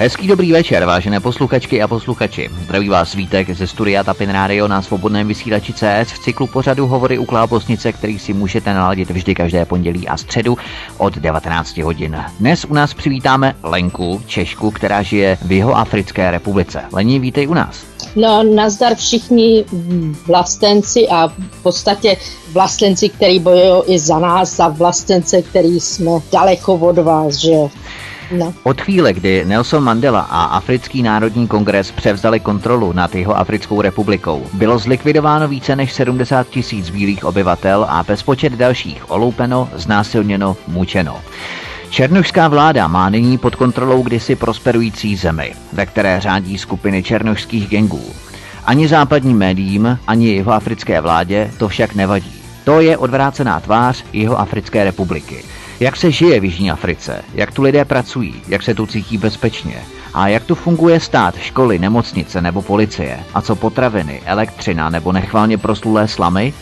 Hezký dobrý večer, vážené posluchačky a posluchači. Zdraví vás Vítek ze studia Tapin Radio na svobodném vysílači CS v cyklu pořadu Hovory u Klábosnice, který si můžete naladit vždy každé pondělí a středu od 19 hodin. Dnes u nás přivítáme Lenku, Češku, která žije v jeho Africké republice. Lení, vítej u nás. No, nazdar všichni vlastenci a v podstatě vlastenci, který bojují i za nás, za vlastence, který jsme daleko od vás, že No. Od chvíle, kdy Nelson Mandela a Africký národní kongres převzali kontrolu nad jeho Africkou republikou, bylo zlikvidováno více než 70 tisíc bílých obyvatel a bezpočet dalších oloupeno, znásilněno, mučeno. Černošská vláda má nyní pod kontrolou kdysi prosperující zemi, ve které řádí skupiny černošských gengů. Ani západním médiím, ani jeho africké vládě to však nevadí. To je odvrácená tvář jeho Africké republiky. Jak se žije v Jižní Africe, jak tu lidé pracují, jak se tu cítí bezpečně? A jak tu funguje stát, školy, nemocnice nebo policie? A co potraviny, elektřina nebo nechválně proslulé slamy,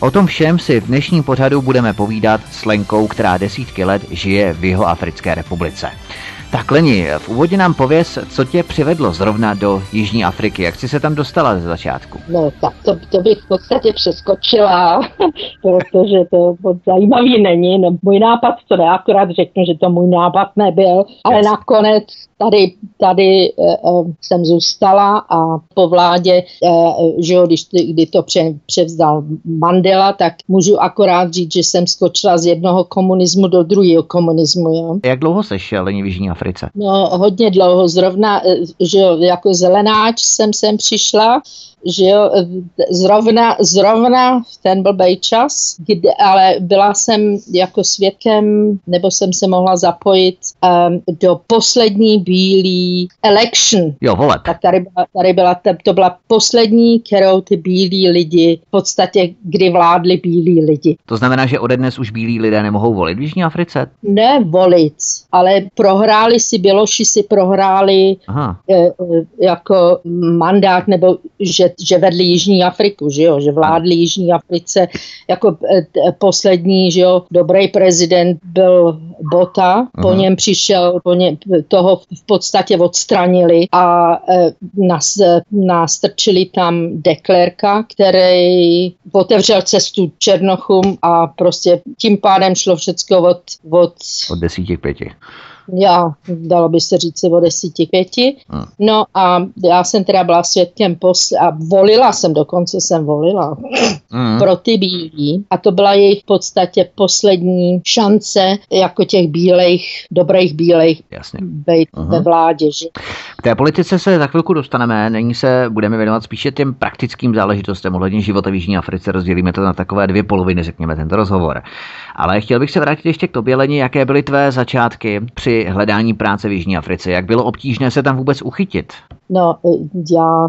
O tom všem si v dnešním pořadu budeme povídat s Lenkou, která desítky let žije v jeho Africké republice. Tak Leni, v úvodě nám pověz, co tě přivedlo zrovna do Jižní Afriky, jak jsi se tam dostala ze začátku? No tak to, to bych v podstatě přeskočila, protože to moc zajímavý není. No, můj nápad, to ne, akorát řeknu, že to můj nápad nebyl, ale nakonec tady, tady e, jsem zůstala a po vládě, e, že jo, když kdy to pře, převzdal Mandela, tak můžu akorát říct, že jsem skočila z jednoho komunismu do druhého komunismu. Jo. Jak dlouho seš Leni v Jižní Africe? No hodně dlouho, zrovna, že jo, jako zelenáč jsem sem přišla, že jo, zrovna, zrovna v ten blbej čas, kde, ale byla jsem jako svědkem, nebo jsem se mohla zapojit um, do poslední bílý election. Jo, voleb. Tak tady byla, tady byla, to byla poslední, kterou ty bílí lidi, v podstatě, kdy vládli bílí lidi. To znamená, že ode dnes už bílí lidé nemohou volit v Jižní Africe? Ne volit, ale prohráli si, Běloši si prohráli Aha. E, jako mandát, nebo že že, vedli Jižní Afriku, že jo, že vládli Jižní Africe jako eh, poslední, že jo, dobrý prezident byl Bota, po něm přišel, po něm toho v podstatě odstranili a e, nás, nastrčili tam deklerka, který otevřel cestu Černochům a prostě tím pádem šlo všechno od... Od, od desíti k pěti já, dalo by se říct o desíti pěti. Hmm. No a já jsem teda byla svědkem posl- a volila jsem, dokonce jsem volila hmm. pro ty bílí a to byla jejich v podstatě poslední šance jako těch bílejch, dobrých bílejch Jasně. být uh-huh. ve vládě. Že? K té politice se za chvilku dostaneme, nyní se budeme věnovat spíše těm praktickým záležitostem ohledně života v Jižní Africe, rozdělíme to na takové dvě poloviny, řekněme, tento rozhovor. Ale chtěl bych se vrátit ještě k tobě, Leni, jaké byly tvé začátky při hledání práce v Jižní Africe? Jak bylo obtížné se tam vůbec uchytit? No, já,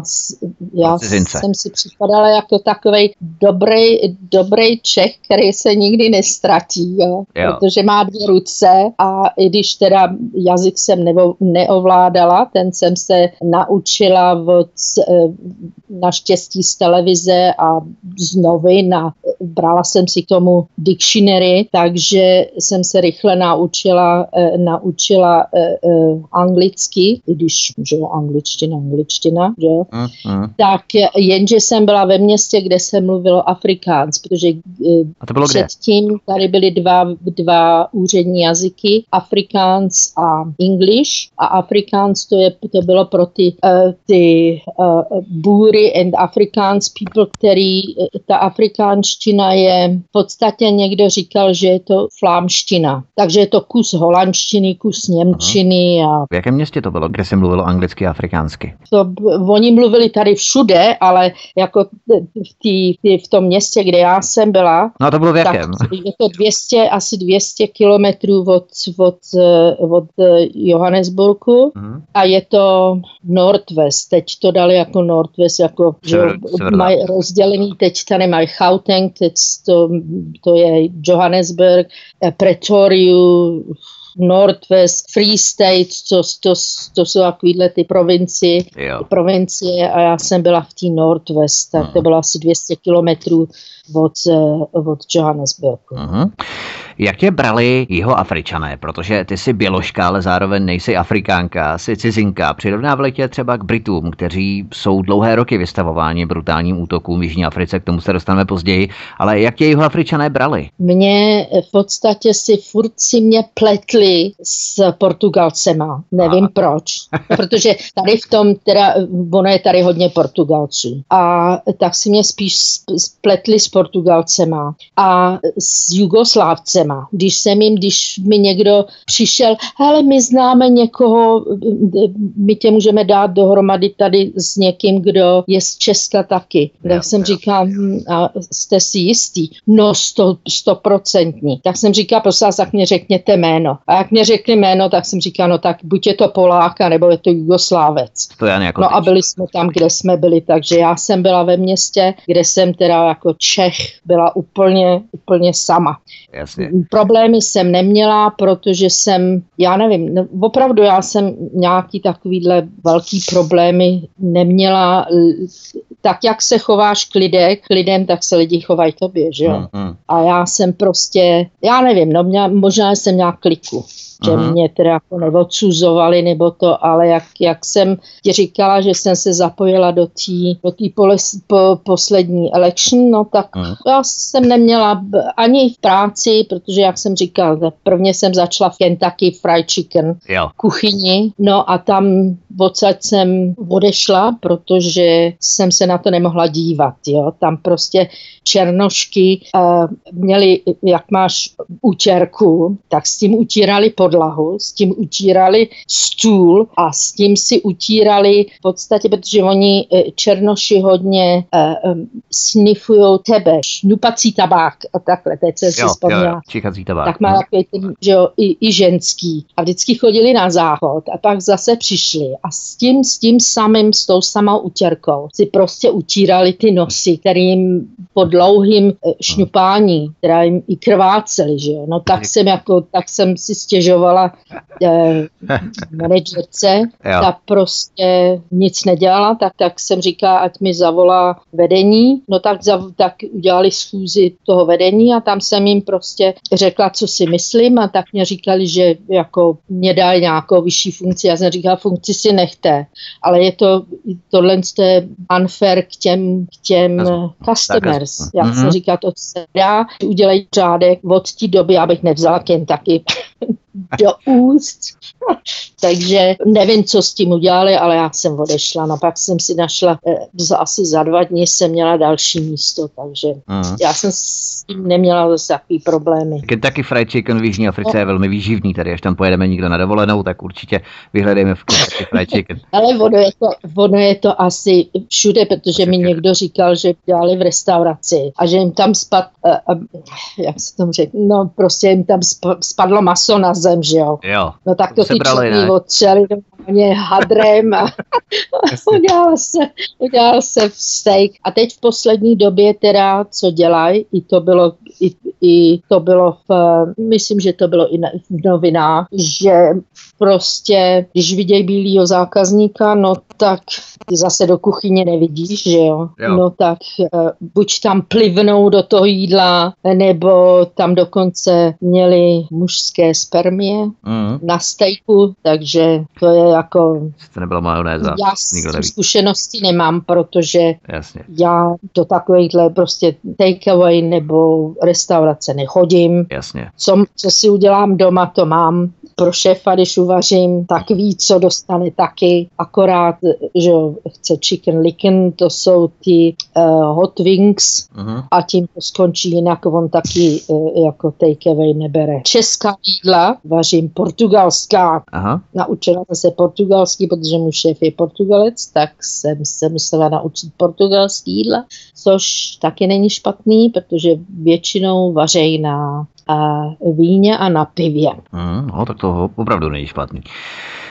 já jsem si připadala jako takový dobrý, dobrý Čech, který se nikdy nestratí, jo? Jo. protože má dvě ruce a i když teda jazyk jsem nebo, neovládala, ten jsem se naučila od, eh, naštěstí z televize a z novin a brala jsem si k tomu dictionary, takže jsem se rychle naučila, eh, naučila eh, anglicky, i když že angličtina angličtina, angličtina, že? Mm, Tak jenže jsem byla ve městě, kde se mluvilo afrikáns, protože eh, a to bylo předtím kde? tady byly dva, dva úřední jazyky, afrikáns a English a afrikáns to, je, to bylo pro ty, uh, ty uh, bůry and afrikáns people, který ta afrikánština je v podstatě někdo říkal, že je to flámština. Takže je to kus holandštiny, kus němčiny. A... V jakém městě to bylo, kde se mluvilo anglicky a afrikánsky? To, oni mluvili tady všude, ale jako v, tý, v tom městě, kde já jsem byla, no to bylo v jakém? je to 200, asi 200 kilometrů od, od, od Johannesburgu mm. a je to Northwest. Teď to dali jako Northwest, jako Sever, že mají rozdělený, teď tady mají Gauteng, teď to, to je Johannesburg, Pretoria, Northwest, Free State, to, to, to jsou takovýhle ty provincie, provincie a já jsem byla v té Northwest, tak to mhm. bylo asi 200 kilometrů od, eh, od Johannesburgu. Uh-huh. Jak tě brali jeho Afričané? Protože ty jsi běložka, ale zároveň nejsi Afrikánka, jsi cizinka. Přirovnávali tě třeba k Britům, kteří jsou dlouhé roky vystavováni brutálním útokům v Jižní Africe, k tomu se dostaneme později. Ale jak tě jeho Afričané brali? Mě v podstatě si furt si mě pletli s Portugalcema. Nevím a. proč. Protože tady v tom, teda, ono je tady hodně Portugalců. A tak si mě spíš spletli s Portugalcema a s Jugoslávcema. Když jsem jim, když mi někdo přišel, ale my známe někoho, my tě můžeme dát dohromady tady s někým, kdo je z Česka taky. Tak jsem říkal, hm, a jste si jistý? No, sto, stoprocentní. Tak jsem říkal, prosím vás, tak mě řekněte jméno. A jak mě řekli jméno, tak jsem říkal, no tak buď je to Poláka, nebo je to Jugoslávec. To já no a byli jsme tam, kde jsme byli, takže já jsem byla ve městě, kde jsem teda jako Čech byla úplně, úplně sama. Jasně. Problémy jsem neměla, protože jsem, já nevím, no, opravdu já jsem nějaký takovýhle velký problémy neměla. Tak, jak se chováš k, lidé, k lidem, tak se lidi chovají tobě, že jo? Hmm, hmm. A já jsem prostě, já nevím, no mě, možná jsem měla kliku že uh-huh. mě teda jako neodsuzovali nebo to, ale jak, jak jsem ti říkala, že jsem se zapojila do té do tý po, poslední election, no tak uh-huh. já jsem neměla ani v práci, protože jak jsem říkal, prvně jsem začala v Kentucky Fried Chicken jo. kuchyni, no a tam odsaď jsem odešla, protože jsem se na to nemohla dívat, jo, tam prostě černošky uh, měli, jak máš útěrku, tak s tím utírali podlahu, s tím utírali stůl a s tím si utírali v podstatě, protože oni uh, černoši hodně uh, um, snifují tebe, šnupací tabák a takhle, teď se si vzpomněla. tabák. Tak má takový ten, že jo, i, i ženský. A vždycky chodili na záchod a pak zase přišli a s tím, s tím samým, s tou samou utěrkou si prostě utírali ty nosy, kterým pod dlouhým eh, šňupání, která jim i krváceli, že jo. No tak jsem jako, tak jsem si stěžovala eh, manažerce, ta prostě nic nedělala, tak, tak jsem říkala, ať mi zavolá vedení, no tak, za, tak udělali schůzi toho vedení a tam jsem jim prostě řekla, co si myslím a tak mě říkali, že jako mě dali nějakou vyšší funkci. Já jsem říkala, funkci si nechte, ale je to, tohle je unfair k těm, k těm customers. Jak mm-hmm. se říká, to se dá, udělej řádek od té doby, abych nevzala taky do úst. Takže nevím, co s tím udělali, ale já jsem odešla. No pak jsem si našla, eh, asi za dva dny jsem měla další místo, takže uh-huh. já jsem s tím neměla zase takový problémy. Kentucky Fried Chicken v Jižní Africe no. je velmi výživný, tady až tam pojedeme někdo na dovolenou, tak určitě vyhledejme v Kentucky Fried Chicken. ale ono je, to, ono je to asi všude, protože mi někdo říkal, že dělali v restauraci a že jim tam spad, uh, uh, jak se tomu řekl, no prostě jim tam spadlo maso na zem, že jo. jo. No tak to ty černý otřeli mě hadrem a udělal se, udělal se steak. A teď v poslední době teda, co dělají, i to bylo, i, i to bylo v, myslím, že to bylo i v novinách, že prostě, když vidějí bílého zákazníka, no tak ty zase do kuchyně nevidíš, že jo? jo. No tak uh, buď tam plivnou do toho jídla, nebo tam dokonce měli mužské spermie mm. na stejku, takže to je jako... To nebylo majonéza. Já s zkušenosti nemám, protože Jasně. já do takovýchhle prostě takeaway nebo restaurace nechodím. Jasně. Co, co si udělám doma, to mám pro šéfa, když uvařím, tak ví, co dostane taky. Akorát, že chce chicken licken, to jsou ty uh, hot wings uh-huh. a tím to skončí, jinak on taky uh, jako takeaway nebere. Česká jídla vařím portugalská. Aha. Naučila jsem se portugalský, protože můj šéf je portugalec, tak jsem se musela naučit portugalský jídla, což taky není špatný, protože většinou vařejí na víně a na pivě. Mm, no, tak to opravdu není špatný.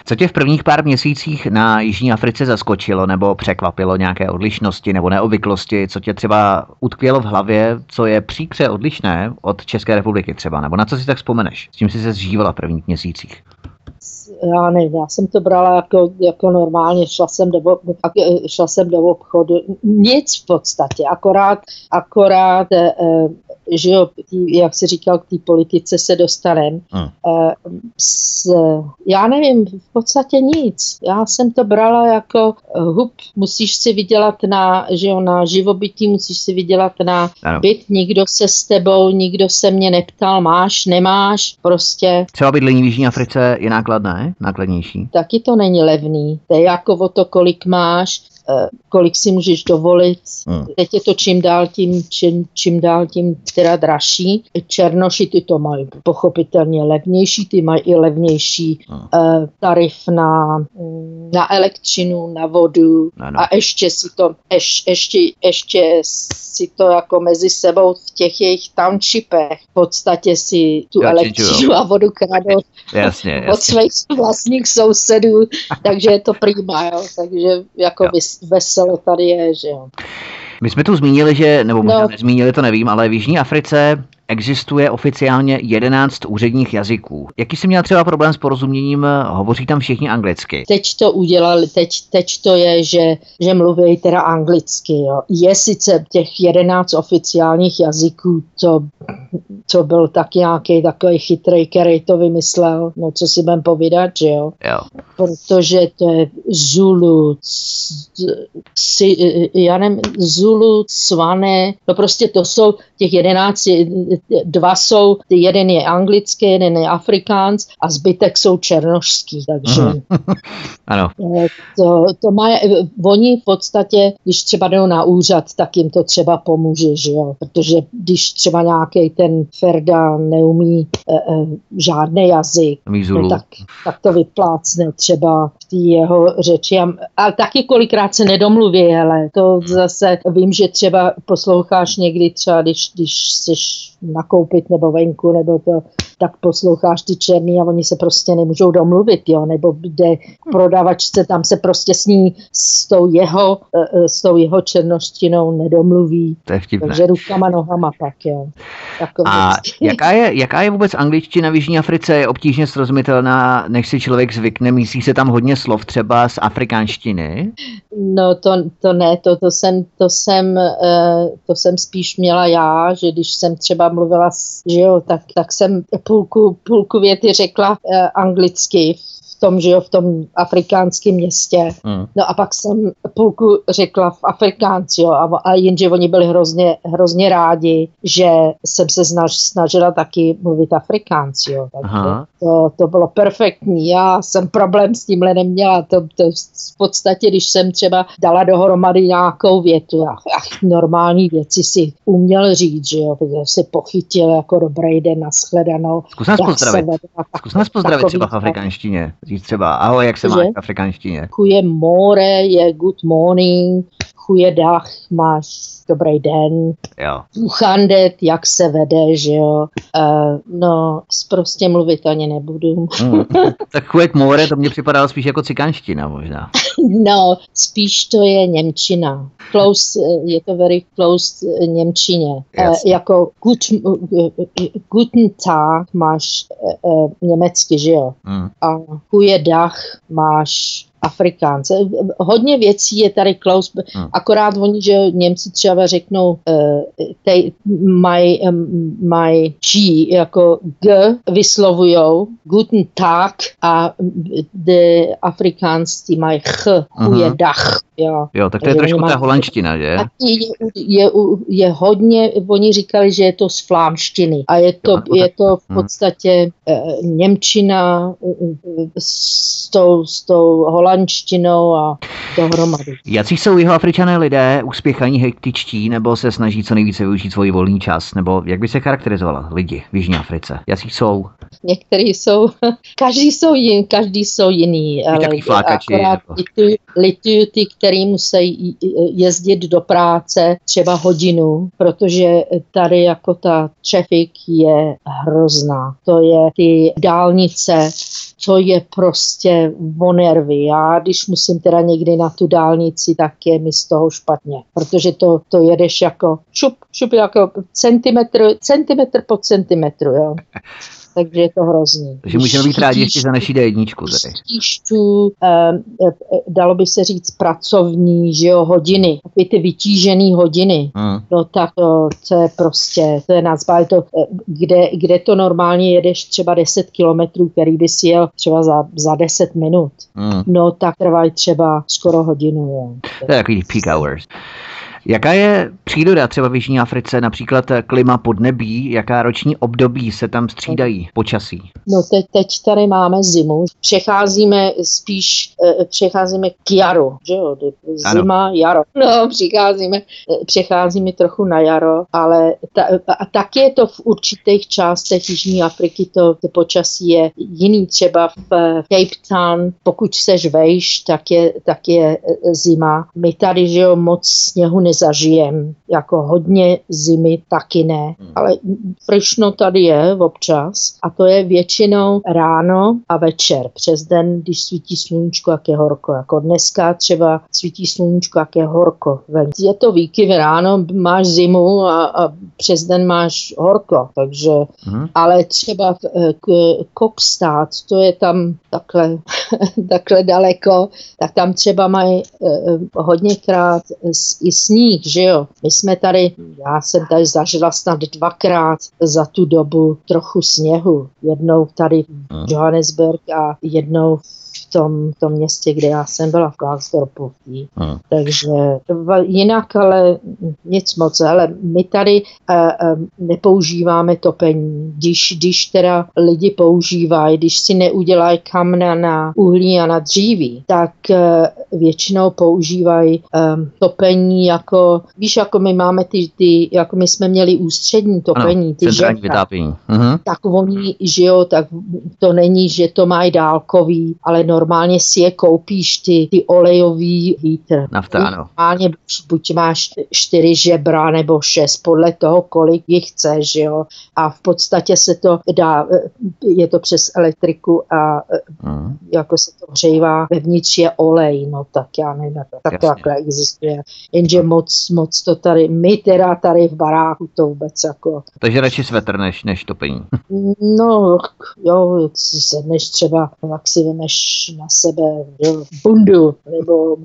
Co tě v prvních pár měsících na Jižní Africe zaskočilo nebo překvapilo nějaké odlišnosti nebo neobvyklosti, co tě třeba utkvělo v hlavě, co je příkře odlišné od České republiky třeba, nebo na co si tak vzpomeneš, s čím jsi se zžívala v prvních měsících? já nevím, já jsem to brala jako, jako normálně, šla jsem, do, šla jsem do obchodu, nic v podstatě, akorát, akorát eh, že jo, tý, jak si říkal, k té politice se dostanem. Hmm. E, s, já nevím, v podstatě nic. Já jsem to brala jako eh, hup, musíš si vydělat na, že jo, na živobytí, musíš si vydělat na ano. byt, nikdo se s tebou, nikdo se mě neptal, máš, nemáš, prostě. Třeba bydlení v Jižní Africe je nákladné, nákladnější? Taky to není levný. To je jako o to, kolik máš, Eh, kolik si můžeš dovolit. Hmm. Teď je to čím dál tím, čím, čím dál tím teda dražší. Černoši ty to mají pochopitelně levnější, ty mají i levnější hmm. uh, tarif na, na elektřinu, na vodu no, no. a ještě si to, ješ, ještě, ještě si to jako mezi sebou v těch jejich townshipech v podstatě si tu Já elektřinu a vodu kradou jasně, jasně. od svých vlastních sousedů, takže je to prima, jo. takže jako jo. Veselo tady je, že jo. My jsme tu zmínili, že, nebo možná no. nezmínili, to nevím, ale v Jižní Africe existuje oficiálně 11 úředních jazyků. Jaký jsi měl třeba problém s porozuměním? Hovoří tam všichni anglicky. Teď to udělali, teď, teď to je, že, že mluví teda anglicky. Jo. Je sice těch 11 oficiálních jazyků, to, to byl tak nějaký takový chytrý, který to vymyslel. No co si budem povídat, že jo? jo. Protože to je Zulu, si, já nevím, Zulu, Svané, no prostě to jsou těch 11 dva jsou, jeden je anglický, jeden je afrikánc a zbytek jsou černošský, takže mm. ano. Eh, to, to má, oni v podstatě, když třeba jdou na úřad, tak jim to třeba pomůže, že jo, protože když třeba nějaký ten Ferda neumí e, e, žádný jazyk, no, tak, tak to vyplácne třeba v té jeho řeči. A, a taky kolikrát se nedomluví, ale to zase vím, že třeba posloucháš někdy třeba, když, když jsi nakoupit nebo venku, nebo to, tak posloucháš ty černý a oni se prostě nemůžou domluvit, jo, nebo jde k prodavačce, tam se prostě s ní s tou jeho, eh, eh, s tou jeho černoštinou nedomluví. To je vtipné. Takže rukama, nohama pak, jo. A jaká je, jaká je vůbec angličtina v Jižní Africe? Je obtížně srozumitelná, než si člověk zvykne? Myslí se tam hodně slov třeba z afrikánštiny? No to, to ne, to, to, jsem, to, jsem, eh, to jsem spíš měla já, že když jsem třeba mluvila, že jo, tak, tak jsem půlku, půlku věty řekla eh, anglicky tom, že jo, v tom afrikánském městě. Mm. No a pak jsem půlku řekla v afrikánci, jo, a, a jenže oni byli hrozně, hrozně rádi, že jsem se snaž, snažila taky mluvit afrikánci, jo. Takže to, to bylo perfektní. Já jsem problém s tímhle neměla. To, to v podstatě, když jsem třeba dala dohromady nějakou větu, ach, ach normální věci si uměl říct, že jo, protože si pochytil jako dobrý den, nashledanou. Zkus nás pozdravit. Zkus nás pozdravit třeba v afrikánštině říct třeba ahoj, jak se máš v afrikanštině? Chuje more je good morning, chuje dach, máš dobrý den. Jo. Uchandet, jak se vede, že jo. Uh, no, prostě mluvit ani nebudu. Mm. tak chuje more, to mě připadalo spíš jako cikanština možná. no, spíš to je Němčina. Close, eh, je to very close eh, Němčině. Uh, jako uh, guten Tag máš uh, německy, že jo. Mm. A chuje dach máš Afrikánce. Hodně věcí je tady Klaus, hmm. akorát oni, že Němci třeba řeknou uh, tej, my, um, my G jako G vyslovujou Guten Tag a the Afrikánci mají Ch, je dach. Jo. jo, tak to je trošku ta holandština, že? Je, je, je hodně, oni říkali, že je to z flámštiny a je to, jo, je to v hmm. podstatě uh, Němčina s tou, s tou holandštinou a dohromady. Jaký jsou jeho afričané lidé, úspěchaní, hektičtí, nebo se snaží co nejvíce využít svůj volný čas, nebo jak by se charakterizovala lidi v Jižní Africe? Jaký jsou? Někteří jsou, každý jsou, jin, každý jsou jiný, ale flákači, akorát lituju, lituju ty, který musí jezdit do práce třeba hodinu, protože tady jako ta traffic je hrozná. To je ty dálnice, to je prostě o nervy. Já když musím teda někdy na tu dálnici, tak je mi z toho špatně, protože to, to jedeš jako šup, šup jako centimetr, centimetr po centimetru, jo. takže je to hrozný. Takže můžeme být rádi ještě za naší D1. Když tu, eh, dalo by se říct, pracovní že jo, hodiny, ty, ty vytížené hodiny, hmm. no tak to, to je prostě, to je nazva, to, eh, kde, kde to normálně jedeš třeba 10 kilometrů, který by si jel třeba za, za 10 minut, hmm. no tak trvají třeba skoro hodinu. Jo. To je takový peak hours. Jaká je příroda třeba v Jižní Africe, například klima podnebí, jaká roční období se tam střídají počasí? No teď, teď tady máme zimu, přecházíme spíš, eh, přecházíme k jaru, že jo, zima, ano. jaro. No, přicházíme, eh, přecházíme trochu na jaro, ale ta, a tak je to v určitých částech Jižní Afriky, to, to počasí je jiný, třeba v Cape Town, pokud seš vejš, tak je, tak je zima. My tady, že jo, moc sněhu nezažijem. Jako hodně zimy taky ne, hmm. ale pršno tady je občas a to je většinou ráno a večer. Přes den, když svítí sluníčko, jak je horko. Jako dneska třeba svítí sluníčko, jak je horko. Je to výkyv ráno, máš zimu a, a přes den máš horko, takže, hmm. ale třeba Kokstát, to je tam takhle, takhle daleko, tak tam třeba mají eh, hodněkrát i sníh sníh, že jo. My jsme tady, já jsem tady zažila snad dvakrát za tu dobu trochu sněhu. Jednou tady v Johannesburg a jednou v tom, tom městě, kde já jsem byla v Klagsdorpu. Hmm. Takže jinak ale nic moc, ale my tady uh, uh, nepoužíváme topení. Když, když teda lidi používají, když si neudělají kamna na uhlí a na dříví, tak uh, většinou používají um, topení jako, víš, jako my máme ty, ty jako my jsme měli ústřední topení, ano, ty žena, mhm. tak oni, že jo, tak to není, že to mají dálkový, ale no normálně si je koupíš ty, ty olejový vítr. Nafta, ano. Normálně buď máš čtyři žebra nebo šest, podle toho, kolik jich chceš, jo. A v podstatě se to dá, je to přes elektriku a hmm. jako se to hřejvá, vevnitř je olej, no tak já nevím, tak to takhle existuje. Jenže moc, moc to tady, my teda tady v baráku to vůbec jako... Takže radši svetr než, než topení. no, jo, se než třeba, tak si vemeš na sebe jo, bundu nebo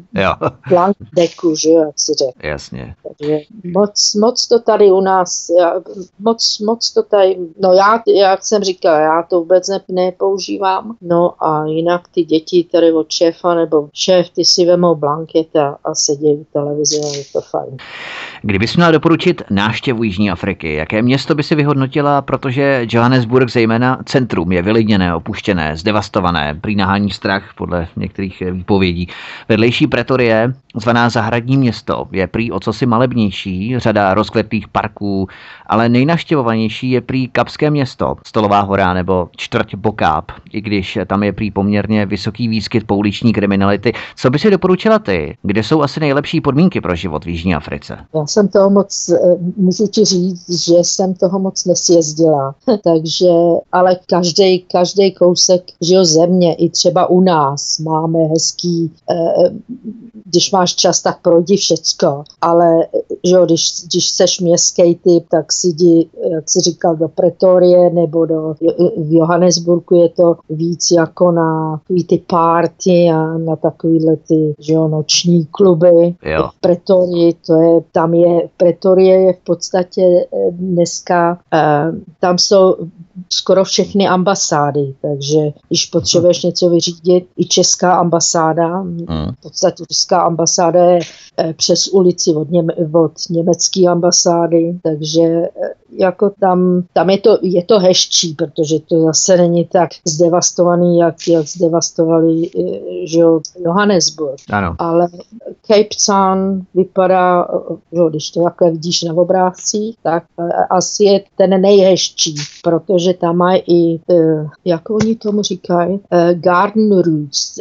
deku, že jo, jak si řekl. Jasně. Takže moc, moc to tady u nás, já, moc, moc to tady, no já, jak jsem říkal, já to vůbec ne, nepoužívám, no a jinak ty děti tady od šéfa nebo šéf, ty si vemou blanket a, a sedí u televize a je to fajn. Kdybys měla doporučit návštěvu Jižní Afriky, jaké město by si vyhodnotila, protože Johannesburg, zejména centrum, je vylidněné, opuštěné, zdevastované, prý nahání strach podle některých výpovědí. Vedlejší Pretorie, zvaná Zahradní město, je prý o cosi malebnější, řada rozkvetlých parků, ale nejnaštěvovanější je prý Kapské město, Stolová hora nebo čtvrť Bokáp, i když tam je prý poměrně vysoký výskyt pouliční kriminality. Co by si doporučila ty? Kde jsou asi nejlepší podmínky pro život v Jižní Africe? Já jsem toho moc, eh, můžu ti říct, že jsem toho moc nesjezdila, takže, ale každý, každý kousek že země, i třeba u nás máme hezký, eh, když máš čas, tak projdi všecko, ale že když, když seš městský typ, tak si jdi, jak si říkal, do Pretorie nebo do, v Johannesburgu je to víc jako na ty party a na takovýhle ty že jo, noční kluby. Jo. V Pretorii to je, tam je, Pretorie je v podstatě eh, dneska, eh, tam jsou skoro všechny ambasády, takže když potřebuješ něco vyřídit, i česká ambasáda, hmm. v podstatě česká ambasáda je eh, přes ulici od, něme, od německé ambasády, takže jako tam, tam je to, je to hezčí, protože to zase není tak zdevastovaný, jak, jak zdevastovali eh, že jo, Johannesburg. Ano. Ale Cape Town vypadá, že když to takhle vidíš na obrázcích, tak eh, asi je ten nejhezčí, protože tam mají i, eh, jak oni tomu říkají, garden roots,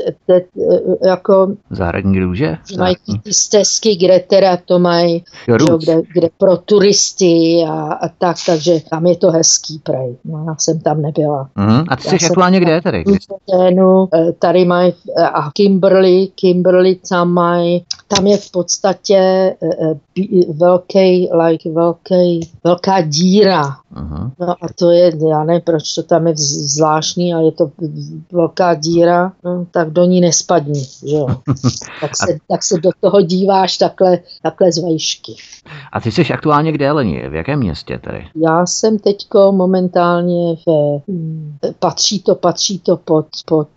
jako zahradní růže? Mají ty stezky, kde teda to mají, jo, že, kde, kde pro turisty a, a tak, takže tam je to hezký prej. No, já jsem tam nebyla. Mm, a ty jsi aktuálně kde tady? Ténu, tady mají a Kimberly, Kimberly tam mají, tam je v podstatě velký, like velký, velká díra. Uh-huh. No a to je, já nevím, proč to tam je zvláštní a je to velká díra, no, tak do ní nespadni, že jo. tak, se, tak se do toho díváš takhle, takhle z vejšky. A ty jsi aktuálně kde, Leni? V jakém městě tady? Já jsem teďko momentálně ve, patří to, patří to pod, pod,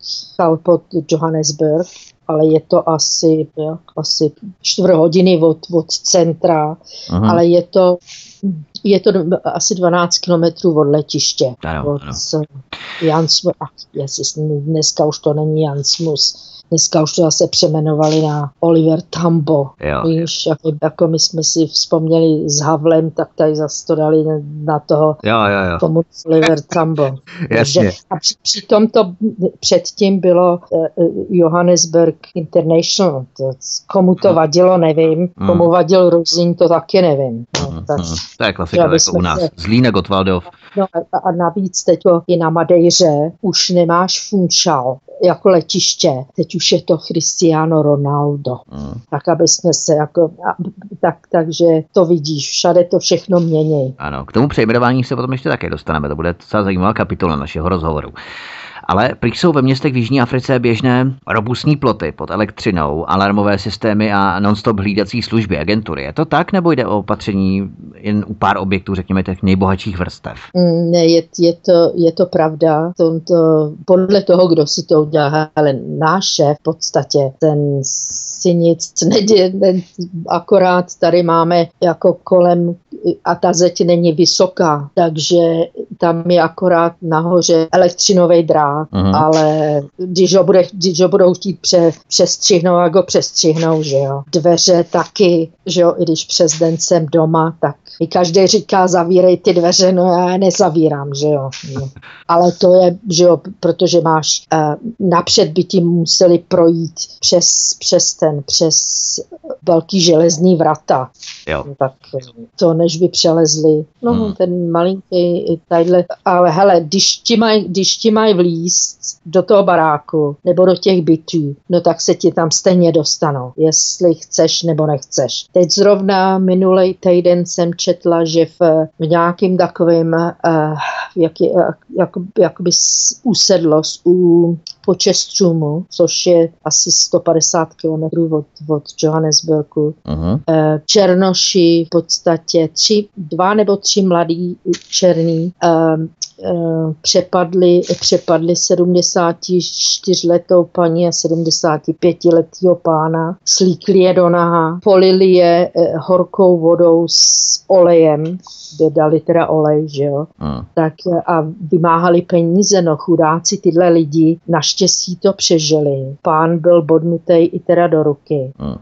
pod Johannesburg, ale je to asi, jak, asi čtvrt hodiny od, od centra, uh-huh. ale je to, je to asi 12 kilometrů od letiště. Ano, od ano. Jansmus, ach, jestli dneska už to není Jansmus, Dneska už to zase přemenovali na Oliver Tambo. Jo. Víš, jako, jako my jsme si vzpomněli s Havlem, tak tady zase to dali na, toho jo, jo, jo. tomu Oliver Tambo. Jasně. a při, přitom to předtím bylo uh, Johannesburg International. To, komu to vadilo, nevím. Mm. Komu vadil Ruzin, to taky nevím. No, mm, tak, mm. To je klasika jako u nás. Se... Zlína Gotwaldov. No a, a navíc teď i na Madejře už nemáš Funchal jako letiště. Teď už je to Cristiano Ronaldo. Mm. Tak, aby jsme se jako, tak, takže to vidíš, všade to všechno mění. Ano, k tomu přejmenování se potom ještě také dostaneme, to bude docela zajímavá kapitola našeho rozhovoru. Ale prý jsou ve městech v Jižní Africe běžné robustní ploty pod elektřinou, alarmové systémy a non-stop hlídací služby agentury. Je to tak, nebo jde o opatření jen u pár objektů, řekněme, těch nejbohatších vrstev? Mm, ne, je, je, to, je to pravda. To, to, podle toho, kdo si to udělá, ale náš šéf v podstatě, ten si nic neděje, akorát tady máme jako kolem a ta zeď není vysoká, takže tam je akorát nahoře elektřinový drát, uh-huh. ale když ho, bude, když ho budou chtít pře, přestřihnout, jak ho přestřihnou, že jo. Dveře taky, že jo, i když přes den jsem doma, tak mi každý říká, zavírej ty dveře, no já je nezavírám, že jo. No. Ale to je, že jo, protože máš uh, napřed by ti museli projít přes, přes ten, přes velký železný vrata. Jo. No, tak to, než by přelezli. No, hmm. ten malinký tadyhle, ale hele, když ti mají maj vlíst do toho baráku nebo do těch bytů, no tak se ti tam stejně dostanou, jestli chceš nebo nechceš. Teď zrovna minulý týden jsem četla, že v, v nějakým takovým uh, jak, jak, jak, jakoby usedlost u Počestřumu, což je asi 150 km od, od Johannesburgu. Uh-huh. Černoši v podstatě tři, dva nebo tři mladí černí um, uh, přepadli, přepadli 74-letou paní a 75-letého pána, slíkli je do naha, polili je uh, horkou vodou s olejem, kde dali teda olej, že jo, uh. tak a vymáhali peníze, no chudáci tyhle lidi, naš naštěstí to přežili. Pán byl bodnutý i teda do ruky. Hmm.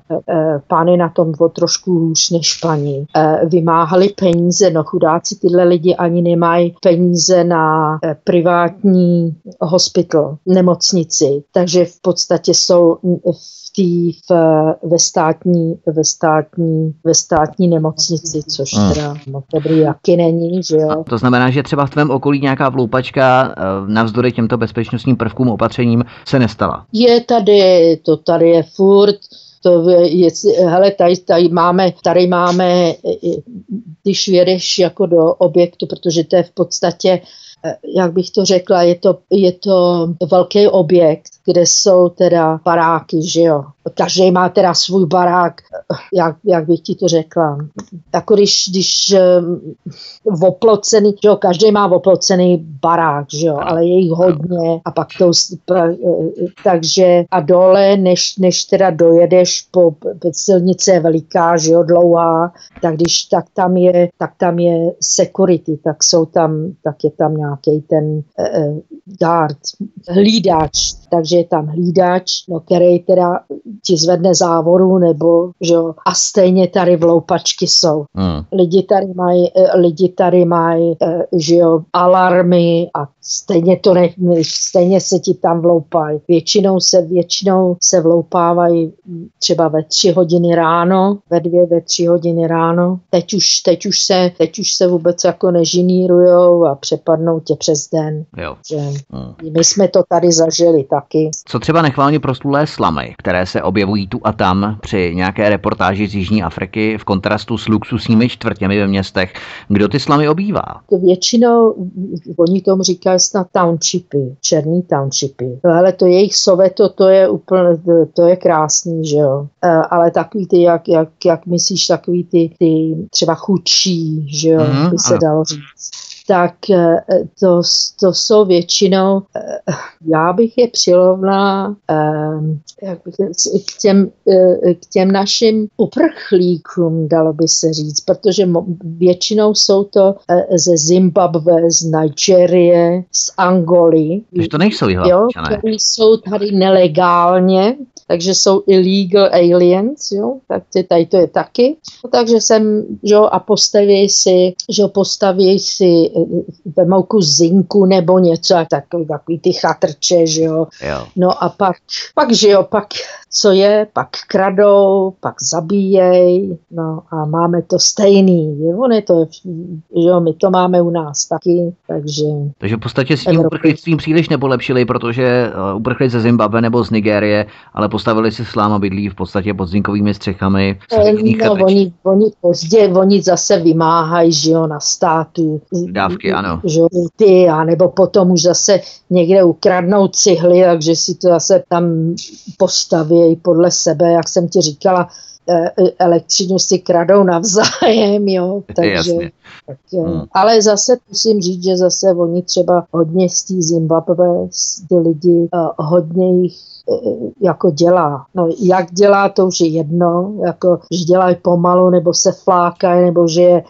Pán je na tom o trošku hůř než paní. Eh, vymáhali peníze, no chudáci tyhle lidi ani nemají peníze na privátní hospital, nemocnici. Takže v podstatě jsou v tý v, ve, státní, ve, státní, ve státní nemocnici, což hmm. teda moc dobrý jaký není, že jo. A to znamená, že třeba v tvém okolí nějaká vloupačka eh, navzdory těmto bezpečnostním prvkům opatřením se nestala? Je tady, to tady je furt, to je, hele, tady, tady, máme, tady máme, když vědeš jako do objektu, protože to je v podstatě jak bych to řekla, je to, je to velký objekt, kde jsou teda paráky, že jo. Každý má teda svůj barák, jak, jak bych ti to řekla. Jako když, když v oplocený, že jo, každý má oplocený barák, že jo, ale je jich hodně a pak to, takže a dole, než, než teda dojedeš po silnice je veliká, že jo, dlouhá, tak když tak tam je, tak tam je security, tak jsou tam, tak je tam nějaký ten uh, guard, hlídač, takže je tam hlídač, no, který teda ti zvedne závoru, nebo, že jo, a stejně tady vloupačky jsou. Hmm. Lidi tady mají, eh, lidi tady mají, že jo, alarmy a stejně to ne, stejně se ti tam vloupají. Většinou se, většinou se vloupávají třeba ve tři hodiny ráno, ve dvě, ve tři hodiny ráno. Teď už, teď už, se, teď už se vůbec jako nežinírujou a přepadnou tě přes den. Jo. Že hmm. My jsme to tady zažili taky. Co třeba nechválně proslulé slamy, které se objevují tu a tam při nějaké reportáži z Jižní Afriky v kontrastu s luxusními čtvrtěmi ve městech. Kdo ty slamy obývá? To většinou, oni tomu říkají snad townshipy, černý townshipy. No, ale to jejich soveto, to je úplně, to je krásný, že jo. E, ale takový ty, jak, jak, jak myslíš, takový ty, ty třeba chudší, že jo, mm, by se dalo říct tak eh, to, to jsou většinou, eh, já bych je přirovnala eh, jak bych, k, těm, k těm našim uprchlíkům, dalo by se říct, protože většinou jsou to ze Zimbabwe, z Nigerie, z Angoly. Takže to nejsou jo, kteří jsou tady nelegálně, takže jsou illegal aliens, jo, tak ty, tady to je taky. No, takže jsem, jo, a postaví si, že postaví si vemou kus zinku nebo něco, takový, takový ty chatrče, že jo. jo. No a pak, pak, že jo, pak co je, pak kradou, pak zabíjej, no a máme to stejný, je, on je to, že jo, my to máme u nás taky, takže... Takže v podstatě s tím uprchlictvím příliš nepolepšili, protože eh, uprchli ze Zimbabwe nebo z Nigérie, ale postavili si sláma bydlí v podstatě pod zinkovými střechami. No, oni, oni pozdě, oni zase vymáhají, že jo, na státu. Dávky, ano. Že jo, ty, a nebo potom už zase někde ukradnou cihly, takže si to zase tam postaví podle sebe, jak jsem ti říkala, e, e, elektřinu si kradou navzájem, jo, takže, tak, hmm. ale zase musím říct, že zase oni třeba hodně z té Zimbabwe, ty lidi, uh, hodně jich jako dělá. No, jak dělá, to už je jedno, jako, že dělají pomalu, nebo se flákají, nebo že je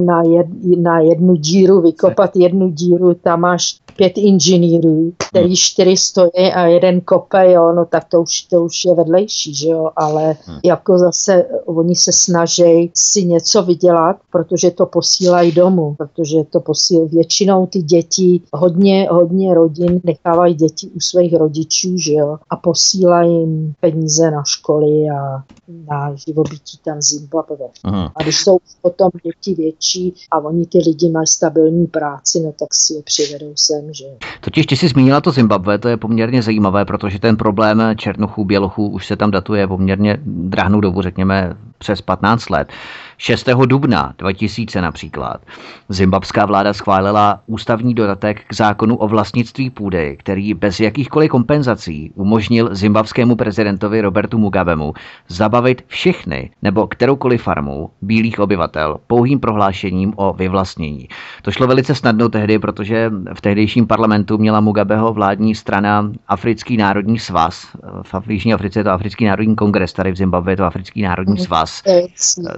na, jed, na jednu díru, vykopat jednu díru, tam máš pět inženýrů, který hmm. čtyři stojí a jeden kope, jo, no tak to už, to už je vedlejší, že jo, ale hmm. jako zase oni se snaží si něco vydělat, protože to posílají domů, protože to posílají většinou ty děti, hodně, hodně rodin nechávají děti u svých rodičů, že jo, a posílají jim peníze na školy a na živobytí tam v Zimbabwe. Aha. A když jsou potom děti větší a oni ty lidi mají stabilní práci, no tak si je přivedou sem, že. Totiž ty jsi zmínila to Zimbabwe, to je poměrně zajímavé, protože ten problém černochů, bělochů už se tam datuje poměrně drahnou dobu, řekněme přes 15 let. 6. dubna 2000 například zimbabská vláda schválila ústavní dodatek k zákonu o vlastnictví půdy, který bez jakýchkoliv kompenzací umožnil zimbabskému prezidentovi Robertu Mugabemu zabavit všechny nebo kteroukoliv farmu bílých obyvatel pouhým prohlášením o vyvlastnění. To šlo velice snadno tehdy, protože v tehdejším parlamentu měla Mugabeho vládní strana Africký národní svaz. V Jižní Africe je to Africký národní kongres, tady v Zimbabwe je to Africký národní mhm. svaz.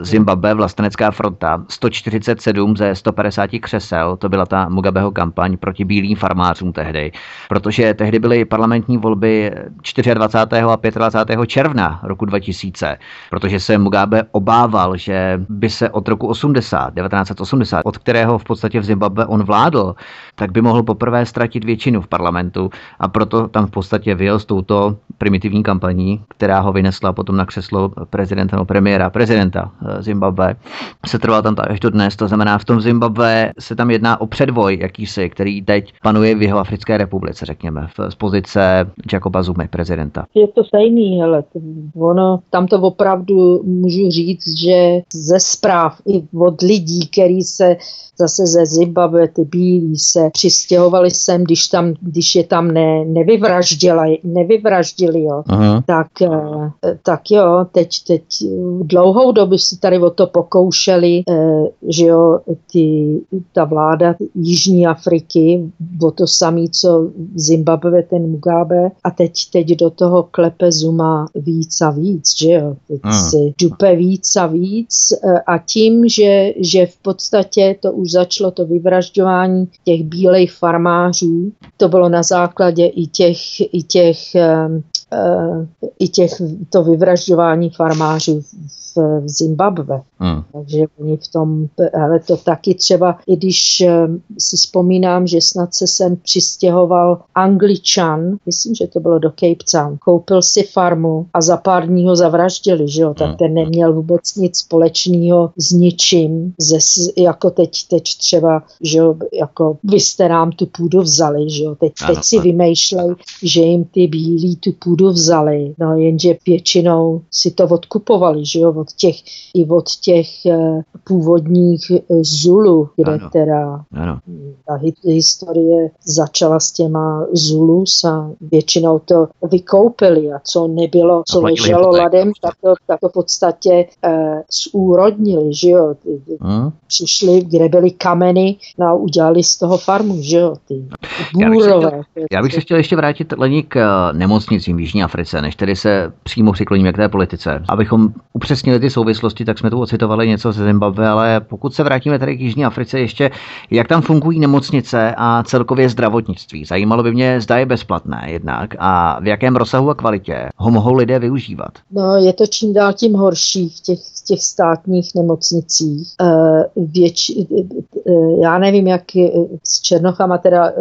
Zimbabwe vlastenecká fronta, 147 ze 150 křesel, to byla ta Mugabeho kampaň proti bílým farmářům tehdy, protože tehdy byly parlamentní volby 24. a 25. června roku 2000, protože se Mugabe obával, že by se od roku 80, 1980, od kterého v podstatě v Zimbabwe on vládl, tak by mohl poprvé ztratit většinu v parlamentu a proto tam v podstatě vyjel s touto primitivní kampaní, která ho vynesla potom na křeslo prezidenta nebo premiéra prezidenta eh, Zimbabwe, se trval tam až do dnes. To znamená, v tom Zimbabwe se tam jedná o předvoj jakýsi, který teď panuje v jeho Africké republice, řekněme, z pozice Jacoba Zumy, prezidenta. Je to stejný, ale ono, tam to opravdu můžu říct, že ze zpráv i od lidí, který se zase ze Zimbabwe, ty bílí se přistěhovali sem, když, tam, když je tam ne, nevyvraždili, nevyvraždili jo. Tak, eh, tak jo, teď, teď dlouhou dobu si tady o to pokoušeli, eh, že jo, ty, ta vláda Jižní Afriky, o to samé, co Zimbabwe, ten Mugabe, a teď, teď do toho klepe Zuma víc a víc, že jo, teď hmm. si dupe víc a víc eh, a tím, že, že v podstatě to už začalo to vyvražďování těch bílejch farmářů. To bylo na základě i těch, i těch, uh, i těch to vyvražďování farmářů v Zimbabwe. Hmm. Takže oni v tom, ale to taky třeba, i když eh, si vzpomínám, že snad se sem přistěhoval Angličan, myslím, že to bylo do Cape Town, koupil si farmu a za pár dní ho zavraždili, že jo, tak hmm. ten neměl vůbec nic společného s ničím, ze, jako teď, teď třeba, že jo, jako vy jste nám tu půdu vzali, že jo, teď, teď si vymýšlej, že jim ty bílí tu půdu vzali, no jenže většinou si to odkupovali, že jo, od těch, i od těch eh, původních eh, Zulu, kde ano. teda ano. ta historie začala s těma Zulus a většinou to vykoupili a co nebylo, co leželo ladem, tak to, tak to v podstatě eh, zúrodnili, že jo. Hmm. Přišli, kde byly kameny no a udělali z toho farmu, že jo. Ty bůrové. Já bych, se chtěl, já bych se chtěl ještě vrátit Lení k eh, nemocnicím v Jižní Africe, než tedy se přímo přikloníme k té politice, abychom upřesnili vyjasnili ty souvislosti, tak jsme tu ocitovali něco ze Zimbabwe, ale pokud se vrátíme tady k Jižní Africe ještě, jak tam fungují nemocnice a celkově zdravotnictví. Zajímalo by mě, zda je bezplatné jednak a v jakém rozsahu a kvalitě ho mohou lidé využívat. No, je to čím dál tím horší v těch, v těch státních nemocnicích. Uh, věč, uh, já nevím, jak s Černochama teda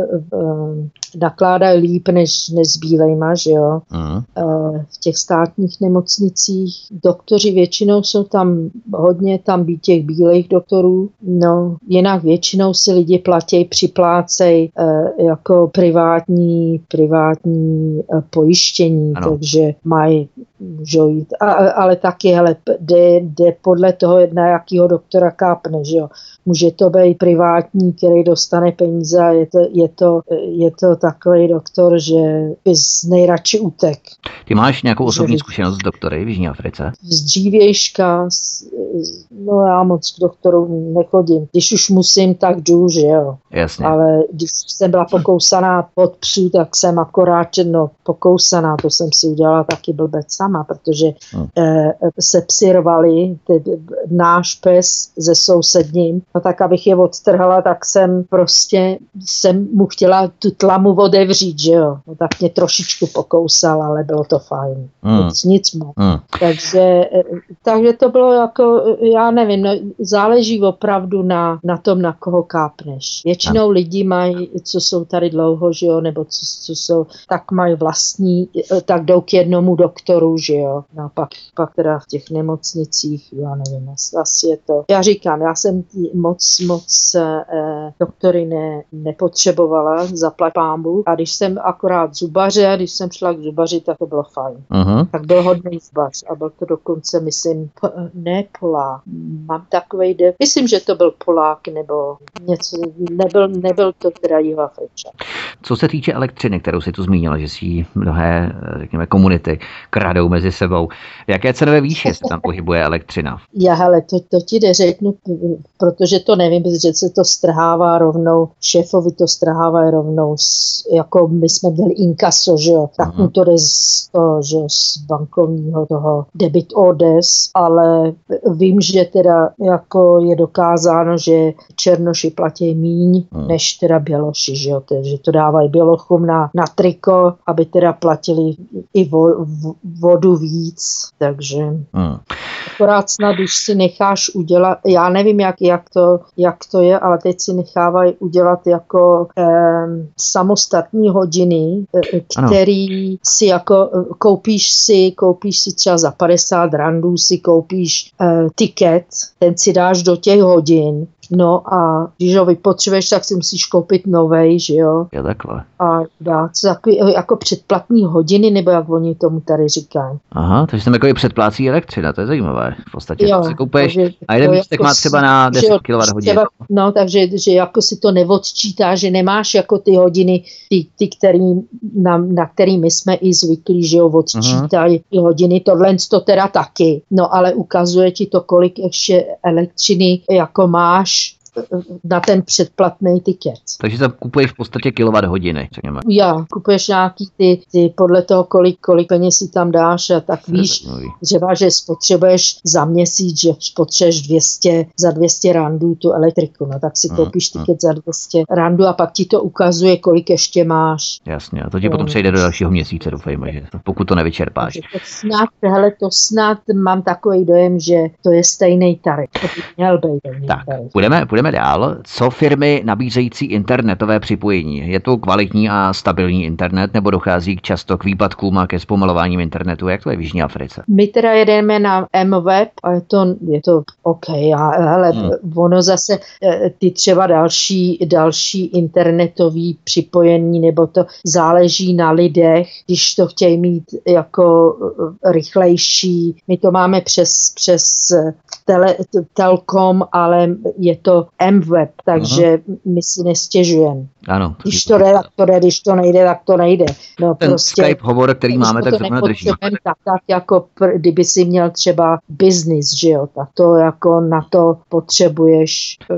nakládají líp než, než s bílejma, že jo. Uh. V těch státních nemocnicích doktoři většinou jsou tam hodně tam být těch bílých doktorů, no jinak většinou si lidi platí, připlácej e, jako privátní, privátní e, pojištění, ano. takže mají můžou jít, a, ale taky, hele, jde, jde podle toho, na jakýho doktora kápne, že jo. Může to být privátní, který dostane peníze a je to, je to, je to takový doktor, že bys nejradši utek. Ty máš nějakou osobní zkušenost s doktory v Jižní Africe? Z dřívějška, no já moc k doktoru nechodím. Když už musím, tak jdu, že jo. Jasně. Ale když jsem byla pokousaná pod psů, tak jsem akorát no, pokousaná, to jsem si udělala taky blbec sama, protože hmm. eh, se psy rvali, ty, náš pes ze sousedním, no tak abych je odtrhala, tak jsem prostě jsem mu chtěla tu tlamu odevřít, že jo. No tak mě trošičku pokousal, ale bylo to fajn. Hmm. Nic, nic moc. Hmm. Takže, eh, takže to bylo jako, já nevím, no, záleží opravdu na, na tom, na koho kápneš. Většinou hmm. lidí mají, co jsou tady dlouho, že jo, nebo co, co jsou, tak mají vlastní, eh, tak jdou k jednomu doktoru, že jo. No pak, pak teda v těch nemocnicích, já nevím, asi je to. Já říkám, já jsem moc, moc eh, doktory ne, nepotřebovala, zaplať pámbu. A když jsem akorát zubaře, když jsem šla k zubaři, tak to bylo fajn. Uh-huh. Tak byl hodný zubař a byl to dokonce, myslím, po, ne Polák. Mám takový de... Myslím, že to byl Polák nebo něco, nebyl, nebyl to teda Jihoafričan. Co se týče elektřiny, kterou si tu zmínila, že si mnohé, řekněme, komunity kradou mezi sebou. V jaké cenové výši se tam pohybuje elektřina? Já, hele, to, to ti neřeknu, protože to nevím, že se to strhává rovnou, šéfovi to strhává rovnou, jako my jsme měli inkaso, že jo, tak mu to jde z, to, že z bankovního toho debit odes, ale vím, že teda jako je dokázáno, že černoši platí míň, hmm. než teda běloši, že jo, že to dávají bělochům na, na triko, aby teda platili i vo, vodu víc, takže... Hmm. Akorát snad, když si necháš udělat, já nevím, jak, jak, to, jak to je, ale teď si nechávají udělat jako eh, samostatní hodiny, eh, který ano. si jako koupíš si, koupíš si třeba za 50 randů si koupíš eh, tiket, ten si dáš do těch hodin No a když ho vypotřebuješ, tak si musíš koupit novej, že jo? Je takhle. A dát se takový, jako předplatní hodiny, nebo jak oni tomu tady říkají. Aha, takže tam jako předplácí elektřina, to je zajímavé. V podstatě jo, si koupíš a jeden místek jako má třeba na 10 kWh. No, takže že jako si to neodčítá, že nemáš jako ty hodiny, ty, ty který, na, na který my jsme i zvyklí, že jo, odčítají uh-huh. ty hodiny, tohle to teda taky. No, ale ukazuje ti to, kolik ještě elektřiny jako máš na ten předplatný tiket. Takže tam kupuješ v podstatě kilowatt hodiny, řekněme. Já, kupuješ nějaký ty, ty podle toho, kolik, kolik peněz si tam dáš a tak víš, třeba, že spotřebuješ za měsíc, že spotřebuješ 200, za 200 randů tu elektriku, no tak si hmm, koupíš hmm. tiket za 200 randů a pak ti to ukazuje, kolik ještě máš. Jasně, a to ti no. potom přejde do dalšího měsíce, doufejme, že pokud to nevyčerpáš. To snad, hele, to snad mám takový dojem, že to je stejný tarif. To by měl být. Tak, tarif. Budeme, budeme Půjdeme dál. Co firmy nabízející internetové připojení? Je to kvalitní a stabilní internet nebo dochází často k výpadkům a ke zpomalováním internetu? Jak to je v Jižní Africe? My teda jedeme na MWeb a je to, je to OK, ale hmm. ono zase eh, ty třeba další, další internetový připojení nebo to záleží na lidech, když to chtějí mít jako eh, rychlejší. My to máme přes, přes tele, telkom, ale je to MWeb, takže Aha. my si nestěžujeme. Ano. Když to jde, tak to jde, když to nejde, tak to nejde. No, Ten prostě, Skype hovor, který máme, tak zrovna drží. Tak, tak jako pr, kdyby si měl třeba business, že jo, tak to jako na to potřebuješ, eh,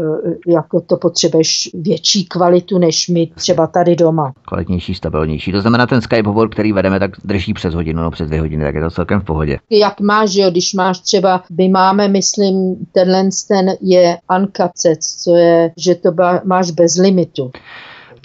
jako to potřebuješ větší kvalitu, než my třeba tady doma. Kvalitnější, stabilnější. To znamená, ten Skype hovor, který vedeme, tak drží přes hodinu, no přes dvě hodiny, tak je to celkem v pohodě. Jak máš, že jo, když máš třeba, my máme, myslím, tenhle ten je uncut co je, že to máš bez limitu.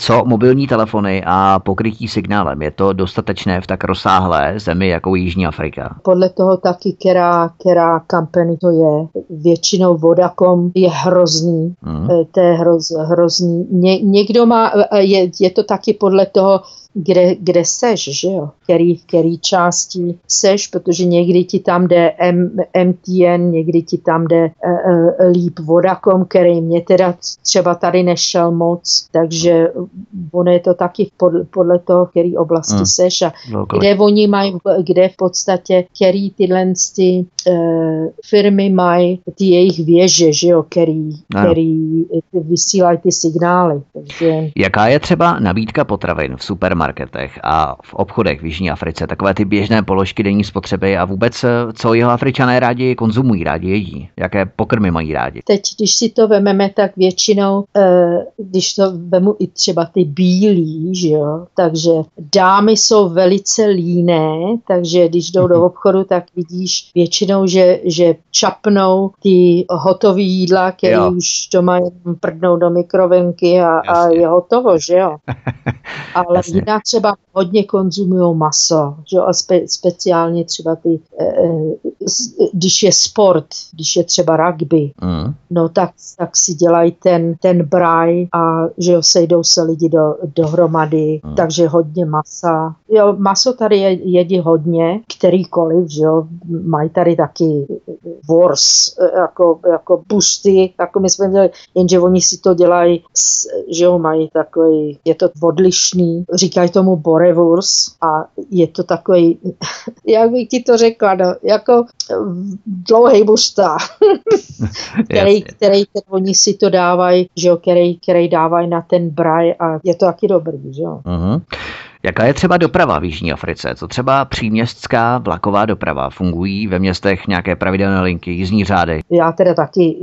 Co mobilní telefony a pokrytí signálem? Je to dostatečné v tak rozsáhlé zemi jako Jižní Afrika? Podle toho taky, která, která company to je. Většinou Vodacom je hrozný. Hmm. Eh, to je hroz, hrozný. Ně, někdo má, eh, je, je to taky podle toho, kde, kde seš, že jo? Který, který části seš, protože někdy ti tam jde M, MTN, někdy ti tam jde uh, uh, líp Vodacom, který mě teda třeba tady nešel moc, takže ono je to taky podle, podle toho, který oblasti hmm. seš a no, kde oni mají, kde v podstatě, který tyhle ty, firmy mají ty jejich věže, že jo, který, který vysílají ty signály. Takže... Jaká je třeba nabídka potravin v supermarketech a v obchodech v Jižní Africe, takové ty běžné položky denní spotřeby a vůbec eh, co jeho Afričané rádi konzumují, rádi jedí, jaké pokrmy mají rádi. Teď, když si to vememe, tak většinou, eh, když to vemu i třeba ty bílí, že jo, takže dámy jsou velice líné, takže když jdou do mhm. obchodu, tak vidíš většinou, že, že čapnou ty hotové jídla, které jo. už doma jenom prdnou do mikrovenky a, a je hotovo, že jo. Ale jinak třeba hodně konzumují maso, že? a spe, speciálně třeba ty, e, když je sport, když je třeba rugby, mm. no tak, tak si dělají ten, ten braj a že jo, sejdou se lidi do, dohromady, mm. takže hodně masa. Jo, maso tady je, jedí hodně, kterýkoliv, že jo, mají tady taky wors, jako, jako busty, jako my jsme měli, jenže oni si to dělají, že jo, mají takový, je to odlišný, říkají tomu borevurs a je to takový, jak bych ti to řekla, no, jako dlouhý busta, který, který, který, oni si to dávají, že jo, který, který dávají na ten braj a je to taky dobrý, že jo. Uh-huh. Jaká je třeba doprava v Jižní Africe? Co třeba příměstská vlaková doprava? Fungují ve městech nějaké pravidelné linky, jízdní řády? Já teda taky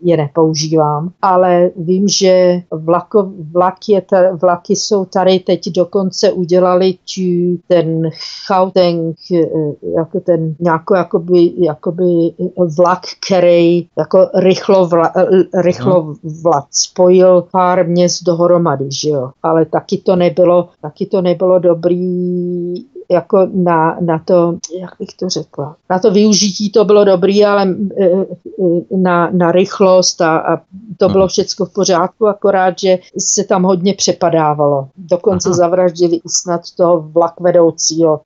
je nepoužívám, ale vím, že vlako, vlak je ta, vlaky jsou tady teď dokonce udělali tu, ten Gauteng, jako ten nějako, jakoby, jakoby vlak, který jako rychlo, vla, rychlo no. vlak spojil pár měst dohromady, že jo? Ale taky to nebylo, taky to nebylo bylo dobrý jako na, na to, jak bych to řekla, na to využití to bylo dobrý, ale na, na rychlost a, a to bylo všechno v pořádku, akorát, že se tam hodně přepadávalo. Dokonce Aha. zavraždili i snad toho vlak vedoucího.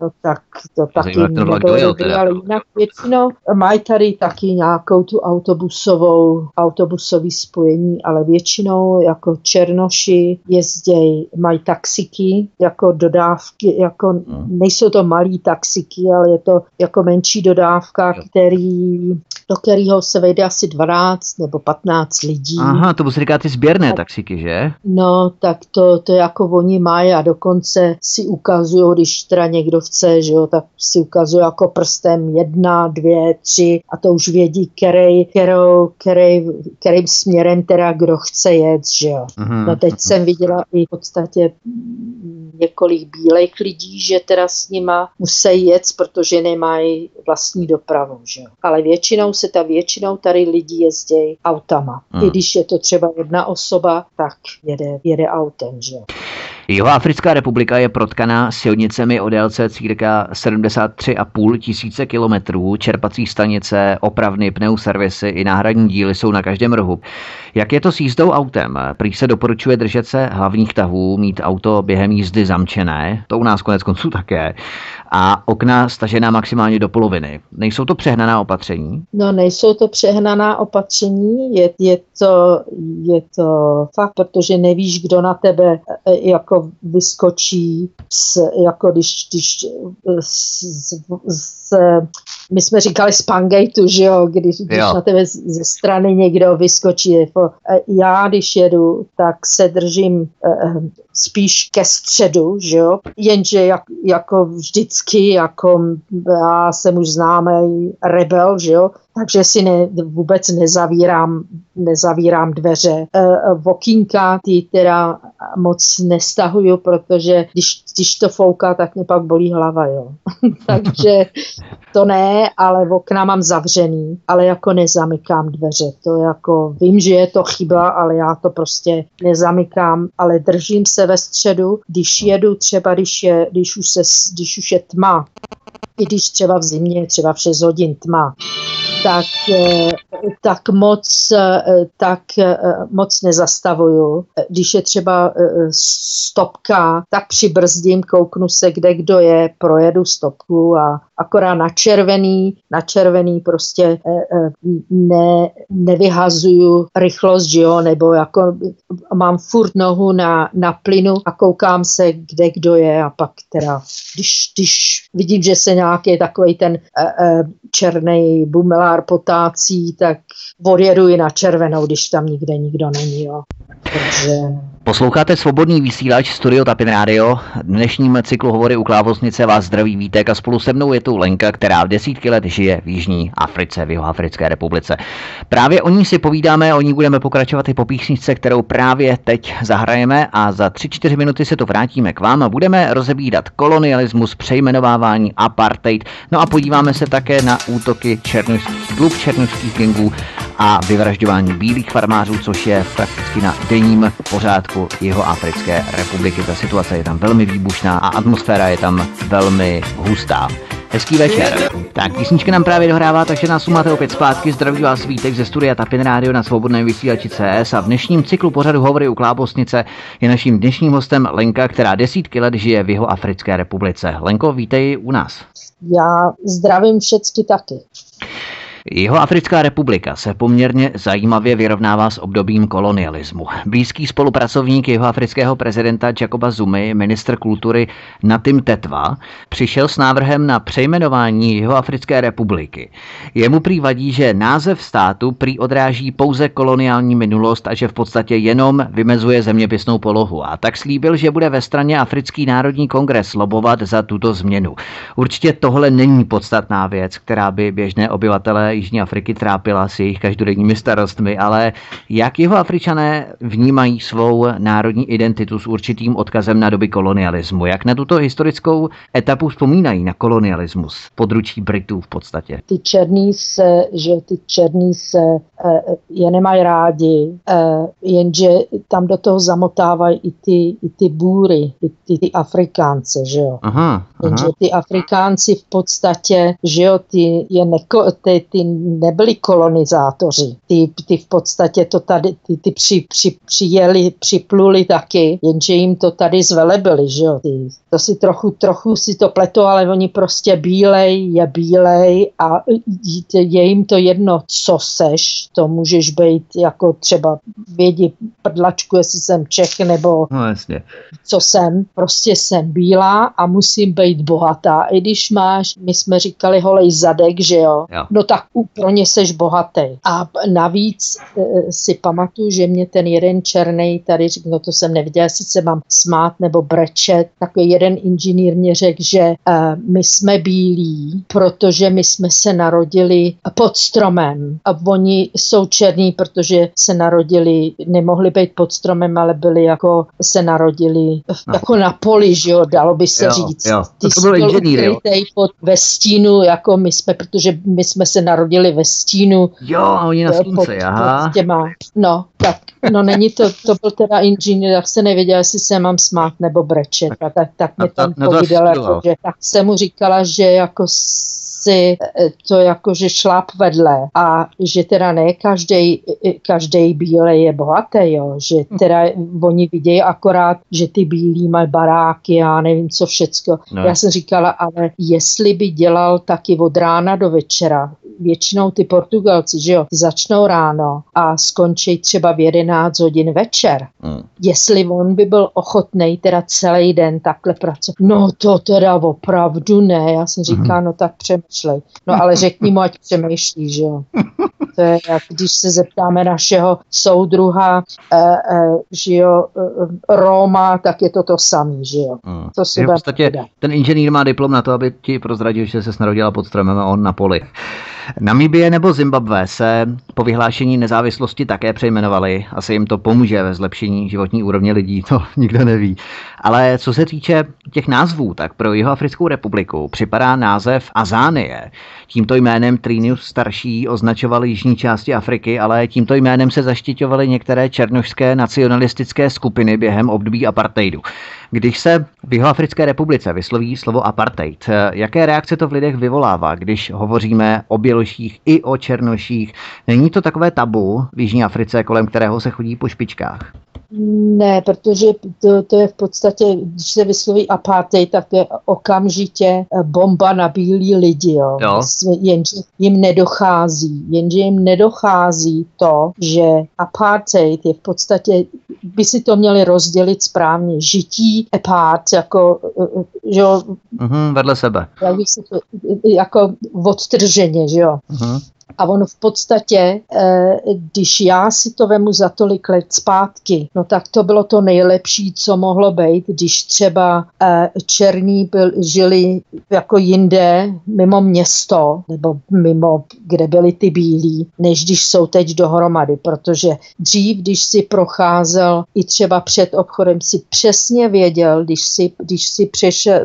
No, tak to taky nebylo dobrý, ale jinak většinou mají tady taky nějakou tu autobusovou, autobusový spojení, ale většinou jako černoši jezdějí, mají taxiky jako dodávky, jako hmm. Nejsou to malý taxiky, ale je to jako menší dodávka, který do kterého se vejde asi 12 nebo 15 lidí. Aha, to se říká ty sběrné taxiky, že? No, tak to, to jako oni mají a dokonce si ukazují, když teda někdo chce, že jo, tak si ukazují jako prstem jedna, dvě, tři a to už vědí, který, kterou, který, kterým směrem teda kdo chce jet, že jo. Mm-hmm. No teď mm-hmm. jsem viděla i v podstatě několik bílých lidí, že teda s nima musí jet, protože nemají vlastní dopravu, že jo. Ale většinou se ta většinou tady lidi jezdí autama. Hmm. I když je to třeba jedna osoba, tak jede, jede autem, že. Jihoafrická republika je protkaná silnicemi o délce cirka 73,5 tisíce kilometrů. Čerpací stanice, opravny, pneuservisy i náhradní díly jsou na každém rohu. Jak je to s jízdou autem? Prý se doporučuje držet se hlavních tahů, mít auto během jízdy zamčené, to u nás konec konců také, a okna stažená maximálně do poloviny. Nejsou to přehnaná opatření? No, nejsou to přehnaná opatření, je, je, to, je to fakt, protože nevíš, kdo na tebe e, jako vyskočí, s, jako když, když s, s, my jsme říkali z Pangejtu, že jo, když, když jo. na tebe ze strany někdo vyskočí. Jako, e, já, když jedu, tak se držím uh, spíš ke středu, že jo, jenže jak, jako vždycky, jako já jsem už známý rebel, že jo, takže si ne, vůbec nezavírám, nezavírám dveře. E, vokínka ty teda moc nestahuju, protože když, když to fouká, tak mě pak bolí hlava, jo. takže to ne, ale okna mám zavřený, ale jako nezamykám dveře. To jako, vím, že je to chyba, ale já to prostě nezamykám, ale držím se ve středu, když jedu třeba, když, je, když, už, se, když už je tma, i když třeba v zimě, třeba v 6 hodin tma, tak, eh, tak, moc, eh, tak eh, moc nezastavuju. Když je třeba stopka, tak přibrzdím, kouknu se, kde kdo je, projedu stopku a akorát na červený, na červený prostě ne, nevyhazuju rychlost, že jo, nebo jako mám furt nohu na, na plynu a koukám se, kde kdo je a pak teda, když, když vidím, že se nějaký takový ten černý bumelár potácí, tak odjedu i na červenou, když tam nikde nikdo není. Jo. Takže Posloucháte svobodný vysílač Studio Tapin Radio. Dnešním cyklu hovory u Klávosnice vás zdraví Vítek a spolu se mnou je tu Lenka, která v desítky let žije v Jižní Africe, v Jihoafrické republice. Právě o ní si povídáme, o ní budeme pokračovat i po písničce, kterou právě teď zahrajeme a za 3-4 minuty se to vrátíme k vám a budeme rozebídat kolonialismus, přejmenovávání, apartheid, no a podíváme se také na útoky černožských klub černožských gengů a vyvražďování bílých farmářů, což je prakticky na denním pořádku jeho Africké republiky. Ta situace je tam velmi výbušná a atmosféra je tam velmi hustá. Hezký večer. Tak písnička nám právě dohrává, takže nás máte opět zpátky. Zdraví vás Vítek ze studia Tapin Radio na svobodném vysílači CS a v dnešním cyklu pořadu Hovory u Klábosnice je naším dnešním hostem Lenka, která desítky let žije v jeho Africké republice. Lenko, vítej u nás. Já zdravím všechny taky. Jeho Africká republika se poměrně zajímavě vyrovnává s obdobím kolonialismu. Blízký spolupracovník jeho afrického prezidenta Jacoba Zumy, ministr kultury Natim Tetva, přišel s návrhem na přejmenování jeho Africké republiky. Jemu prý že název státu prý odráží pouze koloniální minulost a že v podstatě jenom vymezuje zeměpisnou polohu. A tak slíbil, že bude ve straně Africký národní kongres lobovat za tuto změnu. Určitě tohle není podstatná věc, která by běžné obyvatele Jižní Afriky trápila s jejich každodenními starostmi, ale jak jeho Afričané vnímají svou národní identitu s určitým odkazem na doby kolonialismu? Jak na tuto historickou etapu vzpomínají na kolonialismus područí Britů v podstatě? Ty černý se, že ty černý se je nemají rádi, jenže tam do toho zamotávají i ty, i ty bůry, i ty, ty Afrikánce, že jo. Aha, aha. Jenže ty Afrikánci v podstatě, že jo, ty, je neko, ty, ty nebyli kolonizátoři, ty, ty v podstatě to tady, ty, ty při, při, přijeli, připluli taky, jenže jim to tady zvelebili, že jo. Ty, to si trochu, trochu si to pleto, ale oni prostě bílej je bílej a je jim to jedno, co seš, to můžeš být jako třeba vědi prdlačku, jestli jsem Čech nebo no, jasně. co jsem, prostě jsem bílá a musím být bohatá. I když máš, my jsme říkali holej zadek, že jo, jo. no tak pro ně seš bohatý. A navíc e, si pamatuju, že mě ten jeden černý tady řekl, no to jsem neviděla, jestli se mám smát nebo brečet, takový jeden inženýr mě řekl, že e, my jsme bílí, protože my jsme se narodili pod stromem a oni jsou černí, protože se narodili, nemohli být pod stromem, ale byli jako, se narodili no. jako na poli, že jo, dalo by se jo, říct. Jo. Ty to byl inženýr, jo. pod ve stínu, jako my jsme, protože my jsme se narodili ve stínu. Jo, a oni na slunce, pod, aha. Pod těma, no, tak, no není to, to byl teda inženýr, tak se nevěděl, jestli se mám smát nebo brečet, tak, tak, tak mi tam povídala, jako, že tak jsem mu říkala, že jako si eh, to jakože šlap vedle a že teda ne každý každý bílej je bohatý, jo, že hm. teda oni vidějí akorát, že ty bílí mají baráky a nevím co všecko. No. Já jsem říkala, ale jestli by dělal taky od rána do večera, většinou ty Portugalci, že jo, začnou ráno a skončí třeba v 11 hodin večer. Mm. Jestli on by byl ochotný teda celý den takhle pracovat. No to teda opravdu ne. Já jsem říkala, mm. no tak přemýšlej. No ale řekni mu, ať přemýšlí, že jo. To je jak když se zeptáme našeho soudruha, e, e, že jo, e, Roma, tak je to to samý, že jo. Mm. To si v podstatě ten inženýr má diplom na to, aby ti prozradil, že se narodila pod stromem a on na poli. Namibie nebo Zimbabwe se po vyhlášení nezávislosti také přejmenovali. Asi jim to pomůže ve zlepšení životní úrovně lidí, to nikdo neví. Ale co se týče těch názvů, tak pro Jihoafrickou republiku připadá název Azánie. Tímto jménem Trinius starší označoval jižní části Afriky, ale tímto jménem se zaštiťovaly některé černožské nacionalistické skupiny během období apartheidu. Když se v Jihoafrické republice vysloví slovo apartheid, jaké reakce to v lidech vyvolává, když hovoříme o běloších i o černoších? Není to takové tabu v Jižní Africe, kolem kterého se chodí po špičkách? Ne, protože to, to je v podstatě, když se vysloví apartheid, tak to je okamžitě eh, bomba na bílí lidi, jo. jo. Jenže jim nedochází, jenže jim nedochází to, že apartheid je v podstatě, by si to měli rozdělit správně, žití apart, jako, eh, eh, že jo. Mm-hmm, vedle sebe. Jako odtrženě, že jo. Mm-hmm. A on v podstatě, eh, když já si to vemu za tolik let zpátky, no tak to bylo to nejlepší, co mohlo být, když třeba eh, černí byl, žili jako jinde, mimo město, nebo mimo, kde byli ty bílí, než když jsou teď dohromady, protože dřív, když si procházel i třeba před obchodem, si přesně věděl, když si, když si přešel,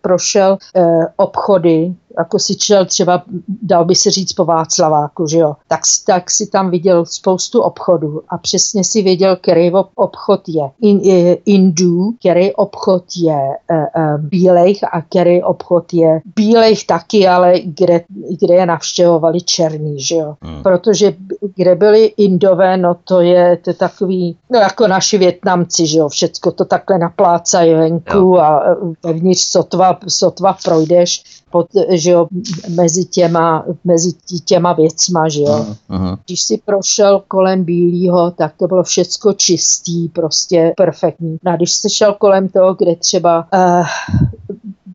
prošel eh, obchody, jako si čel třeba, dal by se říct po Václaváku, že jo, tak, tak si tam viděl spoustu obchodů a přesně si věděl, který obchod je in, Indů, který obchod je uh, uh, bílejch a který obchod je bílejch taky, ale kde, kde je navštěvovali černí, že jo. Hmm. Protože kde byli Indové, no to je, to je takový, no jako naši Větnamci, že jo, všecko to takhle naplácají venku jo. a vevnitř sotva, sotva projdeš, pod, že jo, mezi těma, mezi těma věcma, že jo. Uh-huh. Když si prošel kolem bílého, tak to bylo všecko čistý, prostě perfektní. No a když jsi šel kolem toho, kde třeba uh,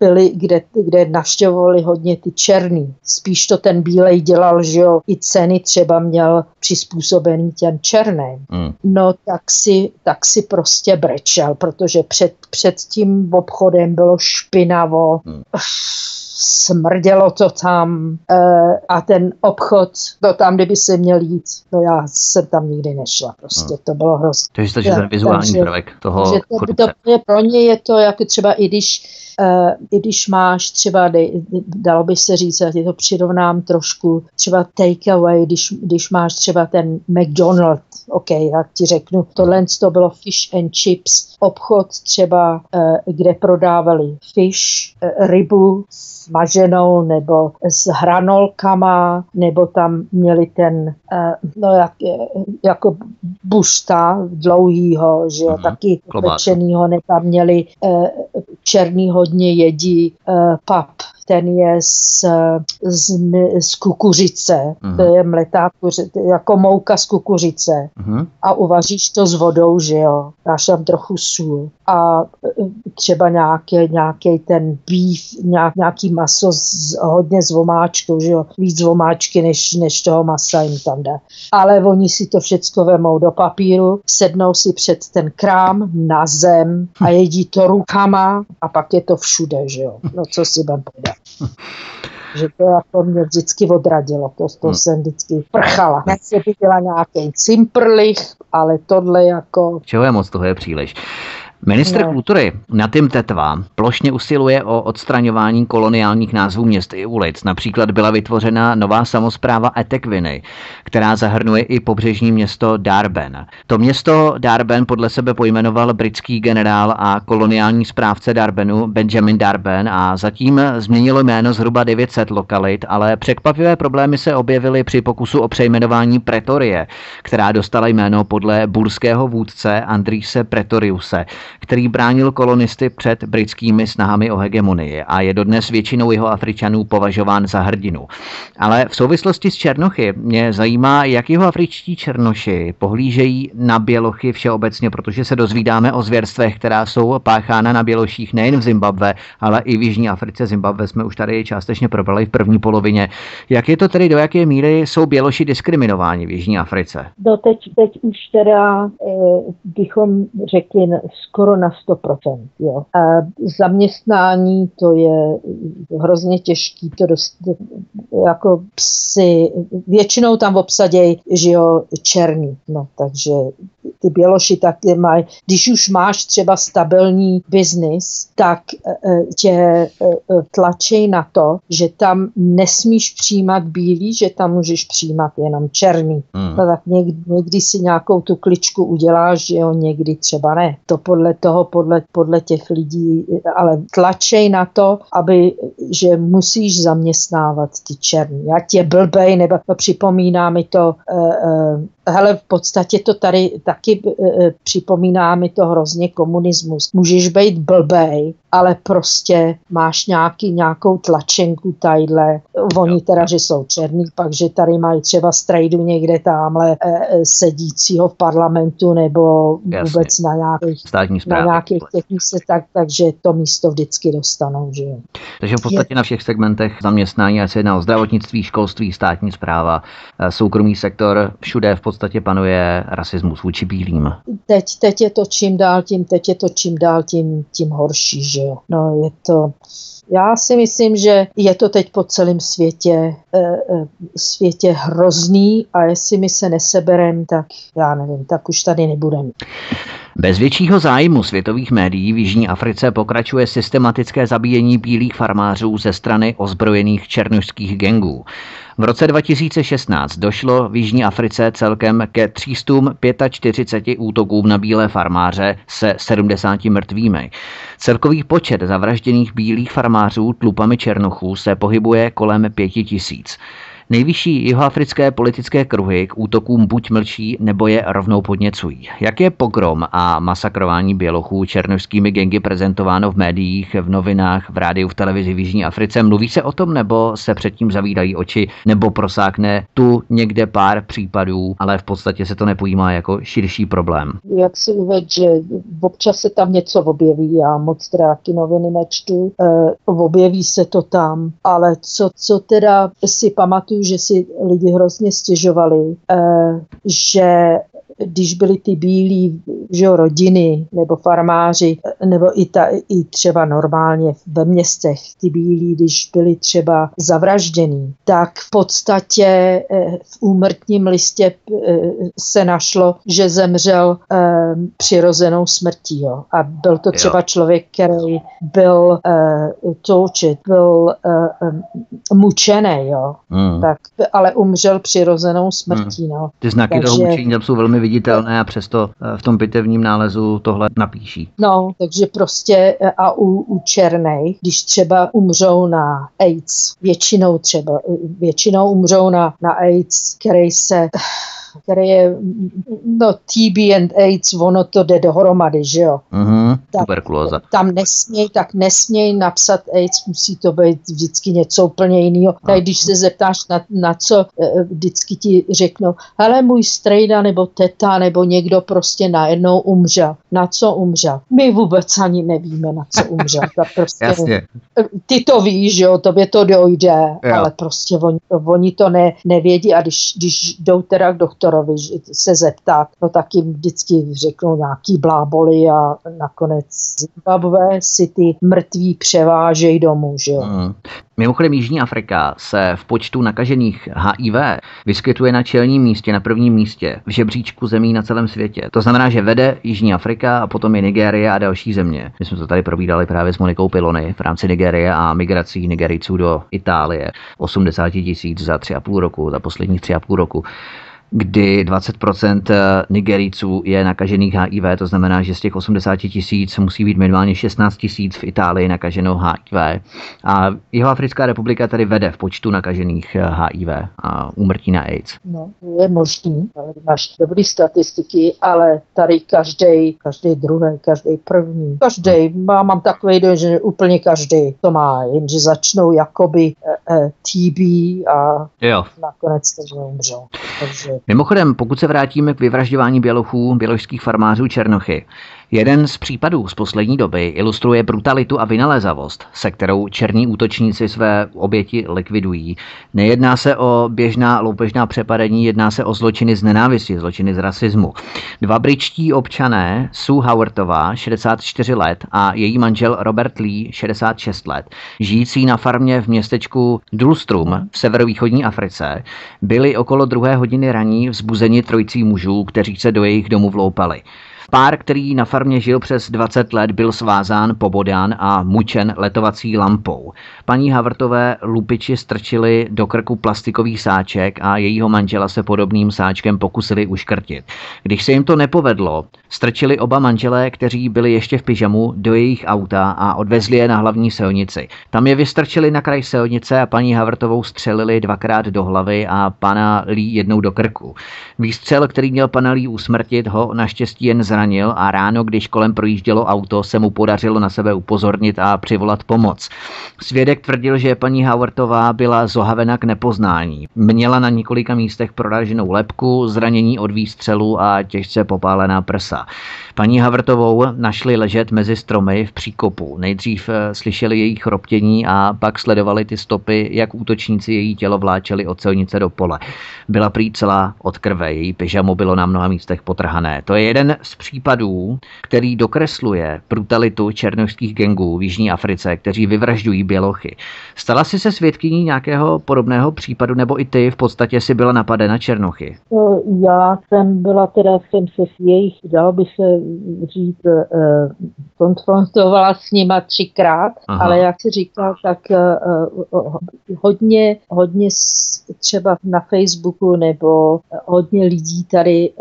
byli, kde, kde navštěvovali hodně ty černý. Spíš to ten bílej dělal, že jo, i ceny třeba měl přizpůsobený těm černým. Mm. No tak si, tak si prostě brečel, protože před, před tím obchodem bylo špinavo. Mm smrdělo to tam e, a ten obchod, to tam, kdyby se měl jít, no já jsem tam nikdy nešla, prostě hmm. to bylo hrozné. Takže to je ten vizuální prvek toho to, to je, pro ně je to jako třeba i když Uh, i když máš třeba, dalo by se říct, já ti to přirovnám trošku, třeba takeaway, když, když máš třeba ten McDonald's, OK, jak ti řeknu, tohle to bylo fish and chips, obchod třeba, eh, kde prodávali fish, eh, rybu smaženou nebo s hranolkama, nebo tam měli ten, eh, no jak, jako bušta dlouhýho, že jo, mm-hmm. taky pečenýho, nebo tam měli černý hodně jedí de uh, pop. Ten je z, z, z kukuřice, uh-huh. to je mletá kuřice, jako mouka z kukuřice uh-huh. a uvaříš to s vodou, že jo, dáš tam trochu sůl a e, třeba nějaký, nějaký ten beef, nějak, nějaký maso z, hodně z vomáčkou, že jo, víc vomáčky než, než toho masa jim tam dá. Ale oni si to všecko vemou do papíru, sednou si před ten krám na zem a jedí to rukama a pak je to všude, že jo. No co si budem podat. že to jako mě vždycky odradilo, to, to hmm. jsem vždycky prchala. Nechci byla nějaký cimprlich, ale tohle jako... Čeho je moc, toho je příliš. Ministr no. kultury Natim Tetva plošně usiluje o odstraňování koloniálních názvů měst i ulic. Například byla vytvořena nová samozpráva Etekviny, která zahrnuje i pobřežní město Darben. To město Darben podle sebe pojmenoval britský generál a koloniální správce Darbenu Benjamin Darben a zatím změnilo jméno zhruba 900 lokalit, ale překvapivé problémy se objevily při pokusu o přejmenování Pretorie, která dostala jméno podle burského vůdce Andrise Pretoriuse který bránil kolonisty před britskými snahami o hegemonii a je dodnes většinou jeho Afričanů považován za hrdinu. Ale v souvislosti s Černochy mě zajímá, jak jeho afričtí černoši pohlížejí na bělochy všeobecně, protože se dozvídáme o zvěrstvech, která jsou páchána na běloších nejen v Zimbabve, ale i v Jižní Africe. Zimbabve jsme už tady částečně probrali v první polovině. Jak je to tedy, do jaké míry jsou běloši diskriminováni v Jižní Africe? Do teď, teď už teda eh, bychom řekli skoro skoro na 100%. Jo. A zaměstnání to je hrozně těžký, to dost, jako psy, většinou tam obsadějí, že jo, černý, no, takže ty běloši taky mají, když už máš třeba stabilní biznis, tak e, tě e, tlačí na to, že tam nesmíš přijímat bílý, že tam můžeš přijímat jenom černý. Hmm. No, tak někdy, někdy si nějakou tu kličku uděláš, že jo, někdy třeba ne. To podle toho, podle, podle těch lidí, ale tlačej na to, aby, že musíš zaměstnávat ty černý. Já tě blbej, nebo to připomíná mi to Hele, v podstatě to tady taky e, připomíná mi to hrozně komunismus. Můžeš být blbej, ale prostě máš nějaký, nějakou tlačenku tadyhle. Oni teda, že jsou černý, pak, že tady mají třeba strajdu někde tamhle e, e, sedícího v parlamentu nebo Jasně. vůbec na nějakých, na nějakých těch místech, tak, takže to místo vždycky dostanou. Že? Takže v podstatě Je... na všech segmentech zaměstnání, ať se jedná o zdravotnictví, školství, státní zpráva, e, soukromý sektor, všude v podstatě panuje rasismus vůči bílým. Teď, teď je to čím dál tím, teď je to čím dál tím, tím horší, že jo. No je to, já si myslím, že je to teď po celém světě, e, e, světě hrozný a jestli my se neseberem, tak já nevím, tak už tady nebudeme. Bez většího zájmu světových médií v Jižní Africe pokračuje systematické zabíjení bílých farmářů ze strany ozbrojených černožských gengů. V roce 2016 došlo v Jižní Africe celkem ke 345 útokům na bílé farmáře se 70 mrtvými. Celkový počet zavražděných bílých farmářů tlupami černochů se pohybuje kolem 5000. Nejvyšší jihoafrické politické kruhy k útokům buď mlčí, nebo je rovnou podněcují. Jak je pogrom a masakrování bělochů černožskými gengy prezentováno v médiích, v novinách, v rádiu, v televizi v Jižní Africe? Mluví se o tom, nebo se předtím zavídají oči, nebo prosákne tu někde pár případů, ale v podstatě se to nepojímá jako širší problém? Jak si uvedl, že občas se tam něco objeví, já moc dráky noviny nečtu, e, objeví se to tam, ale co, co teda si pamatuju, že si lidi hrozně stěžovali, eh, že když byly ty bílí že rodiny nebo farmáři, nebo i, ta, i třeba normálně ve městech ty bílí, když byli třeba zavraždění, tak v podstatě eh, v úmrtním listě eh, se našlo, že zemřel eh, přirozenou smrtí. Jo. A byl to třeba člověk, který byl toučit, byl mučený, jo. Hmm. Tak, ale umřel přirozenou smrtí. Hmm. No. Ty znaky Takže, toho mučení tam jsou velmi viditelné a přesto v tom bitevním nálezu tohle napíší. No, takže prostě a u, u černej, když třeba umřou na AIDS, většinou třeba, většinou umřou na, na AIDS, který se který je, no TB and AIDS, ono to jde dohromady, že jo. Mm-hmm, tak, tuberkulóza. Tam nesměj, tak nesměj napsat AIDS, musí to být vždycky něco úplně jiného. Tak když se zeptáš na, na co, eh, vždycky ti řeknou, hele můj strejda nebo teta nebo někdo prostě najednou umřel. Na co umřel? My vůbec ani nevíme, na co umřel. Tak prostě, Jasně. Ty to víš, že jo, tobě to dojde, jo. ale prostě oni, oni to ne, nevědí a když, když jdou teda k doktoru, doktorovi se zeptat, no tak jim vždycky řeknou nějaký bláboli a nakonec Zimbabwe si ty mrtví převážejí domů, že jo. Mm. Mimochodem Jižní Afrika se v počtu nakažených HIV vyskytuje na čelním místě, na prvním místě v žebříčku zemí na celém světě. To znamená, že vede Jižní Afrika a potom i Nigérie a další země. My jsme to tady probídali právě s Monikou Pilony v rámci Nigérie a migrací Nigericů do Itálie. 80 tisíc za tři a půl roku, za posledních tři a půl roku kdy 20% eh, Nigerijců je nakažených HIV, to znamená, že z těch 80 tisíc musí být minimálně 16 tisíc v Itálii nakaženo HIV. A jeho Africká republika tady vede v počtu nakažených HIV eh, a úmrtí na AIDS. No, je možný, ale máš dobré statistiky, ale tady každý, každý druhý, každý první, každý, má, mám takový dojem, že úplně každý to má, jenže začnou jakoby e, e, TB a jo. nakonec to umřou. Takže Mimochodem, pokud se vrátíme k vyvražďování bělochů, běložských farmářů Černochy, jeden z případů z poslední doby ilustruje brutalitu a vynalézavost, se kterou černí útočníci své oběti likvidují. Nejedná se o běžná loupežná přepadení, jedná se o zločiny z nenávisti, zločiny z rasismu. Dva britští občané, Sue Howartová, 64 let, a její manžel Robert Lee, 66 let, žijící na farmě v městečku Dulstrum v severovýchodní Africe, byli okolo druhé hodiny raní vzbuzeni trojicí mužů, kteří se do jejich domu vloupali. Pár, který na farmě žil přes 20 let, byl svázán, pobodán a mučen letovací lampou. Paní Havrtové lupiči strčili do krku plastikový sáček a jejího manžela se podobným sáčkem pokusili uškrtit. Když se jim to nepovedlo, strčili oba manželé, kteří byli ještě v pyžamu, do jejich auta a odvezli je na hlavní silnici. Tam je vystrčili na kraj silnice a paní Havrtovou střelili dvakrát do hlavy a pana Lee jednou do krku. Výstřel, který měl pana Lee usmrtit, ho naštěstí jen zranil zranil a ráno, když kolem projíždělo auto, se mu podařilo na sebe upozornit a přivolat pomoc. Svědek tvrdil, že paní Howardová byla zohavena k nepoznání. Měla na několika místech proraženou lepku, zranění od výstřelu a těžce popálená prsa. Paní Havrtovou našli ležet mezi stromy v příkopu. Nejdřív eh, slyšeli její chroptění a pak sledovali ty stopy, jak útočníci její tělo vláčeli od celnice do pole. Byla prý celá od krve, její pyžamo bylo na mnoha místech potrhané. To je jeden z případů, který dokresluje brutalitu černožských gengů v Jižní Africe, kteří vyvražďují bělochy. Stala si se svědkyní nějakého podobného případu, nebo i ty v podstatě si byla napadena černochy? Já jsem byla teda, jsem se s jejich, dalo by se říct, eh, konfrontovala s nima třikrát, Aha. ale jak si říkal, tak eh, hodně, hodně třeba na Facebooku nebo hodně lidí tady,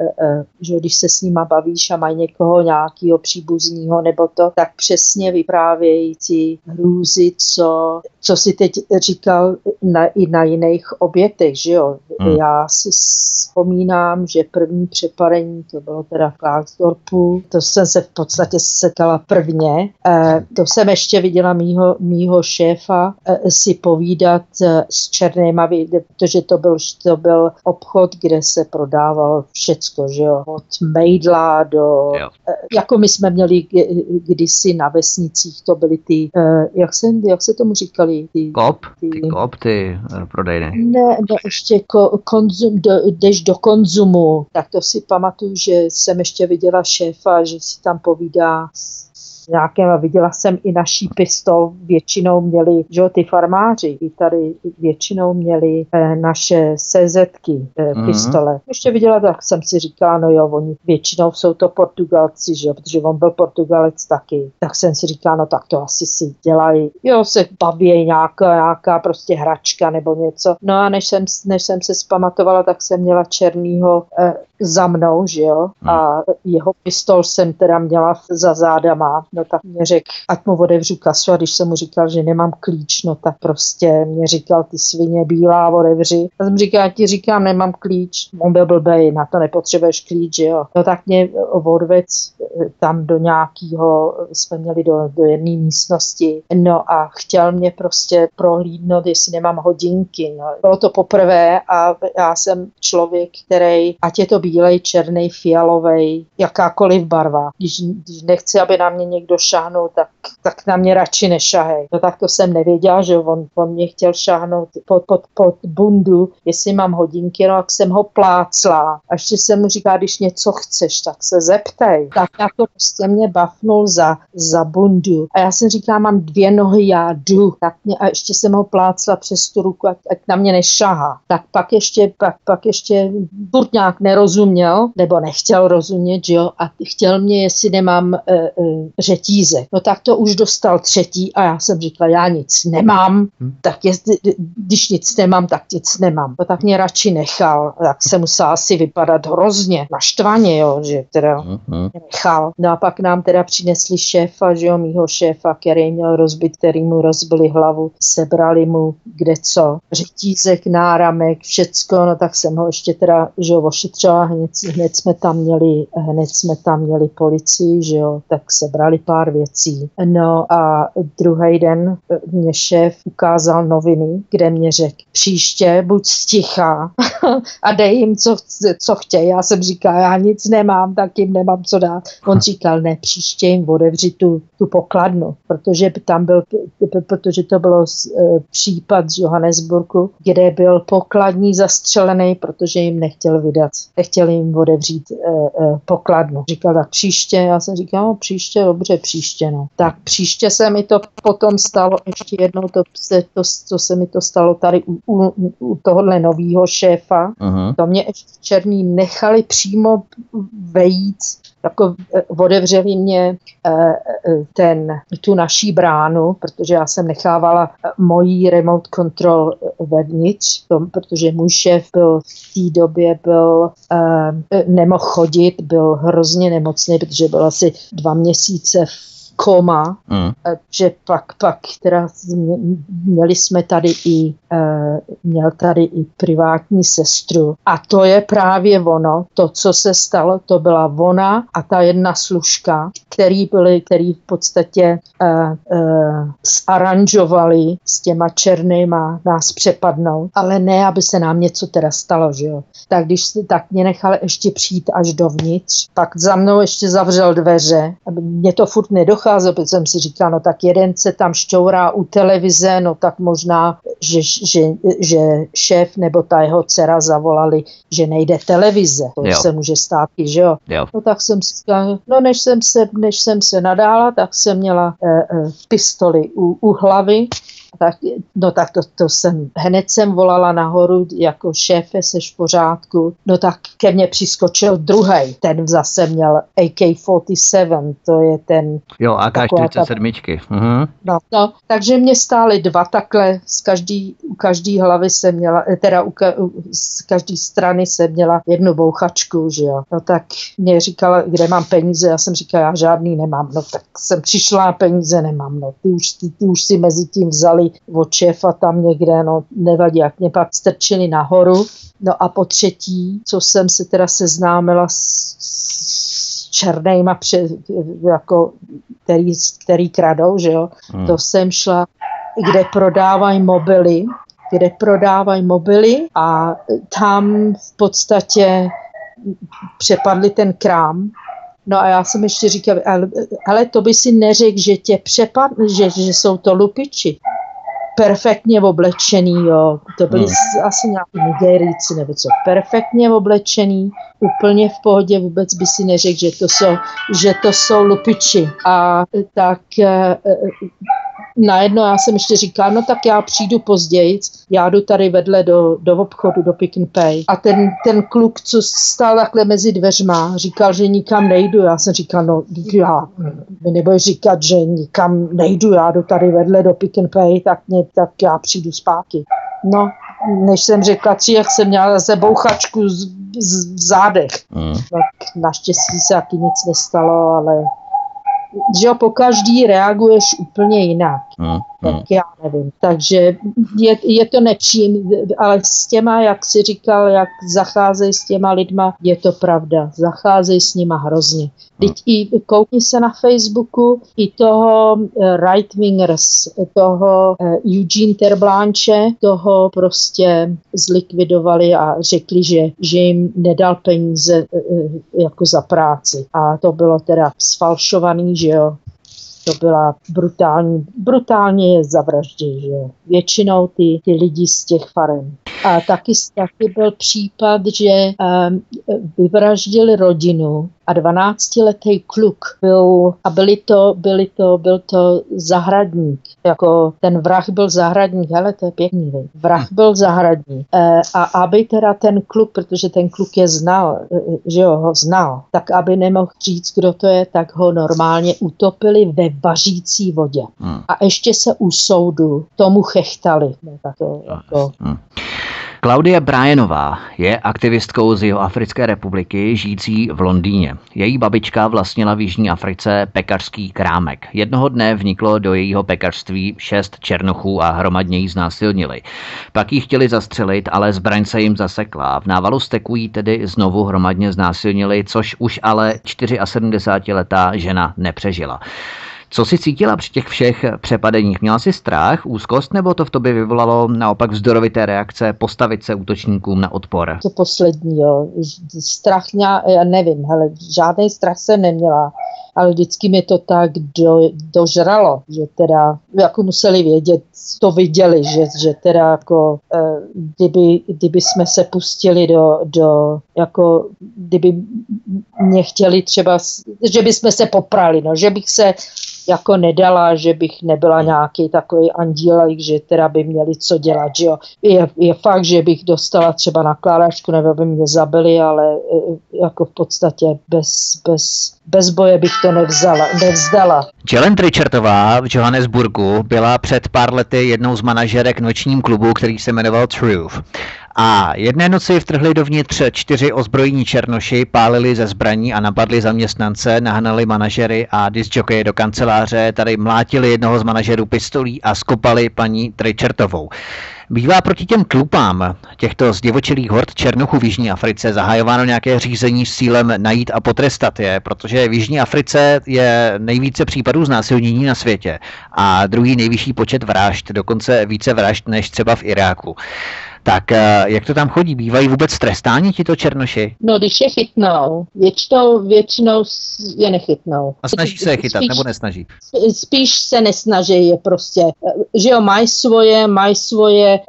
že když se s nima bavíš a mají někoho nějakého příbuzního nebo to, tak přesně vyprávějící hrůzy, co, co si teď říkal na, i na jiných obětech, že jo. Hmm. Já si vzpomínám, že první přepadení, to bylo teda v Klagsdorpu, to jsem se v podstatě setkala prvně. E, to jsem ještě viděla mýho, mýho šéfa e, si povídat e, s černýma, protože to byl, to byl obchod, kde se prodával všecko, že jo, od mejdla do jo. jo. E, jako my jsme měli kdysi na vesnicích, to byly ty, e, jak se, jak se tomu říkali? Ty, kop, ty, ty kop, ty prodejny. Ne, ne, ještě ko, konzum, do, jdeš do konzumu, tak to si pamatuju, že jsem ještě viděla šéfa, že si tam povídá nějakém, viděla jsem i naší pistol, většinou měli, že ty farmáři, i tady většinou měli eh, naše CZky eh, mm-hmm. pistole. Ještě viděla, tak jsem si říkala, no jo, oni většinou jsou to Portugalci, že protože on byl Portugalec taky. Tak jsem si říkala, no tak to asi si dělají, jo, se baví nějaká, nějaká prostě hračka nebo něco. No a než jsem, než jsem se zpamatovala, tak jsem měla černýho eh, za mnou, že jo, hmm. a jeho pistol jsem teda měla za zádama, no tak mě řekl, ať mu otevřu kasu a když jsem mu říkal, že nemám klíč, no tak prostě mě říkal, ty svině bílá, otevři. A jsem říkal, já ti říkám, nemám klíč. On byl blbej, na to nepotřebuješ klíč, jo. No tak mě odvec tam do nějakého, jsme měli do, do jedné místnosti, no a chtěl mě prostě prohlídnout, jestli nemám hodinky, no. Bylo to poprvé a já jsem člověk, který, ať je to bílej, černý, fialový, jakákoliv barva. Když, když nechci, aby na mě někdo šáhnul, tak, tak na mě radši nešahej. No tak to jsem nevěděla, že on, on mě chtěl šáhnout pod, pod, pod bundu, jestli mám hodinky, no tak jsem ho plácla. A ještě jsem mu říká, když něco chceš, tak se zeptej. Tak jako prostě mě bafnul za, za bundu. A já jsem říká, mám dvě nohy, já jdu. Tak mě, a ještě jsem ho plácla přes tu ruku, ať, ať na mě nešahá. Tak pak ještě, pak, pak ještě nějak nerozuměl rozuměl, nebo nechtěl rozumět, že jo, a chtěl mě, jestli nemám e, e, řetízek. No tak to už dostal třetí a já jsem říkal, já nic nemám, hmm. tak je, když nic nemám, tak nic nemám. No tak mě radši nechal, tak se musel asi vypadat hrozně, naštvaně, jo, že teda hmm. nechal. No a pak nám teda přinesli šéfa, že jo, mýho šéfa, který měl rozbit, který mu rozbili hlavu, sebrali mu kde co, řetízek, náramek, všecko, no tak jsem ho ještě teda, že jo, ošetřila hned, hned, jsme tam měli, hned jsme tam měli policii, že jo, tak sebrali pár věcí. No a druhý den mě šéf ukázal noviny, kde mě řekl, příště buď sticha a dej jim, co, co chtějí. Já jsem říkal, já nic nemám, tak jim nemám co dát. On říkal, ne, příště jim otevři tu, tu pokladnu, protože tam byl, protože to bylo e, případ z Johannesburgu, kde byl pokladní zastřelený, protože jim nechtěl vydat, nechtěl jim otevřít e, e, pokladnu. Říkal, tak příště, já jsem říkal, no příště, dobře, příště, no. Tak příště se mi to potom stalo, ještě jednou to, se, to, to se mi to stalo tady u, u, u tohohle nového šéfa. Uh-huh. To mě ještě černý nechali přímo vejít jako eh, otevřeli mě eh, ten, tu naší bránu, protože já jsem nechávala mojí remote control vevnitř, protože můj šéf byl v té době byl nemohl chodit, byl hrozně nemocný, protože byl asi dva měsíce v koma, mm. že pak, pak teda měli jsme tady i, uh, měl tady i privátní sestru a to je právě ono, to, co se stalo, to byla ona a ta jedna služka, který byli, který v podstatě uh, zaranžovali s těma černýma nás přepadnout, ale ne, aby se nám něco teda stalo, že jo. Tak když tak mě nechal ještě přijít až dovnitř, pak za mnou ještě zavřel dveře, aby mě to furt nedocházelo, docházel, protože jsem si říkal, no tak jeden se tam šťourá u televize, no tak možná, že, že, že šéf nebo ta jeho dcera zavolali, že nejde televize. To jo. se může stát, že jo? jo. No tak jsem si říkal, no než jsem se, než jsem se nadála, tak jsem měla eh, eh, pistoli u, u hlavy tak, no tak to, to jsem, hned jsem volala nahoru jako šéfe, seš v pořádku. No tak ke mně přiskočil druhý, ten zase měl AK-47, to je ten... Jo, AK-47. Ta, uh-huh. no, no, takže mě stály dva takhle, z každý, u každý hlavy se měla, teda u, ka, z každé strany se měla jednu bouchačku, že jo. No tak mě říkala, kde mám peníze, já jsem říkala, já žádný nemám. No tak jsem přišla a peníze nemám, no ty už, ty, ty už si mezi tím vzali od šéfa tam někde, no nevadí, jak mě pak strčili nahoru. No a po třetí, co jsem se teda seznámila s, s černejma, pře, jako, který, který kradou, že jo, hmm. to jsem šla, kde prodávají mobily, kde prodávají mobily a tam v podstatě přepadli ten krám No a já jsem ještě říkal, ale, ale to by si neřekl, že tě přepadne, že, že jsou to lupiči perfektně oblečený, jo. To byli hmm. asi nějaký Nigerijci nebo co. Perfektně oblečený, úplně v pohodě, vůbec by si neřekl, že to jsou, že to jsou lupiči. A tak eh, najednou já jsem ještě říkal, no tak já přijdu později, já jdu tady vedle do, do obchodu, do Pick and Pay. A ten, ten kluk, co stál takhle mezi dveřma, říkal, že nikam nejdu. Já jsem říkal, no já, mi nebudeš říkat, že nikam nejdu, já jdu tady vedle do Pick and Pay, tak, mě, tak já přijdu zpátky. No, než jsem řekla tři, jak jsem měla zase bouchačku z, z, v zádech. Mm. Tak naštěstí se taky nic nestalo, ale že po každý reaguješ úplně jinak. Hmm, tak já nevím. Takže je, je to nepříjemné, ale s těma, jak si říkal, jak zacházejí s těma lidma, je to pravda. Zacházejí s nima hrozně. Teď i koukni se na Facebooku i toho eh, right wingers, toho eh, Eugene Terblanche, toho prostě zlikvidovali a řekli, že, že jim nedal peníze eh, jako za práci. A to bylo teda sfalšovaný, že jo, to byla brutální, brutálně je zavraždí, že. Většinou ty, ty lidi z těch farem. A taky, taky byl případ, že um, vyvraždili rodinu a 12-letý kluk byl, a byli to, byli to, byl to zahradník, jako ten vrah byl zahradník, ale to je pěkný, vej. vrah byl zahradník. E, a aby teda ten kluk, protože ten kluk je znal, e, že jo, ho znal, tak aby nemohl říct, kdo to je, tak ho normálně utopili ve vařící vodě. Hmm. A ještě se u soudu tomu chechtali. No, tak to, jako, hmm. Klaudia Bryanová je aktivistkou z Jihoafrické republiky žijící v Londýně. Její babička vlastnila v Jižní Africe pekařský krámek. Jednoho dne vniklo do jejího pekařství šest černochů a hromadně jí znásilnili. Pak ji chtěli zastřelit, ale zbraň se jim zasekla. V návalu steku jí tedy znovu hromadně znásilnili, což už ale 74-letá žena nepřežila. Co si cítila při těch všech přepadeních? Měla jsi strach, úzkost, nebo to v tobě vyvolalo naopak vzdorovité reakce postavit se útočníkům na odpor? To poslední, jo. Strach, já nevím, hele, žádný strach jsem neměla ale vždycky mi to tak do, dožralo, že teda jako museli vědět, to viděli, že, že teda jako eh, kdyby, kdyby jsme se pustili do, do jako kdyby mě chtěli třeba, že by jsme se poprali, no, že bych se jako nedala, že bych nebyla nějaký takový andílek, že teda by měli co dělat, že jo. Je, je fakt, že bych dostala třeba nakládačku, nebo by mě zabili, ale e, jako v podstatě bez, bez, bez boje bych to nevzala, nevzdala. Jelen Richardová v Johannesburgu byla před pár lety jednou z manažerek nočním klubu, který se jmenoval Truth. A jedné noci vtrhli dovnitř čtyři ozbrojení černoši, pálili ze zbraní a napadli zaměstnance, nahnali manažery a disjokeje do kanceláře, tady mlátili jednoho z manažerů pistolí a skopali paní Tričertovou. Bývá proti těm klupám těchto zdivočilých hord černochů v Jižní Africe zahajováno nějaké řízení s cílem najít a potrestat je, protože v Jižní Africe je nejvíce případů znásilnění na světě a druhý nejvyšší počet vražd, dokonce více vražd než třeba v Iráku. Tak eh, jak to tam chodí? Bývají vůbec trestáni tito černoši? No, když je chytnou, většinou, většinou je nechytnou. A snaží se je chytat, spíš, nebo nesnaží? Spíš se nesnaží je prostě. Eh, že jo, mají svoje, mají svoje,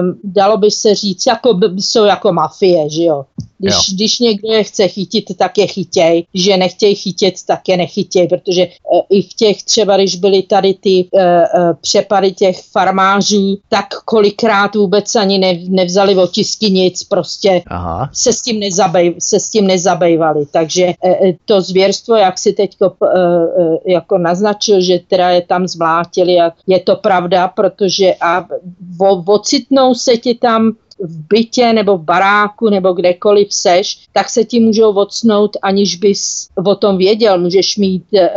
um, dalo by se říct, jako, jsou jako mafie, že jo. Když, když někdo je chce chytit, tak je chytěj. Když je nechtějí chytit, tak je nechytěj, protože uh, i v těch třeba, když byly tady ty uh, uh, přepady těch farmářů, tak kolikrát vůbec ani ne, nevzali otisky nic, prostě Aha. se s tím, nezabej, se s tím nezabejvali. Takže uh, to zvěrstvo, jak si teď uh, jako naznačil, že teda je tam zmlátili a je to pravda, protože a ocitnou se ti tam v bytě nebo v baráku nebo kdekoliv seš, tak se ti můžou odsnout, aniž bys o tom věděl. Můžeš mít e,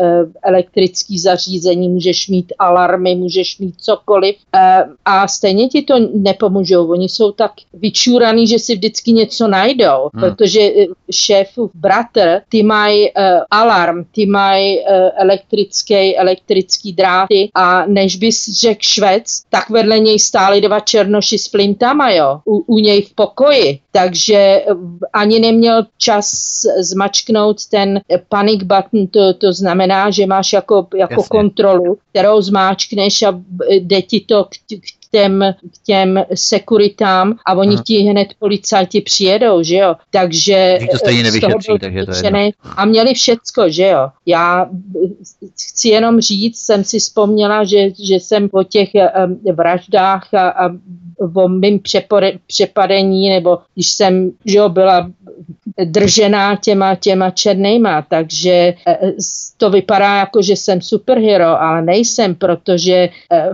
elektrický zařízení, můžeš mít alarmy, můžeš mít cokoliv e, a stejně ti to nepomůžou. Oni jsou tak vyčúraný, že si vždycky něco najdou, hmm. protože eh, šéfův bratr, ty mají e, alarm, ty mají e, elektrický, elektrický dráty a než bys řekl švec, tak vedle něj stály dva černoši s plintama, jo u, u něj v pokoji, takže ani neměl čas zmačknout ten panic button, to, to znamená, že máš jako, jako kontrolu, kterou zmáčkneš a jde ti to k, k těm, k těm sekuritám a oni Aha. ti hned policajti přijedou, že jo. Takže to stejně nevyšetří, takže to je A měli všecko, že jo. Já chci jenom říct, jsem si vzpomněla, že, že jsem po těch um, vraždách a, a o mým přepadení, nebo když jsem že jo, byla držená těma, těma černýma, takže eh, to vypadá jako, že jsem superhero, ale nejsem, protože eh,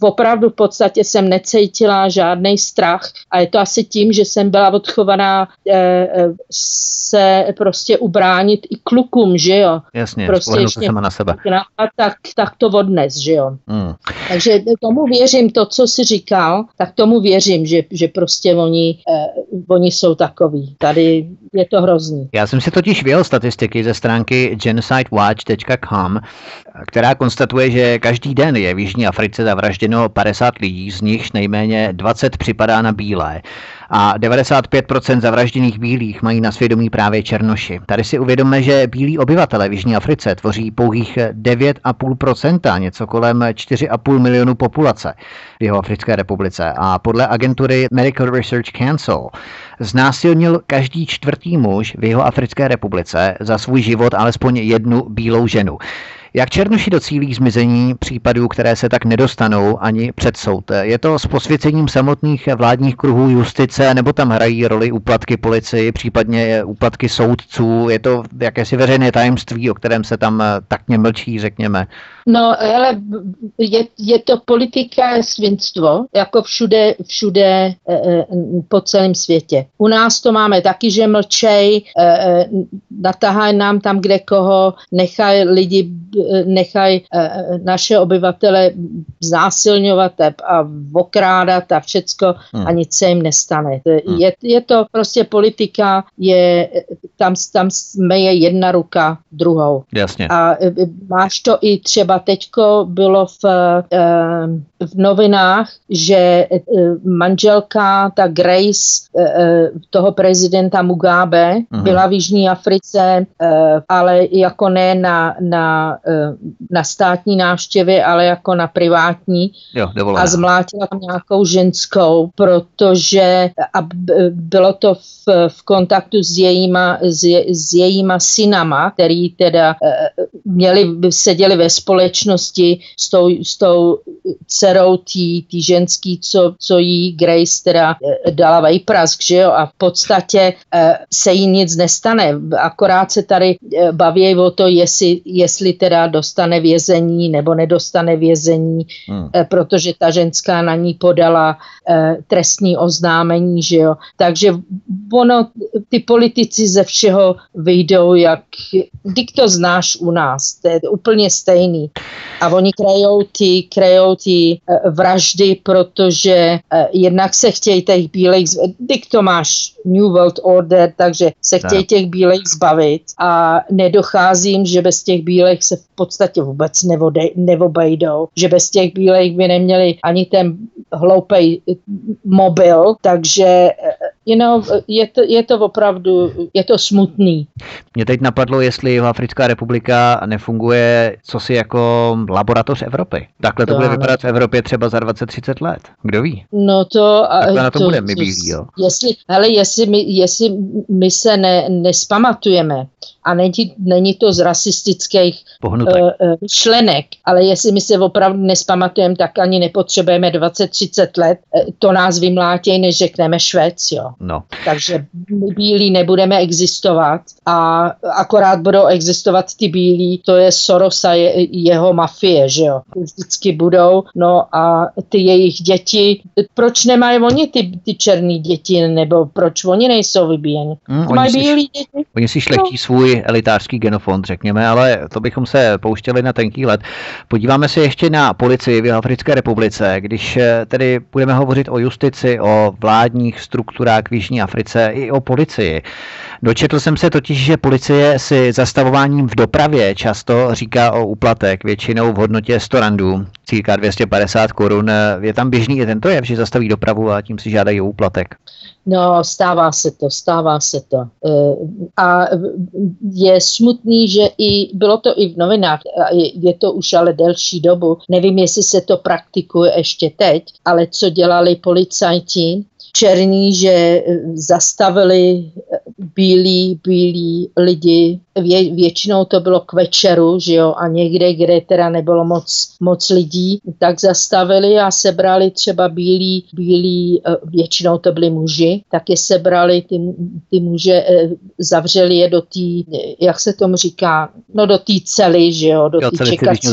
opravdu v podstatě jsem necítila žádný strach a je to asi tím, že jsem byla odchovaná eh, se prostě ubránit i klukům, že jo. Jasně, prostě ještě, sama na sebe. A tak, tak to odnes, že jo. Hmm. Takže tomu věřím, to, co jsi říkal, tak tomu věřím, že, že prostě oni, eh, oni jsou takový. Tady je to hrozný. Já jsem si totiž vyjel statistiky ze stránky genocidewatch.com, která konstatuje, že každý den je v Jižní Africe zavražděno 50 lidí, z nichž nejméně 20 připadá na bílé a 95% zavražděných bílých mají na svědomí právě černoši. Tady si uvědomme, že bílí obyvatele v Jižní Africe tvoří pouhých 9,5%, něco kolem 4,5 milionů populace v jeho Africké republice a podle agentury Medical Research Council znásilnil každý čtvrtý muž v jeho Africké republice za svůj život alespoň jednu bílou ženu. Jak Černoši docílí zmizení případů, které se tak nedostanou ani před soud? Je to s posvěcením samotných vládních kruhů justice, nebo tam hrají roli úplatky policii, případně úplatky soudců? Je to jakési veřejné tajemství, o kterém se tam tak mlčí, řekněme? No, ale je, je to politika svinstvo, jako všude, všude e, e, po celém světě. U nás to máme taky, že mlčej, e, e, natahají nám tam kde koho, nechají lidi, nechají e, naše obyvatele znásilňovat a okrádat a všecko hmm. a nic se jim nestane. Hmm. Je, je to prostě politika, je, tam, tam jsme je jedna ruka druhou. Jasně. A e, máš to i třeba třeba teďko bylo v, eh, v novinách, že eh, manželka, ta Grace eh, toho prezidenta Mugabe, uh-huh. byla v Jižní Africe, ale jako ne na, na, na státní návštěvě, ale jako na privátní. Jo, a zmlátila tam nějakou ženskou, protože a bylo to v, v kontaktu s jejíma, s, je, s jejíma synama, který teda měli, seděli ve společnosti společnosti s tou, s tou dcerou tý, ženský, co, co jí Grace teda eh, dala vejprask, že jo, a v podstatě eh, se jí nic nestane, akorát se tady eh, baví o to, jestli, jestli teda dostane vězení nebo nedostane vězení, hmm. protože ta ženská na ní podala trestní oznámení, že jo, takže ono, ty politici ze všeho vyjdou, jak, když to znáš u nás, to je úplně stejný. A oni krajou ty, krajou ty vraždy, protože uh, jednak se chtějí těch bílejch, když to máš New World Order, takže se chtějí těch bílejch zbavit a nedocházím, že bez těch bílejch se v podstatě vůbec nevodej, neobejdou, že bez těch bílejch by neměli ani ten hloupej mobil, takže you know, je, to, je to opravdu, je to smutný. Mě teď napadlo, jestli Africká republika nefunguje co si jako laboratoř Evropy. Takhle to, to bude ano. vypadat v Evropě třeba za 20-30 let. Kdo ví? No to... Takhle na to, to bude my bílí, jo. Jestli, hele, jestli my, jestli my se ne, nespamatujeme, a není, není to z rasistických uh, ale jestli my se opravdu nespamatujeme, tak ani nepotřebujeme 20-30 let, uh, to nás vymlátěj, než řekneme Švéc, jo. No. Takže my bílí nebudeme existovat a akorát budou existovat ty bílí, to je Soros a je, jeho mafie, že jo. Vždycky budou, no a ty jejich děti, proč nemají oni ty, ty černé děti, nebo proč oni nejsou vybíjeni? Hmm, mají bílí děti? Oni si šlechtí no. svůj elitářský genofond, řekněme, ale to bychom se pouštěli na tenký let. Podíváme se ještě na policii v Africké republice, když eh, tedy budeme hovořit o justici, o vládních strukturách tlak v Jižní Africe i o policii. Dočetl jsem se totiž, že policie si zastavováním v dopravě často říká o úplatek, většinou v hodnotě 100 randů, cirka 250 korun. Je tam běžný i tento jev, že zastaví dopravu a tím si žádají o úplatek? No, stává se to, stává se to. Eh, a je smutný, že i bylo to i v novinách, je to už ale delší dobu. Nevím, jestli se to praktikuje ještě teď, ale co dělali policajti, černí, že eh, zastavili eh, bílí, bílí lidi. Vě, většinou to bylo k večeru, že jo, a někde, kde teda nebylo moc, moc lidí, tak zastavili a sebrali třeba bílí, bílí, eh, většinou to byli muži, tak je sebrali ty, ty muže, zavřeli je do té, jak se tomu říká, no do té cely, že jo, do té čekací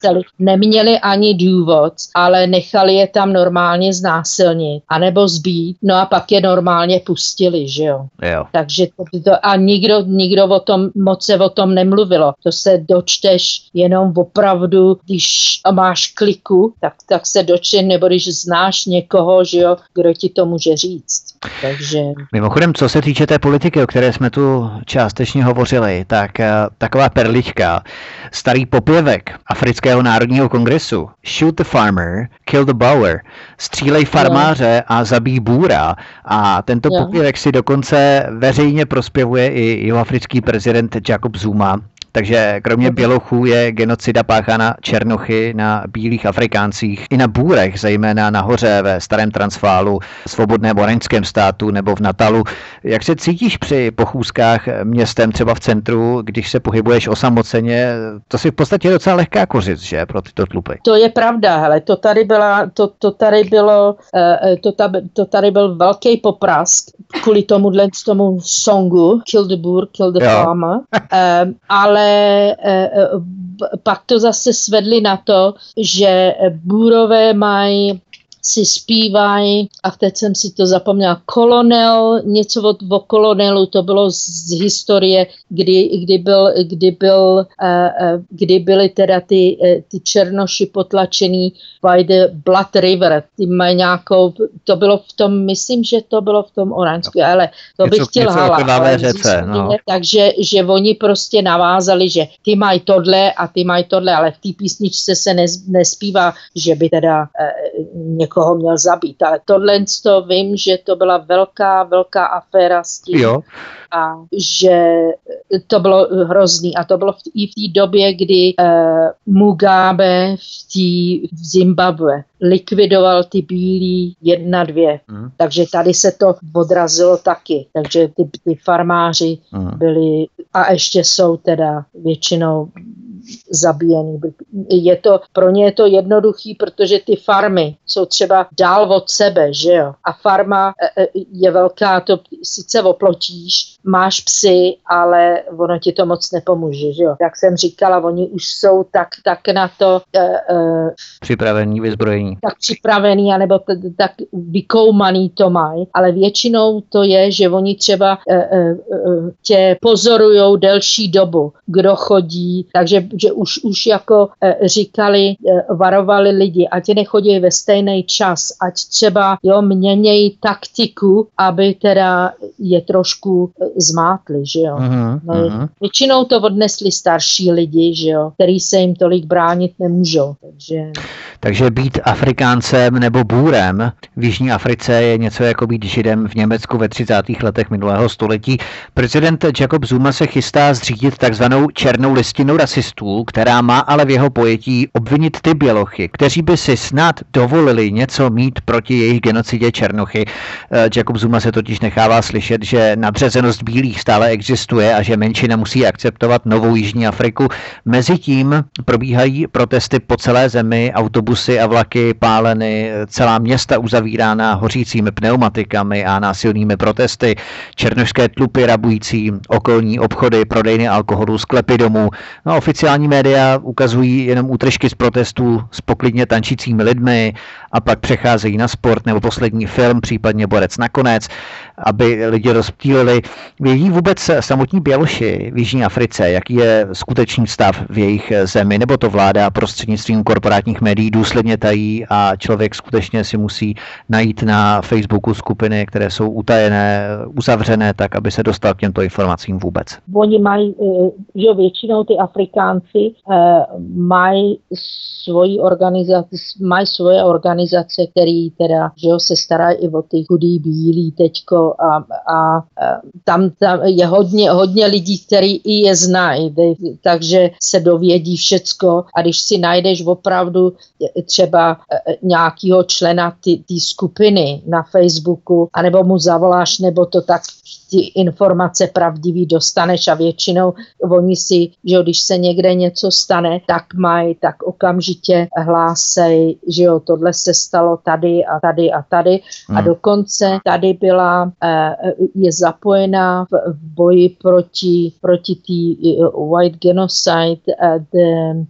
cely. Neměli ani důvod, ale nechali je tam normálně znásilnit, anebo zbít no a pak je normálně pustili, že jo. jo. Takže to, to, a nikdo, nikdo o tom, moc se o tom nemluvilo. To se dočteš jenom opravdu, když máš kliku, tak, tak se dočteš, nebo když znáš někoho, že jo, kdo ti to může říct. Takže... Mimochodem, co se týče té politiky, o které jsme tu částečně hovořili, tak uh, taková perlička, starý popěvek Afrického národního kongresu, shoot the farmer, kill the bower, střílej farmáře a zabij bůra. A tento popěvek si dokonce veřejně prospěvuje i jihoafrický prezident Jacob Zuma, takže kromě bělochů je genocida páchána černochy na bílých Afrikáncích i na bůrech, zejména nahoře ve starém Transfálu, svobodném Oranžském státu nebo v Natalu. Jak se cítíš při pochůzkách městem třeba v centru, když se pohybuješ osamoceně? To si v podstatě docela lehká kořit, že, pro tyto tlupy. To je pravda, hele, to tady, byla, to, to tady bylo, uh, to, ta, to tady byl velký poprask kvůli tomuhle tomu songu Kill the Boer, Kill the. Farmer, uh, ale ale eh, eh, pak to zase svedli na to, že bůrové mají si zpívají, a teď jsem si to zapomněla, kolonel, něco od, o kolonelu, to bylo z historie, kdy, kdy, byl, kdy, byl, uh, uh, kdy byly teda ty, uh, ty černoši potlačený by the Blood River, ty mají nějakou, to bylo v tom, myslím, že to bylo v tom Oransku, no. ale to bych chtěl hala. Řece, no. Takže že oni prostě navázali, že ty mají tohle a ty mají tohle, ale v té písničce se nespívá, že by teda uh, někoho měl zabít. Ale tohle to vím, že to byla velká, velká aféra s tím. Jo. A že to bylo hrozný. A to bylo v, i v té době, kdy uh, Mugabe v, tý, v Zimbabwe likvidoval ty bílí jedna, dvě. Mm. Takže tady se to odrazilo taky. Takže ty, ty farmáři mm. byli a ještě jsou teda většinou zabíjený. Je to, pro ně je to jednoduchý, protože ty farmy jsou třeba dál od sebe, že jo. A farma e, e, je velká, to sice oplotíš, máš psy, ale ono ti to moc nepomůže, že jo. Jak jsem říkala, oni už jsou tak, tak na to uh, připravení, vyzbrojení. Tak připravený, anebo t- tak vykoumaný to mají, ale většinou to je, že oni třeba uh, uh, tě pozorujou delší dobu, kdo chodí, takže že už, už jako e, říkali, e, varovali lidi, ať nechodí ve stejný čas, ať třeba jo, měnějí taktiku, aby teda je trošku e, zmátli, že jo. Uh-huh, no, uh-huh. Většinou to odnesli starší lidi, že jo, který se jim tolik bránit nemůžou, takže... Takže být Afrikáncem nebo bůrem v Jižní Africe je něco jako být Židem v Německu ve 30. letech minulého století. Prezident Jacob Zuma se chystá zřídit takzvanou černou listinu rasistů, která má ale v jeho pojetí obvinit ty bělochy, kteří by si snad dovolili něco mít proti jejich genocidě Černochy. Eh, Jacob Zuma se totiž nechává slyšet, že nadřazenost bílých stále existuje a že menšina musí akceptovat novou Jižní Afriku. Mezitím probíhají protesty po celé zemi, autobusy a vlaky páleny, celá města uzavírána hořícími pneumatikami a násilnými protesty, černošské tlupy rabující okolní obchody, prodejny alkoholu, sklepy domů. No, oficiální média ukazují jenom útržky z protestů s poklidně tančícími lidmi a pak přecházejí na sport nebo poslední film, případně borec nakonec, aby lidi rozptýlili. Vědí vůbec samotní Běloši v Jižní Africe, jaký je skutečný stav v jejich zemi, nebo to vláda prostřednictvím korporátních médií důsledně tají a člověk skutečně si musí najít na Facebooku skupiny, které jsou utajené, uzavřené, tak aby se dostal k těmto informacím vůbec. Oni mají, eh, že většinou ty Afrikánci eh, mají svoji organizaci, mají svoje organizace, které teda, že jo, se starají i o ty chudý bílí teďko a, a, tam, tam je hodně, hodně lidí, kteří i je znají, takže se dovědí všecko a když si najdeš opravdu třeba e, nějakého člena té skupiny na Facebooku, anebo mu zavoláš, nebo to tak ty informace pravdivý dostaneš a většinou oni si, že když se někde něco stane, tak mají, tak okamžitě hlásej, že jo, tohle se stalo tady a tady a tady hmm. a dokonce tady byla, e, je zapojená v, v boji proti, proti tý white genocide the,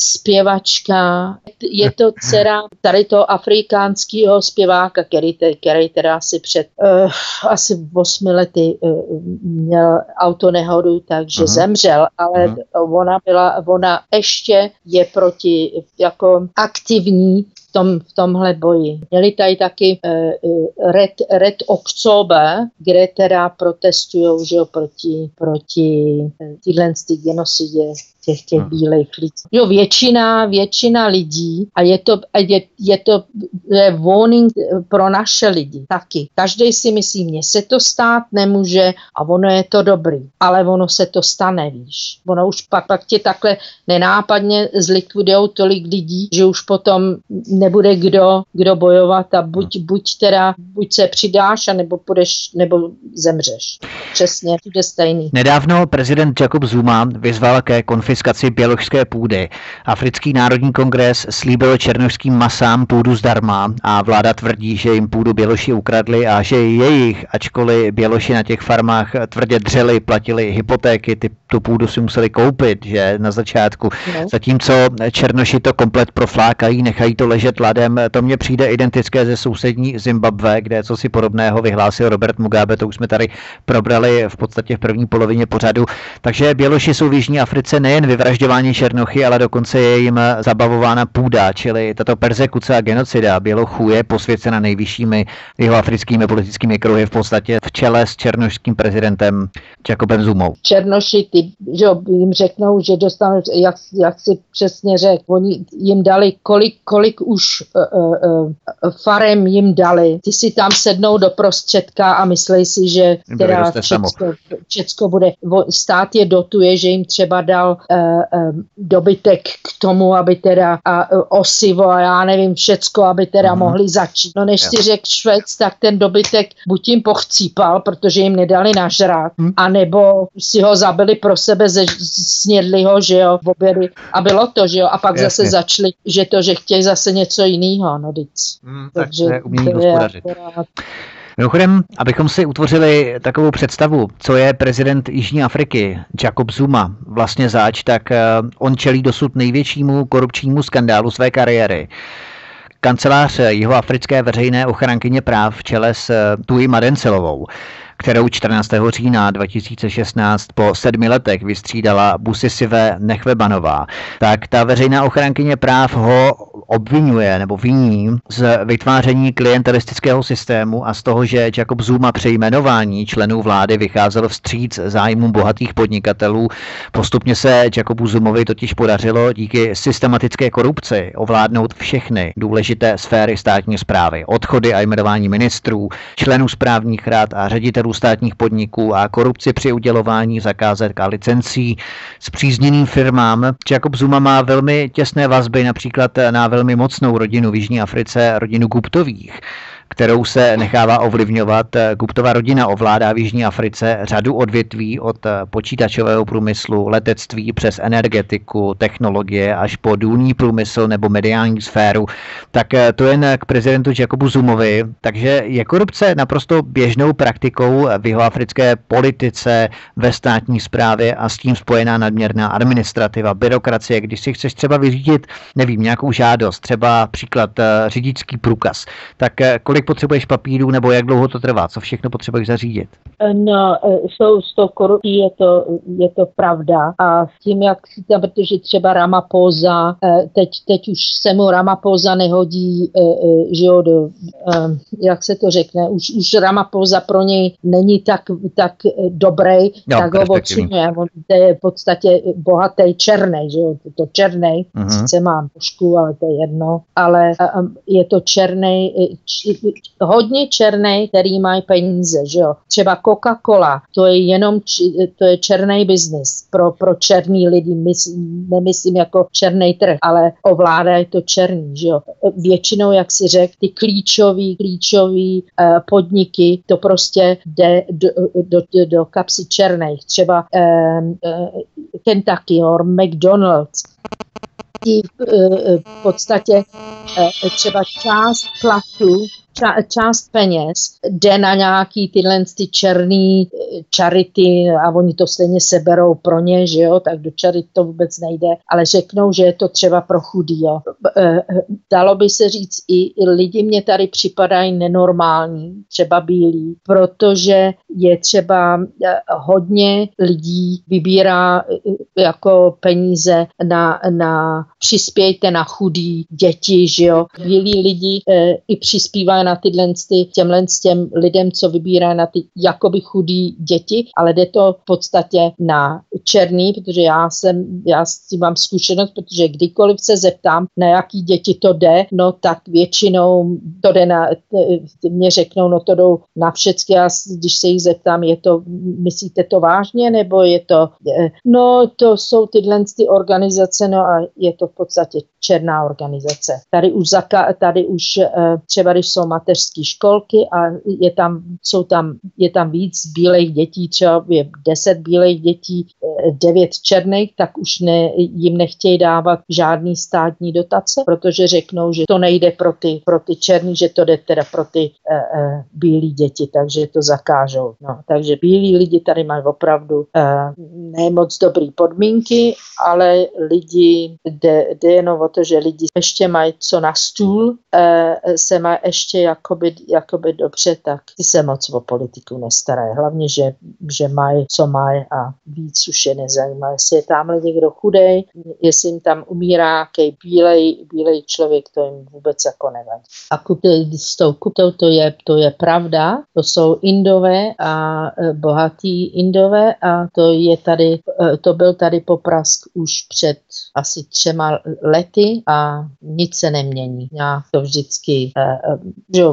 zpěvačka, je to dcera tady toho afrikánského zpěváka, který, který teda asi před uh, asi 8 lety uh, měl autonehodu, takže uh-huh. zemřel, ale uh-huh. ona byla, ona ještě je proti jako aktivní tom, v tomhle boji. Měli tady taky uh, Red, Red Oktober, kde teda protestují že jo, proti, proti tyhle genocidě těch, těch hmm. bílých lidí. Jo, většina, většina lidí a je to, je, je to je warning pro naše lidi taky. Každý si myslí, mně se to stát nemůže a ono je to dobrý, ale ono se to stane, víš. Ono už pak, pak tě takhle nenápadně zlikvidujou tolik lidí, že už potom nebude kdo, kdo bojovat a buď, buď teda, buď se přidáš, a nebo půjdeš, nebo zemřeš. Přesně, to je stejný. Nedávno prezident Jacob Zuma vyzval ke konfliktu konfiskaci běložské půdy. Africký národní kongres slíbil černožským masám půdu zdarma a vláda tvrdí, že jim půdu Běloši ukradli a že jejich, ačkoliv Běloši na těch farmách tvrdě dřeli, platili hypotéky, ty, tu půdu si museli koupit, že na začátku. No. Zatímco Černoši to komplet proflákají, nechají to ležet ladem, to mně přijde identické ze sousední Zimbabwe, kde co si podobného vyhlásil Robert Mugabe, to už jsme tady probrali v podstatě v první polovině pořadu. Takže Běloši jsou v Jižní Africe nejen nejen vyvražďování Černochy, ale dokonce je jim zabavována půda, čili tato persekuce a genocida Bělochů je posvěcena nejvyššími jeho africkými politickými kruhy v podstatě v čele s černošským prezidentem Jacobem Zumou. Černoši, ty, že jim řeknou, že dostanou, jak, jak si přesně řekl, oni jim dali, kolik, kolik už uh, uh, farem jim dali. Ty si tam sednou do prostředka a myslej si, že teda všecko bude. Stát je dotuje, že jim třeba dal dobytek k tomu, aby teda a eh, osivo a já nevím všecko, aby teda mm. mohli začít. No než si řekl Švec, tak ten dobytek buď jim pochcípal, protože jim nedali nažrát, mm. anebo si ho zabili pro sebe, ze, snědli ho, že jo, v obědy. A bylo to, že jo, a pak Jasně. zase začali, že to, že chtějí zase něco jiného, no dic. Mm, Takže tak to je to je akorát, Mimochodem, abychom si utvořili takovou představu, co je prezident Jižní Afriky, Jacob Zuma, vlastně záč, tak eh, on čelí dosud největšímu korupčnímu skandálu své kariéry. Kancelář Jihoafrické veřejné ochránkyně práv v čele s eh, Tui Madencelovou kterou 14. října 2016 po sedmi letech vystřídala Busisive Nechvebanová, tak ta veřejná ochránkyně práv ho obvinuje nebo viní z vytváření klientelistického systému a z toho, že Jacob Zuma při jmenování členů vlády vycházel vstříc zájmům bohatých podnikatelů. Postupně se Jacobu Zumovi totiž podařilo díky systematické korupci ovládnout všechny důležité sféry státní zprávy. Odchody a jmenování ministrů, členů správních rad a ředitelů státních podniků a korupci při udělování zakázek a licencí s přízněným firmám. Jacob Zuma má velmi těsné vazby například na velmi mocnou rodinu v Jižní Africe, rodinu Guptových kterou se nechává ovlivňovat. Guptová rodina ovládá v Jižní Africe řadu odvětví od počítačového průmyslu, letectví přes energetiku, technologie až po důlní průmysl nebo mediální sféru. Tak to jen k prezidentu Jacobu Zumovi. Takže je korupce naprosto běžnou praktikou v jihoafrické politice, ve státní správě a s tím spojená nadměrná administrativa, byrokracie. Když si chceš třeba vyřídit, nevím, nějakou žádost, třeba příklad řidičský průkaz, tak kolik kolik potřebuješ papírů, nebo jak dlouho to trvá, co všechno potřebuješ zařídit? No, jsou 100 korupí, je to, je to pravda. A s tím, jak tam, protože třeba Ramaphosa, teď, teď už se mu Ramaphosa nehodí, že jo, do, jak se to řekne, už, už Ramaphosa pro něj není tak, tak dobrý, no, tak ho odsunuje. On to je v podstatě bohatý černý, že jo, to černý, uh-huh. sice má mužku, ale to je jedno, ale je to černý, hodně černý, který mají peníze, že jo. Třeba Coca-Cola, to je jenom, to je černý biznis pro, pro černý lidi, myslím, nemyslím jako černý trh, ale ovládá je to černý, že jo. Většinou, jak si řekl, ty klíčový, klíčový uh, podniky, to prostě jde do, do, do, do kapsy černých. Třeba uh, uh, Kentucky or McDonald's, i v podstatě třeba část platu ča, část peněz jde na nějaký tyhle ty černý eh, charity a oni to stejně seberou pro ně, že jo, tak do charity to vůbec nejde, ale řeknou, že je to třeba pro chudý, jo. Eh, dalo by se říct, i lidi mě tady připadají nenormální, třeba bílí, protože je třeba eh, hodně lidí vybírá jako peníze na, na přispějte na chudý děti, že jo. Bílí lidi i přispívají na tyhle těmhle těm lidem, co vybírá na ty jakoby chudý děti, ale jde to v podstatě na černý, protože já jsem, já s tím mám zkušenost, protože kdykoliv se zeptám, na jaký děti to jde, no tak většinou to jde na, mě řeknou, no to jdou na všechny a když se jich zeptám, je to, myslíte to vážně, nebo je to, no to jsou tyhle ty organizace, no a je to v podstatě černá organizace. Tady už, zaka, tady už eh, třeba když jsou mateřské školky a je tam, jsou tam, je tam víc bílých dětí, třeba je deset bílých dětí, eh, devět černých, tak už ne, jim nechtějí dávat žádný státní dotace, protože řeknou, že to nejde pro ty, pro ty černý, že to jde teda pro ty uh, uh, bílí děti, takže to zakážou. No, takže bílí lidi tady mají opravdu uh, nemoc dobrý podmínky, ale lidi jde, jde jenom o to, že lidi ještě mají co na stůl, uh, se mají ještě jakoby, jakoby dobře, tak ty se moc o politiku nestarají. Hlavně, že, že mají, co mají a víc už je nezajímá. Jestli je tamhle někdo chudej, jestli jim tam umírá nějaký bílej, bílej člověk, to jim vůbec jako nevadí. A kupy, s tou kupou to je, to je pravda, to jsou indové a e, bohatí indové a to je tady, e, to byl tady poprask už před asi třema lety a nic se nemění. Já to vždycky, uh, že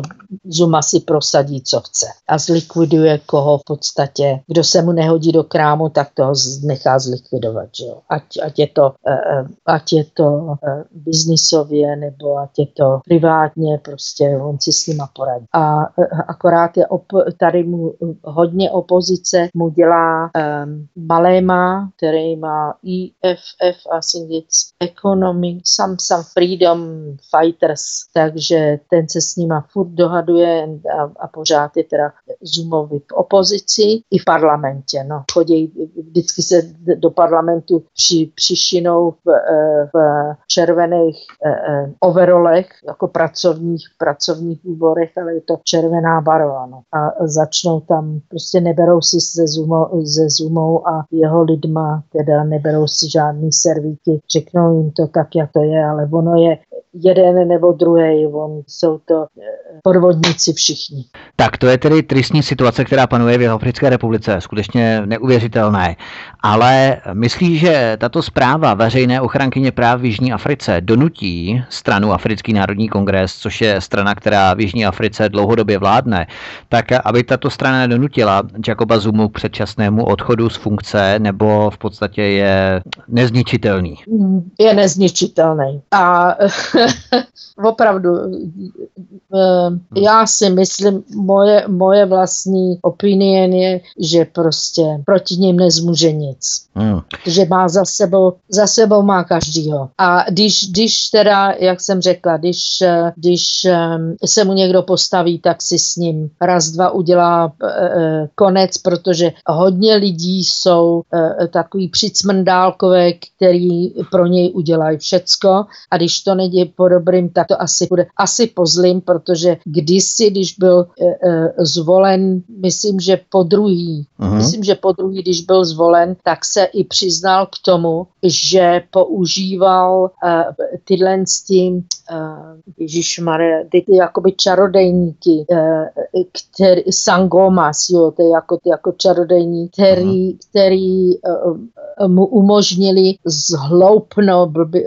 Zuma si prosadí, co chce a zlikviduje koho v podstatě. Kdo se mu nehodí do krámu, tak toho nechá zlikvidovat. Že jo? Ať, ať je to, uh, ať je to uh, biznisově nebo ať je to privátně, prostě on si s nima poradí. A akorát je op- tady mu hodně opozice mu dělá um, Maléma, který má IFF, it's Economic, some, some Freedom Fighters, takže ten se s nima furt dohaduje a, a pořád je teda Zumovi v opozici i v parlamentě. No. Chodí, vždycky se do parlamentu při, přišinou v, eh, v červených eh, overolech, jako pracovních, pracovních výborech, ale je to červená barva. No. A začnou tam, prostě neberou si se, Zumo, ze Zumou a jeho lidma, teda neberou si žádný servíky, řeknou jim to tak, jak to je, ale ono je jeden nebo druhý, on jsou to eh, podvodníci všichni. Tak to je tedy tristní situace, která panuje v Africké republice, skutečně neuvěřitelné. Ale myslí, že tato zpráva veřejné ochránkyně práv v Jižní Africe donutí stranu Africký národní kongres, což je strana, která v Jižní Africe dlouhodobě vládne, tak aby tato strana donutila Jacoba Zumu k předčasnému odchodu z funkce, nebo v podstatě je nezničitelný? Je nezničitelný. A opravdu, eh, já si myslím, moje, moje vlastní opinion je, že prostě proti ním nezmůže nic. Hmm. Že má za sebou, za sebou má každýho. A když, když teda, jak jsem řekla, když, eh, když eh, se mu někdo postaví, tak si s ním raz, dva udělá konec, protože hodně lidí jsou takový přicmrdálkové, který pro něj udělají všecko a když to nejde po dobrým, tak to asi bude asi po zlým, protože kdysi, když byl e, e, zvolen, myslím, že po druhý, uh-huh. myslím, že po druhý, když byl zvolen, tak se i přiznal k tomu, že používal e, tyhle s tím uh, Maria, ty, ty jakoby čarodejníky, uh, který, Sangomas, jo, ty jako, ty jako čarodejník, který, který uh, mu umožnili zhloupnout, blbě,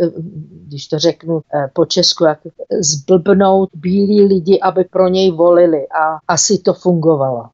když to řeknu eh, po česku, jak zblbnout bílí lidi, aby pro něj volili a asi to fungovalo.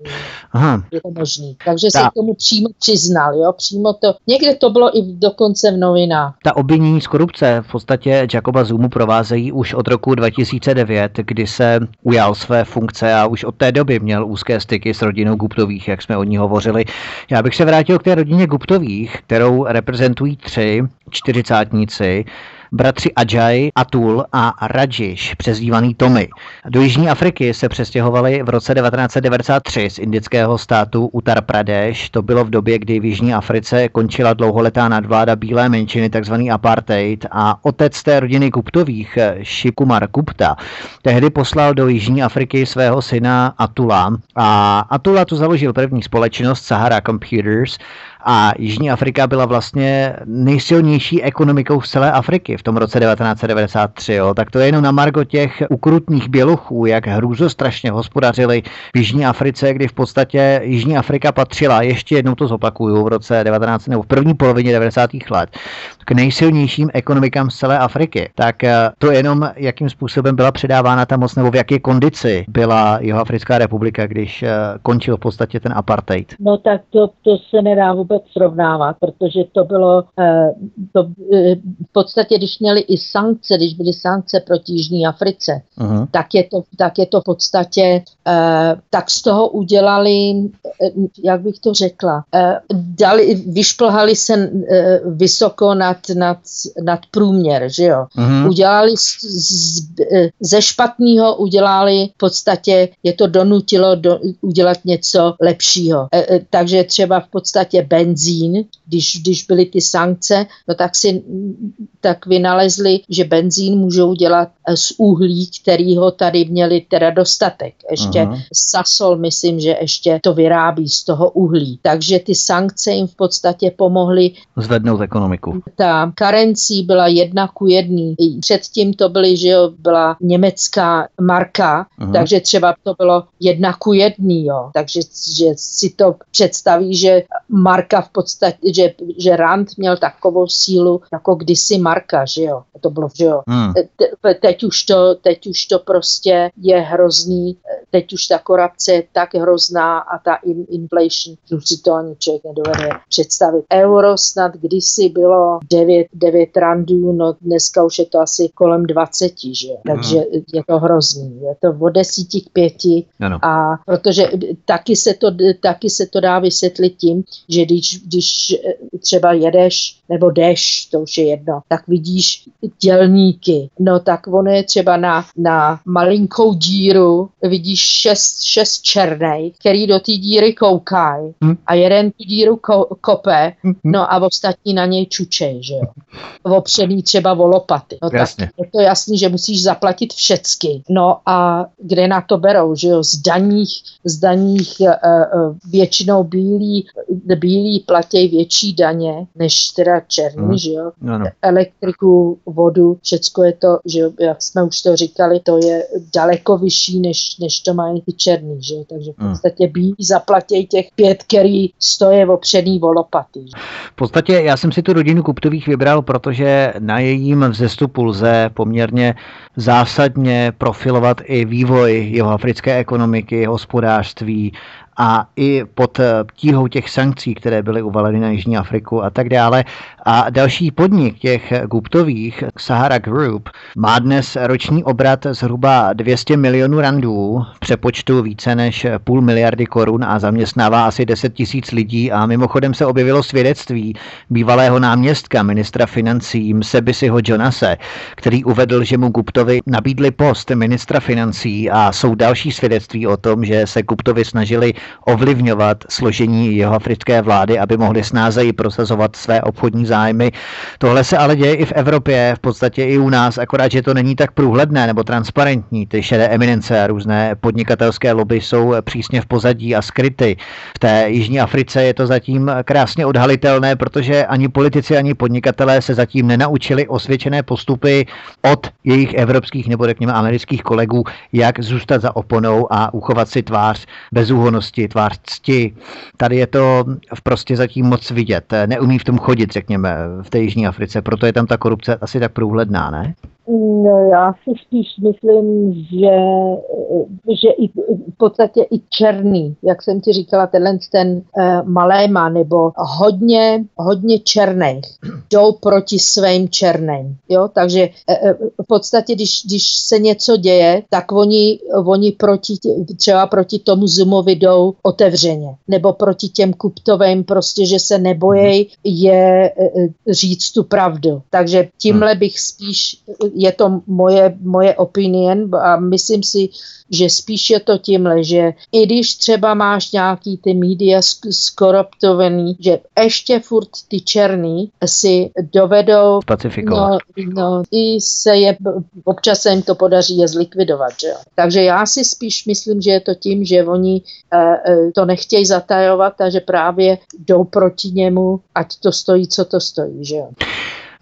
Aha. Je to možný. Takže Ta... se k tomu přímo přiznal, jo, přímo to, někde to bylo i dokonce v novinách. Ta obvinění z korupce v podstatě Jacoba Zumu provázejí už od roku 2009, kdy se ujal své funkce a už od té doby měl úzké styky s rodinou Guptových, jak jsme o ní hovořili. Já bych se vrátil k té rodině Guptových, kterou reprezentují tři čtyřicátníci bratři Ajay, Atul a Rajish, přezdívaný Tommy. Do Jižní Afriky se přestěhovali v roce 1993 z indického státu Uttar Pradesh. To bylo v době, kdy v Jižní Africe končila dlouholetá nadvláda bílé menšiny, takzvaný apartheid, a otec té rodiny Guptových, Shikumar Gupta, tehdy poslal do Jižní Afriky svého syna Atula. A Atula tu založil první společnost Sahara Computers, a Jižní Afrika byla vlastně nejsilnější ekonomikou z celé Afriky v tom roce 1993. Jo. Tak to je jenom na margo těch ukrutných bělochů, jak strašně hospodařili v Jižní Africe, kdy v podstatě Jižní Afrika patřila, ještě jednou to zopakuju, v roce 19 nebo v první polovině 90. let k nejsilnějším ekonomikám z celé Afriky. Tak eh, to jenom, jakým způsobem byla předávána ta moc, nebo v jaké kondici byla Jihoafrická republika, když eh, končil v podstatě ten apartheid. No tak to, to se nedá vůbec srovnávat, protože to bylo eh, to, v podstatě, když měli i sankce, když byly sankce proti Jižní Africe, tak, je to, tak je to v podstatě, tak z toho udělali, jak bych to řekla, dali, vyšplhali se vysoko nad nad, nad průměr, že jo. Mm-hmm. Udělali z, z, ze špatného, udělali v podstatě, je to donutilo do, udělat něco lepšího. Takže třeba v podstatě benzín, když, když byly ty sankce, no tak si tak vynalezli, že benzín můžou dělat e, z uhlí, kterýho tady měli teda dostatek. Ještě uh-huh. Sasol, myslím, že ještě to vyrábí z toho uhlí. Takže ty sankce jim v podstatě pomohly zvednout ekonomiku. Ta karencí byla jedna ku jedný. Předtím to byly, že jo, byla německá marka, uh-huh. takže třeba to bylo jedna ku jedný, jo. Takže že si to představí, že marka v podstatě, že, že Rand měl takovou sílu, jako kdysi marka, že jo. To bylo, že jo. Hmm. Te, teď, už to, teď už to prostě je hrozný, teď už ta korupce je tak hrozná a ta in, inflation, už si to ani člověk nedovede představit. Euro snad kdysi bylo 9, 9 randů, no dneska už je to asi kolem 20, že Takže mm. je to hrozný. Je to od 10 k 5 ano. a protože taky se, to, taky se to dá vysvětlit tím, že když, když třeba jedeš nebo jdeš, to už je jedno, tak vidíš dělníky. No tak ono je třeba na, na malinkou díru, vidíš šest, šest černej, který do té díry koukají hmm. a jeden tu díru ko, kope, hmm. no a ostatní na něj čučej, že jo. Opřený třeba o lopaty. No Jasně. tak je to jasný, že musíš zaplatit všecky. No a kde na to berou, že jo, z daních, z daních uh, většinou bílí, bílí platí větší daně, než teda černý, hmm. že jo. No, no. Elektriku, vodu, všecko je to, že jo, jak jsme už to říkali, to je daleko vyšší, než, než to mají ty černý, že jo. Takže v hmm. podstatě bílí zaplatí těch pět, který stojí opřený volopaty. V podstatě já jsem si tu rodinu Kuptových vybral, protože na jejím vzestupu lze poměrně zásadně profilovat i vývoj jeho africké ekonomiky, hospodářství, a i pod eh, tíhou těch sankcí, které byly uvaleny na Jižní Afriku a tak dále. A další podnik těch Guptových, Sahara Group, má dnes roční obrat zhruba 200 milionů randů, přepočtu více než půl miliardy korun a zaměstnává asi 10 tisíc lidí a mimochodem se objevilo svědectví bývalého náměstka ministra financí Msebisiho Jonase, který uvedl, že mu Guptovi nabídli post ministra financí a jsou další svědectví o tom, že se Guptovi snažili ovlivňovat složení jeho africké vlády, aby mohli snázeji prosazovat své obchodní zájmy. Tohle se ale děje i v Evropě, v podstatě i u nás, akorát, že to není tak průhledné nebo transparentní. Ty šedé eminence a různé podnikatelské lobby jsou přísně v pozadí a skryty. V té Jižní Africe je to zatím krásně odhalitelné, protože ani politici, ani podnikatelé se zatím nenaučili osvědčené postupy od jejich evropských nebo řekněme amerických kolegů, jak zůstat za oponou a uchovat si tvář bezúhonosti, tvář cti. Tady je to prostě zatím moc vidět. Neumí v tom chodit, řekněme, v té Jižní Africe, proto je tam ta korupce asi tak průhledná, ne? No, já si spíš myslím, že, že i v podstatě i černý, jak jsem ti říkala, tenhle ten uh, maléma nebo hodně, hodně černých jdou proti svým černým. Jo? Takže uh, v podstatě, když, když se něco děje, tak oni, oni proti, třeba proti tomu Zumovi jdou otevřeně. Nebo proti těm kuptovým prostě, že se nebojí je uh, říct tu pravdu. Takže tímhle bych spíš je to moje, moje opinion a myslím si, že spíš je to tímhle, že i když třeba máš nějaký ty média skoruptovaný, že ještě furt ty černý si dovedou pacifikovat. No, no, i se je, občas se jim to podaří je zlikvidovat. Že jo? Takže já si spíš myslím, že je to tím, že oni uh, to nechtějí zatajovat a že právě jdou proti němu, ať to stojí, co to stojí. Že jo?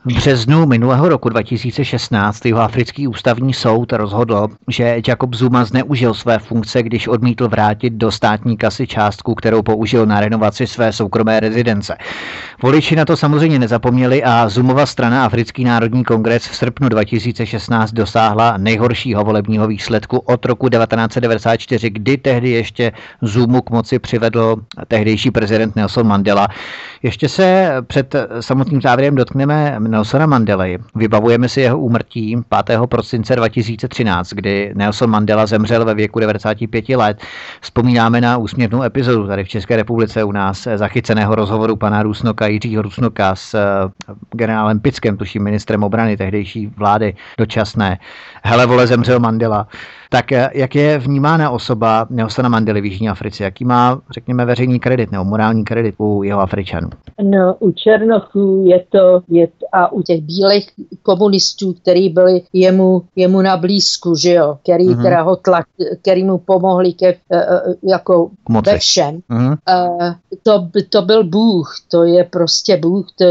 V březnu minulého roku 2016 jeho africký ústavní soud rozhodl, že Jacob Zuma zneužil své funkce, když odmítl vrátit do státní kasy částku, kterou použil na renovaci své soukromé rezidence. Voliči na to samozřejmě nezapomněli a Zumova strana Africký národní kongres v srpnu 2016 dosáhla nejhoršího volebního výsledku od roku 1994, kdy tehdy ještě Zumu k moci přivedl tehdejší prezident Nelson Mandela. Ještě se před samotným závěrem dotkneme Nelsona Mandely. Vybavujeme si jeho úmrtí 5. prosince 2013, kdy Nelson Mandela zemřel ve věku 95 let. Vzpomínáme na úsměvnou epizodu tady v České republice u nás zachyceného rozhovoru pana Rusnoka, Jiřího Rusnoka s eh, generálem Pickem, tuším ministrem obrany tehdejší vlády dočasné. Hele, vole, zemřel Mandela. Tak eh, jak je vnímána osoba Nelsona Mandely v Jižní Africe? Jaký má, řekněme, veřejný kredit nebo morální kredit u jeho Afričanů? No, u Černochů je to, je, a u těch bílých komunistů, který byli jemu, jemu na blízku, že jo, který, mm-hmm. která ho tlak, který mu pomohli ke, uh, jako ve všem. Mm-hmm. Uh, to, to byl Bůh, to je prostě Bůh. To,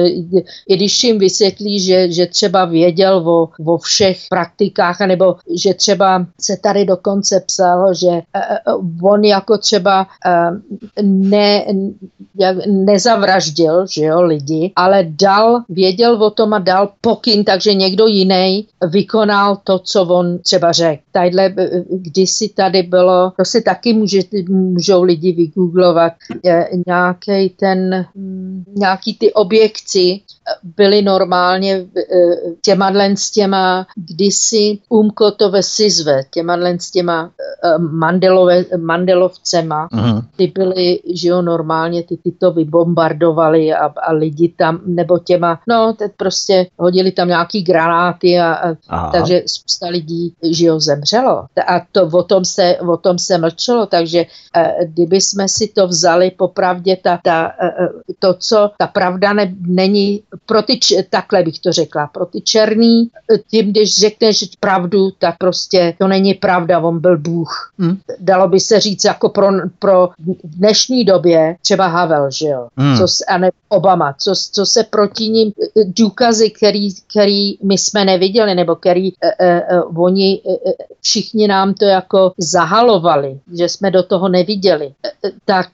I když jim vysvětlí, že, že třeba věděl o, o všech praktikách, nebo že třeba se tady dokonce psalo, že uh, on jako třeba ne, nezavraždil že jo, lidi, ale dal, věděl o tom a dal pokyn, takže někdo jiný vykonal to, co on třeba řekl. Tadyhle kdysi tady bylo, to si taky může, můžou lidi vygooglovat, nějaký ten, mm, nějaký ty objekty, byly normálně eh, těma s těma kdysi umkotové sizve, těma s těma eh, Mandelové, Mandelovcema, uh-huh. ty byly, že jo, normálně ty, ty to vybombardovali a, a lidi tam, nebo těma, no, teď prostě hodili tam nějaký granáty a, a takže spousta lidí, že jo, zemřelo. A to o tom se, o tom se mlčelo, takže eh, kdyby jsme si to vzali, popravdě ta, ta, to, co ta pravda ne, není pro ty, takhle bych to řekla, pro ty černý, tím, když řekneš pravdu, tak prostě to není pravda, on byl Bůh. Hmm. Dalo by se říct jako pro, pro dnešní době třeba Havel, že jo, hmm. co, a ne Obama, co, co se proti ním, důkazy, který, který my jsme neviděli, nebo který eh, eh, eh oni eh, všichni nám to jako zahalovali, že jsme do toho neviděli, eh, tak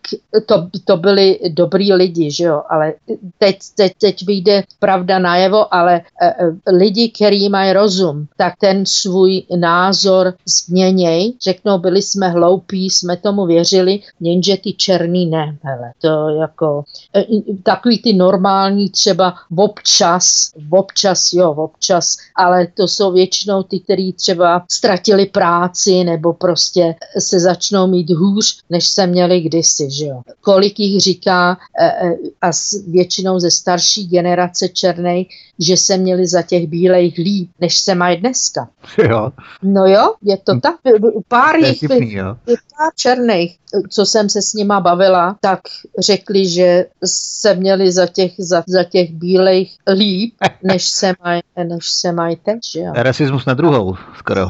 to, to byli dobrý lidi, že jo, ale teď, teď, teď vyjde pravda najevo, ale e, lidi, kteří mají rozum, tak ten svůj názor změněj, řeknou, byli jsme hloupí, jsme tomu věřili, jenže ty černý ne, hele, to jako e, takový ty normální třeba občas, občas, jo, občas, ale to jsou většinou ty, kteří třeba ztratili práci nebo prostě se začnou mít hůř, než se měli kdysi, že jo. Kolik jich říká e, a většinou ze starší generace generace černých, že se měli za těch bílejch líp, než se mají dneska. Jo. No jo, je to tak. Pár jich, pár černých, co jsem se s nima bavila, tak řekli, že se měli za těch, za, za těch bílejch líp, než se mají než se mají teď. Že jo. Rasismus na druhou, skoro.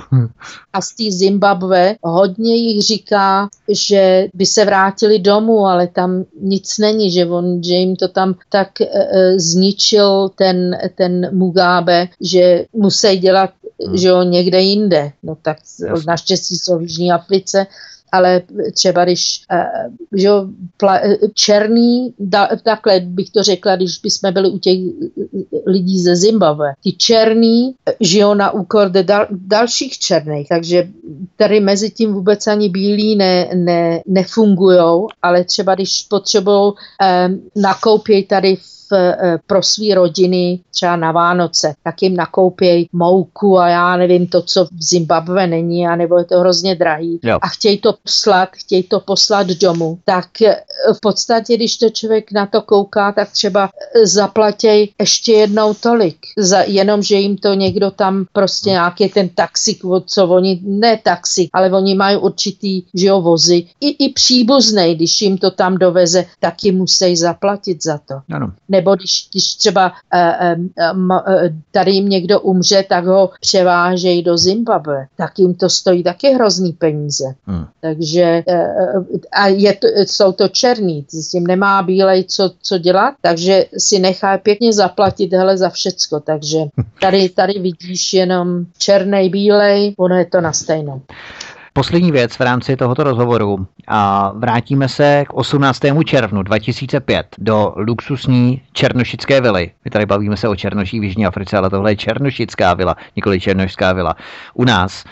A z té Zimbabwe hodně jich říká, že by se vrátili domů, ale tam nic není, že on, že jim to tam tak e, zničil ten, ten Mugabe, že musí dělat hmm. že jo, někde jinde. No tak Jasně. naštěstí jsou v Jižní Africe, ale třeba když eh, že jo, pla, černý, da, takhle bych to řekla, když bychom byli u těch lidí ze Zimbabwe, ty černý žijou na úkor dal, dalších černých, takže tady mezi tím vůbec ani bílí ne, ne, nefungujou, ale třeba když potřebují eh, nakoupějí tady v Eh, pro své rodiny třeba na Vánoce, tak jim nakoupějí mouku a já nevím to, co v Zimbabwe není, anebo je to hrozně drahý jo. a chtějí to poslat, chtějí to poslat domů, tak eh, v podstatě, když to člověk na to kouká, tak třeba eh, zaplatěj ještě jednou tolik, za, jenom, že jim to někdo tam prostě hmm. nějaký ten taxik, co oni, ne taxik, ale oni mají určitý, že jo, vozy. I, i příbuznej, když jim to tam doveze, taky musí zaplatit za to. Ano nebo když, když třeba uh, tady jim někdo umře, tak ho převážejí do Zimbabwe, tak jim to stojí taky hrozný peníze. Hmm. Takže a je to, jsou to černý, s tím nemá bílej co, co dělat, takže si nechá pěkně zaplatit hele za všecko, takže tady, tady vidíš jenom černý, bílej, ono je to na stejnou. Poslední věc v rámci tohoto rozhovoru. A vrátíme se k 18. červnu 2005 do luxusní černošické vily. My tady bavíme se o Černoší v Jižní Africe, ale tohle je černošická vila, nikoli černošská vila. U nás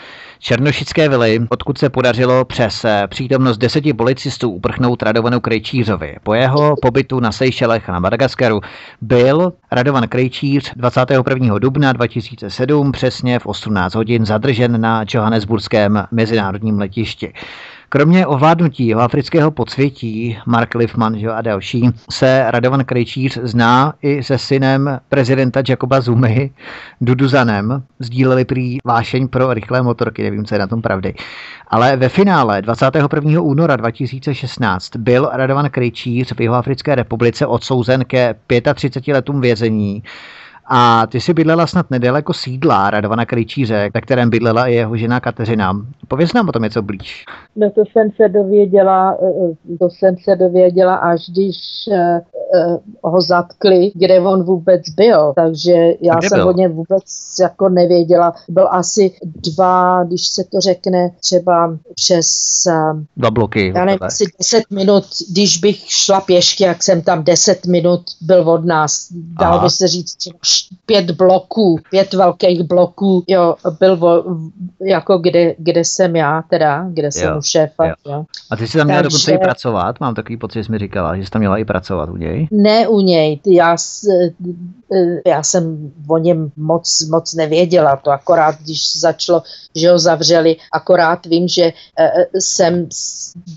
Černošické vily, odkud se podařilo přes eh, přítomnost deseti policistů uprchnout Radovanu Krejčířovi. Po jeho pobytu na Seychelech a na Madagaskaru byl Radovan Krejčíř 21. dubna 2007 přesně v 18 hodin zadržen na Johannesburském mezinárodním letišti. Kromě ovládnutí jeho afrického podsvětí, Mark Liffman a další, se Radovan Krejčíř zná i se synem prezidenta Jacoba Zumy, Duduzanem. Sdíleli prý vášeň pro rychlé motorky, nevím, co je na tom pravdy. Ale ve finále 21. února 2016 byl Radovan Krejčíř v jeho Africké republice odsouzen ke 35 letům vězení a ty si bydlela snad nedaleko sídla Radovana Krejčíře, ve kterém bydlela i jeho žena Kateřina. Pověz nám o tom něco blíž. No to jsem se dověděla, eh, eh, to jsem se dověděla, až když eh, ho zatkli, kde on vůbec byl. Takže já kde jsem byl? o něm vůbec jako nevěděla. Byl asi dva, když se to řekne, třeba přes... Dva bloky. Já nevím, asi deset minut, když bych šla pěšky, jak jsem tam deset minut byl od nás. Dalo by se říct pět bloků, pět velkých bloků, jo, byl vo, jako kde, kde jsem já teda, kde jsem šéfa. Jo. Jo. A ty jsi tam měla Takže, dokonce i pracovat? Mám takový pocit, že jsi mi říkala, že jsi tam měla i pracovat u něj? Ne u něj, já, já jsem o něm moc, moc nevěděla, to akorát, když začalo, že ho zavřeli, akorát vím, že e, jsem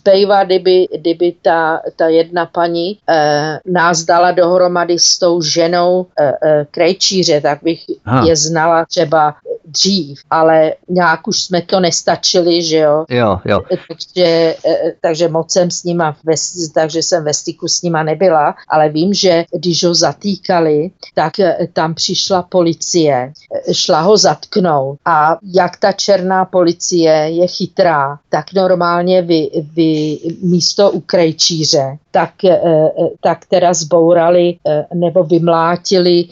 bejva, kdyby, kdyby ta, ta jedna paní e, nás dala dohromady s tou ženou e, krejčíře, tak bych ha. je znala třeba dřív, ale nějak už jsme to nestačili, že jo. Jo, jo. Takže, takže moc jsem s nima, ve, takže jsem ve styku s nima nebyla, ale vím, že když ho zatýkali, tak tam přišla policie, šla ho zatknout a jak ta černá policie je chytrá, tak normálně vy, vy místo u krejčíře, tak, tak teda zbourali nebo vymlátili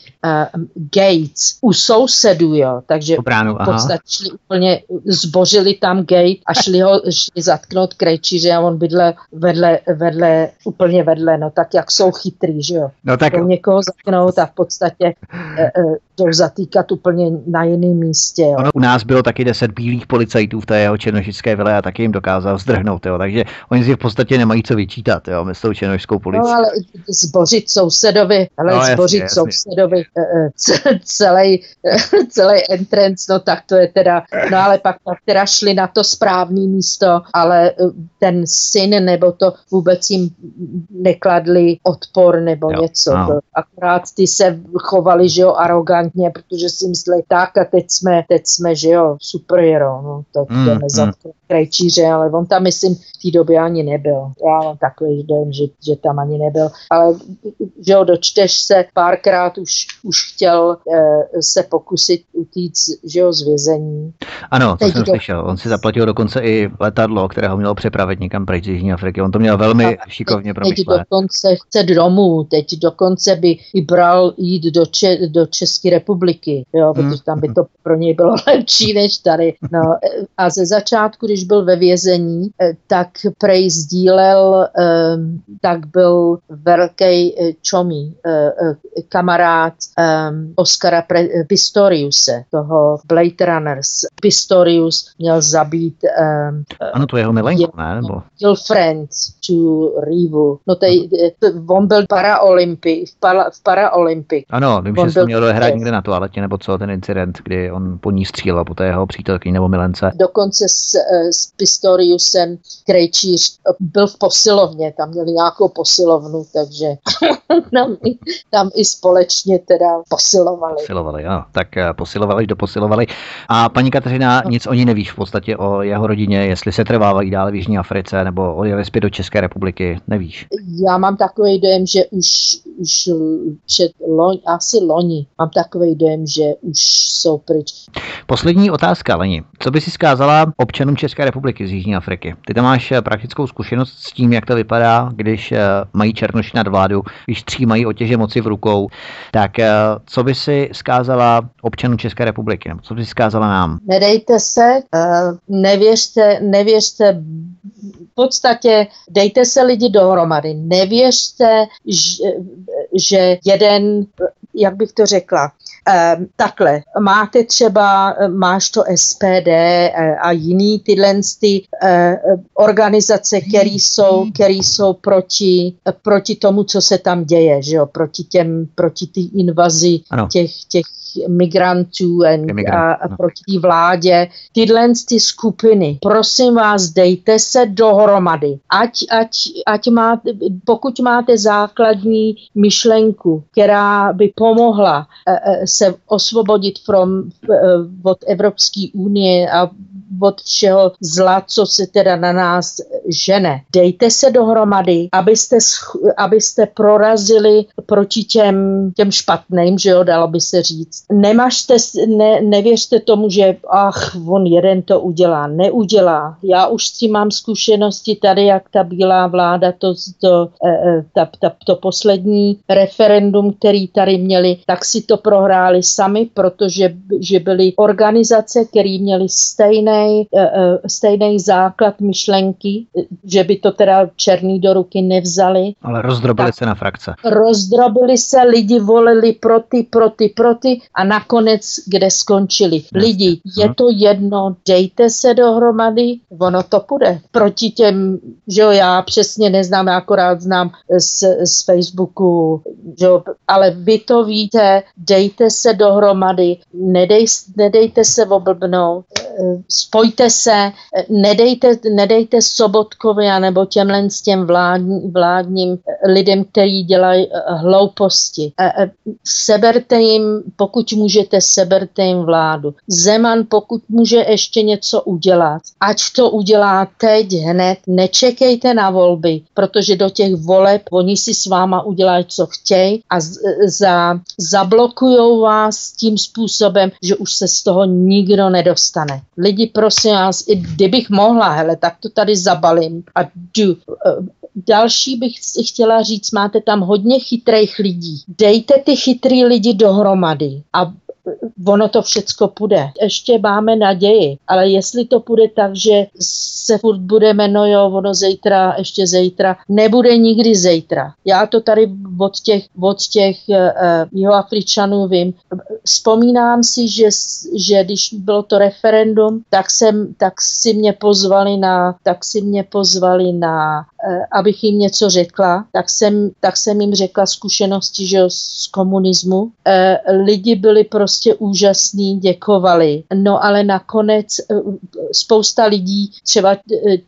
Gates u sousedů, jo, takže bránu, v podstatě šli úplně, zbořili tam gate a šli ho šli zatknout krejčíře a on bydle vedle, vedle, úplně vedle, no tak jak jsou chytrý, že jo. No tak... Jdou někoho zatknout a v podstatě e, jdou zatýkat úplně na jiném místě. Jo. Ono, u nás bylo taky deset bílých policajtů v té jeho černošické vile a taky jim dokázal zdrhnout, jo, takže oni si v podstatě nemají co vyčítat, jo, my s tou tu čenožskou policii. No ale zbořit sousedovi, ale no, zbořit jasně, sousedovi eh, eh, celý, celý entrance, no tak to je teda, no ale pak, pak teda šli na to správné místo, ale ten syn nebo to vůbec jim nekladli odpor nebo jo, něco. No. To, akorát ty se chovali, že jo, arrogantně, protože si mysleli, tak a teď jsme, teď jsme, že jo, superhero, no, to mm, jdeme mm. Krajčíře, ale on tam, myslím, v té době ani nebyl. Já mám takový dojem, že, že tam ani nebyl. Ale, že jo, dočteš se, párkrát už, už chtěl eh, se pokusit utíct, že jo, z vězení. Ano, to Teď jsem do... slyšel. On si zaplatil dokonce i letadlo, které ho mělo přepravit někam pryč z Jižní Afriky. On to měl velmi a šikovně promyšlené. Teď dokonce chce domů, teď dokonce by i bral jít do, Če- do České republiky, jo, protože tam by to pro něj bylo lepší než tady. No, a ze začátku, když byl ve vězení, eh, tak prej sdílel, eh, tak byl velký eh, čomí, kamarád Oscara Pistoriuse, toho Blade Runners. Pistorius měl zabít ano, to jeho milenku, ne? Nebo? Girlfriend to Rivu. No tej, on byl paraolympi, v, para, v Paraolympik. Ano, vím, on že jsem měl hrát někde na toaletě, nebo co, ten incident, kdy on po ní střílel, po té jeho přítelky nebo milence. Dokonce s, s Pistoriusem Krejčíř byl v posilovně, tam měli nějakou posilovnu, takže tam, i, tam i společně teda posilovali. Posilovali, jo. Tak eh, posilovali, doposilovali. A paní Kateřina, no. nic o ní nevíš v podstatě o jeho rodině, jestli se trvávají dále v Jižní Africe nebo odjeli zpět do České republiky, nevíš? Já mám takový dojem, že už, už před loň, asi loni mám takový dojem, že už jsou pryč. Poslední otázka, Leni. Co by si zkázala občanům České republiky z Jižní Afriky? Ty tam máš eh, praktickou zkušenost s tím, jak to vypadá, když eh, mají černoši nad vládu, když třímají otěže moci v rukou. Tak eh, co by si zkázala občanům České republiky? Nebo co by si zkázala nám? Nedejte se, nevěřte, nevěřte v podstatě dejte se lidi dohromady. Nevěřte, že, že jeden, jak bych to řekla, eh, takhle, máte třeba, máš to SPD eh, a jiný tyhle ty eh, organizace, které jsou, který jsou proti, proti tomu, co se tam děje, že jo, proti těm, proti té invazi ano. těch, těch migrantů a, a no. proti té vládě. Tyhle ty skupiny, prosím vás, dejte se dohromady. Ať, ať, ať máte, pokud máte základní myšlenku, která by pomohla uh, se osvobodit from, uh, od Evropské unie a od všeho zla, co se teda na nás žene. Dejte se dohromady, abyste, abyste prorazili proti těm, těm špatným, že jo, dalo by se říct. Nemažte, ne, nevěřte tomu, že ach, on jeden to udělá. Neudělá. Já už s tím mám zkušenosti tady, jak ta bílá vláda, to, to, eh, ta, ta, to poslední referendum, který tady měli, tak si to prohráli sami, protože že byly organizace, které měly stejný, eh, stejný základ myšlenky, že by to teda černý do ruky nevzali. Ale rozdrobili tak se na frakce. Rozdrobili se, lidi volili pro ty, pro ty, pro ty a nakonec kde skončili. Lidi, je to jedno, dejte se dohromady, ono to půjde. Proti těm, že jo, já přesně neznám, já akorát znám z, z Facebooku, že jo, ale vy to víte, dejte se dohromady, nedej, nedejte se oblbnout, spojte se, nedejte, nedejte Sobotkovi nebo těmhle s těm vládní, vládním lidem, kteří dělají eh, hlouposti. Eh, seberte jim, pokud můžete, seberte jim vládu. Zeman, pokud může ještě něco udělat, ať to udělá teď, hned, nečekejte na volby, protože do těch voleb oni si s váma udělají, co chtějí a za, zablokujou vás tím způsobem, že už se z toho nikdo nedostane. Lidi, prosím vás, i kdybych mohla, hele, tak to tady zabalím a jdu. Eh, další bych chtěla říct, máte tam hodně chytrých lidí. Dejte ty chytrý lidi dohromady a ono to všecko půjde. Ještě máme naději, ale jestli to půjde tak, že se furt budeme, no jo, ono zítra, ještě zítra, nebude nikdy zítra. Já to tady od těch, od těch uh, jihoafričanů vím. Vzpomínám si, že, že když bylo to referendum, tak, jsem, tak si mě pozvali na, tak si mě pozvali na abych jim něco řekla, tak jsem, tak jsem jim řekla zkušenosti že z komunismu. Lidi byli prostě úžasní, děkovali. No ale nakonec spousta lidí třeba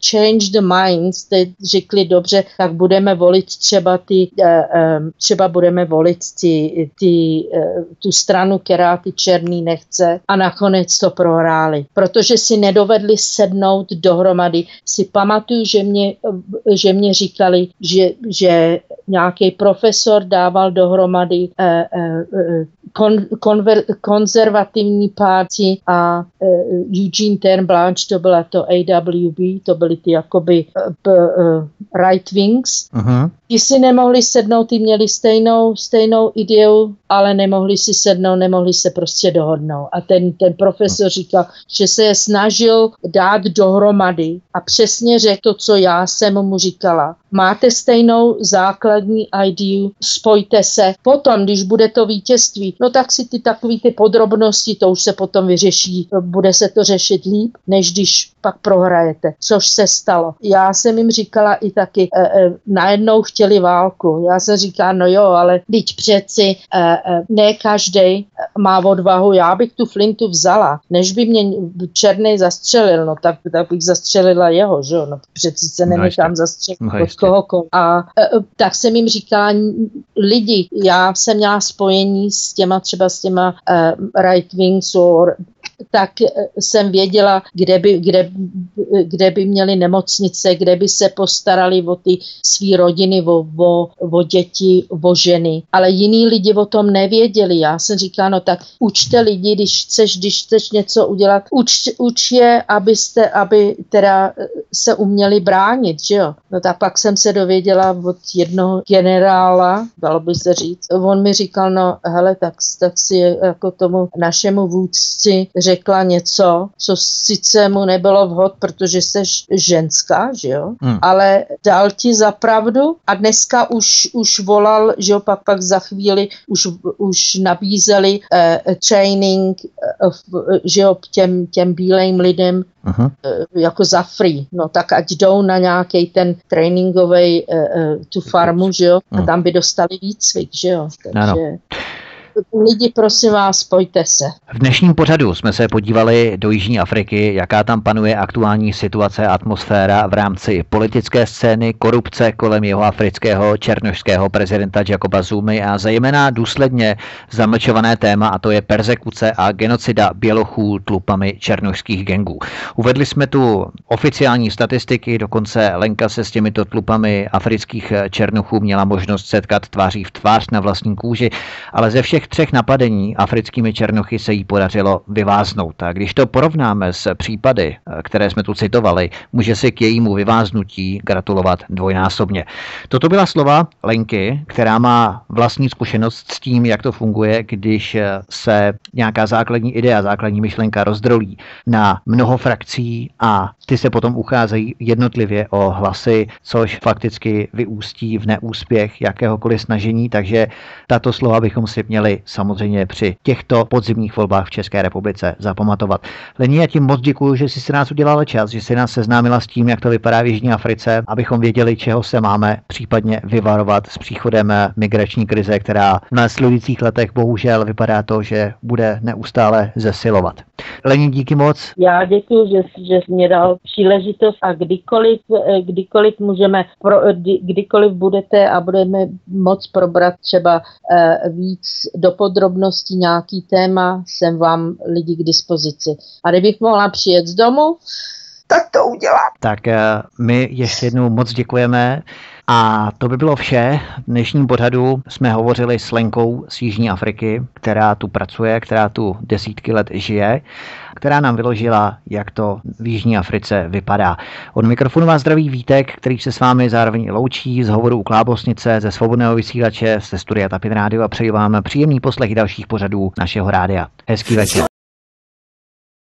change the minds, teď řekli dobře, tak budeme volit třeba ty, třeba budeme volit ty, ty, tu stranu, která ty černý nechce a nakonec to prohráli, protože si nedovedli sednout dohromady. Si pamatuju, že mě, že mě říkali, že, že nějaký profesor dával dohromady eh, eh, kon, konver, konzervativní parti a eh, Eugene Turnblanche, to byla to AWB, to byly ty jakoby right wings. Uh-huh. Ti si nemohli sednout, ty měli stejnou, stejnou ideu, ale nemohli si sednout, nemohli se prostě dohodnout. A ten, ten profesor říkal, že se je snažil dát dohromady a přesně řekl to, co já jsem mu říkala. Máte stejnou základní ideu, spojte se. Potom, když bude to vítězství, no tak si ty takové ty podrobnosti, to už se potom vyřeší, bude se to řešit líp, než když pak prohrajete, což se stalo. Já jsem jim říkala i taky, e, e, najednou chtěli válku. Já jsem říkala, no jo, ale teď přeci e, e, ne každý má odvahu, já bych tu flintu vzala, než by mě černý zastřelil, no tak, tak bych zastřelila jeho, že jo, no přeci se nenechám no, zastřelit no, od kohokoliv. A e, tak jsem jim říkala, lidi, já jsem měla spojení s těma třeba s těma uh, right wings or tak eh, jsem věděla, kde by, kde, kde by měli nemocnice, kde by se postarali o ty své rodiny, o, o, o děti, o ženy. Ale jiní lidi o tom nevěděli. Já jsem říkala, no tak učte lidi, když chceš, když chceš něco udělat, uč, uč je, abyste, aby teda eh, se uměli bránit, že jo. No tak pak jsem se dověděla od jednoho generála, dalo by se říct. On mi říkal, no hele, tak, tak si jako tomu našemu vůdci řekla něco, co sice mu nebylo vhod, protože jsi ženská, že jo, hmm. ale dal ti za pravdu a dneska už, už volal, že jo, pak, pak za chvíli už, už nabízeli uh, training, uh, že jo, těm, těm bílým lidem uh-huh. uh, jako za free. No tak ať jdou na nějaký ten tréninkový uh, uh, tu farmu, že jo, a hmm. tam by dostali výcvik, že jo. Takže... Ano lidi, prosím vás, spojte se. V dnešním pořadu jsme se podívali do Jižní Afriky, jaká tam panuje aktuální situace a atmosféra v rámci politické scény, korupce kolem jeho afrického černožského prezidenta Jacoba Zumy a zejména důsledně zamlčované téma a to je persekuce a genocida bělochů tlupami černožských gengů. Uvedli jsme tu oficiální statistiky, dokonce Lenka se s těmito tlupami afrických černochů měla možnost setkat tváří v tvář na vlastní kůži, ale ze všech třech napadení africkými černochy se jí podařilo vyváznout. A když to porovnáme s případy, které jsme tu citovali, může si k jejímu vyváznutí gratulovat dvojnásobně. Toto byla slova Lenky, která má vlastní zkušenost s tím, jak to funguje, když se nějaká základní idea, základní myšlenka rozdrolí na mnoho frakcí a ty se potom ucházejí jednotlivě o hlasy, což fakticky vyústí v neúspěch jakéhokoliv snažení, takže tato slova bychom si měli samozřejmě při těchto podzimních volbách v České republice zapamatovat. Lení, já ti moc děkuji, že jsi si nás udělala čas, že jsi nás seznámila s tím, jak to vypadá v Jižní Africe, abychom věděli, čeho se máme případně vyvarovat s příchodem migrační krize, která v následujících letech bohužel vypadá to, že bude neustále zesilovat. Lení, díky moc. Já děkuji, že, že jsi mě dal příležitost a kdykoliv, kdykoliv můžeme, pro, kdykoliv budete a budeme moc probrat třeba uh, víc do podrobností nějaký téma, jsem vám lidi k dispozici. A kdybych mohla přijet z domu, tak to udělám. Tak eh, my ještě jednou moc děkujeme. A to by bylo vše. V dnešním pořadu jsme hovořili s Lenkou z Jižní Afriky, která tu pracuje, která tu desítky let žije, která nám vyložila, jak to v Jižní Africe vypadá. Od mikrofonu vás zdraví Vítek, který se s vámi zároveň loučí z hovoru u Klábosnice, ze svobodného vysílače, ze studia Tapin Rádio a přeji vám příjemný poslech dalších pořadů našeho rádia. Hezký večer.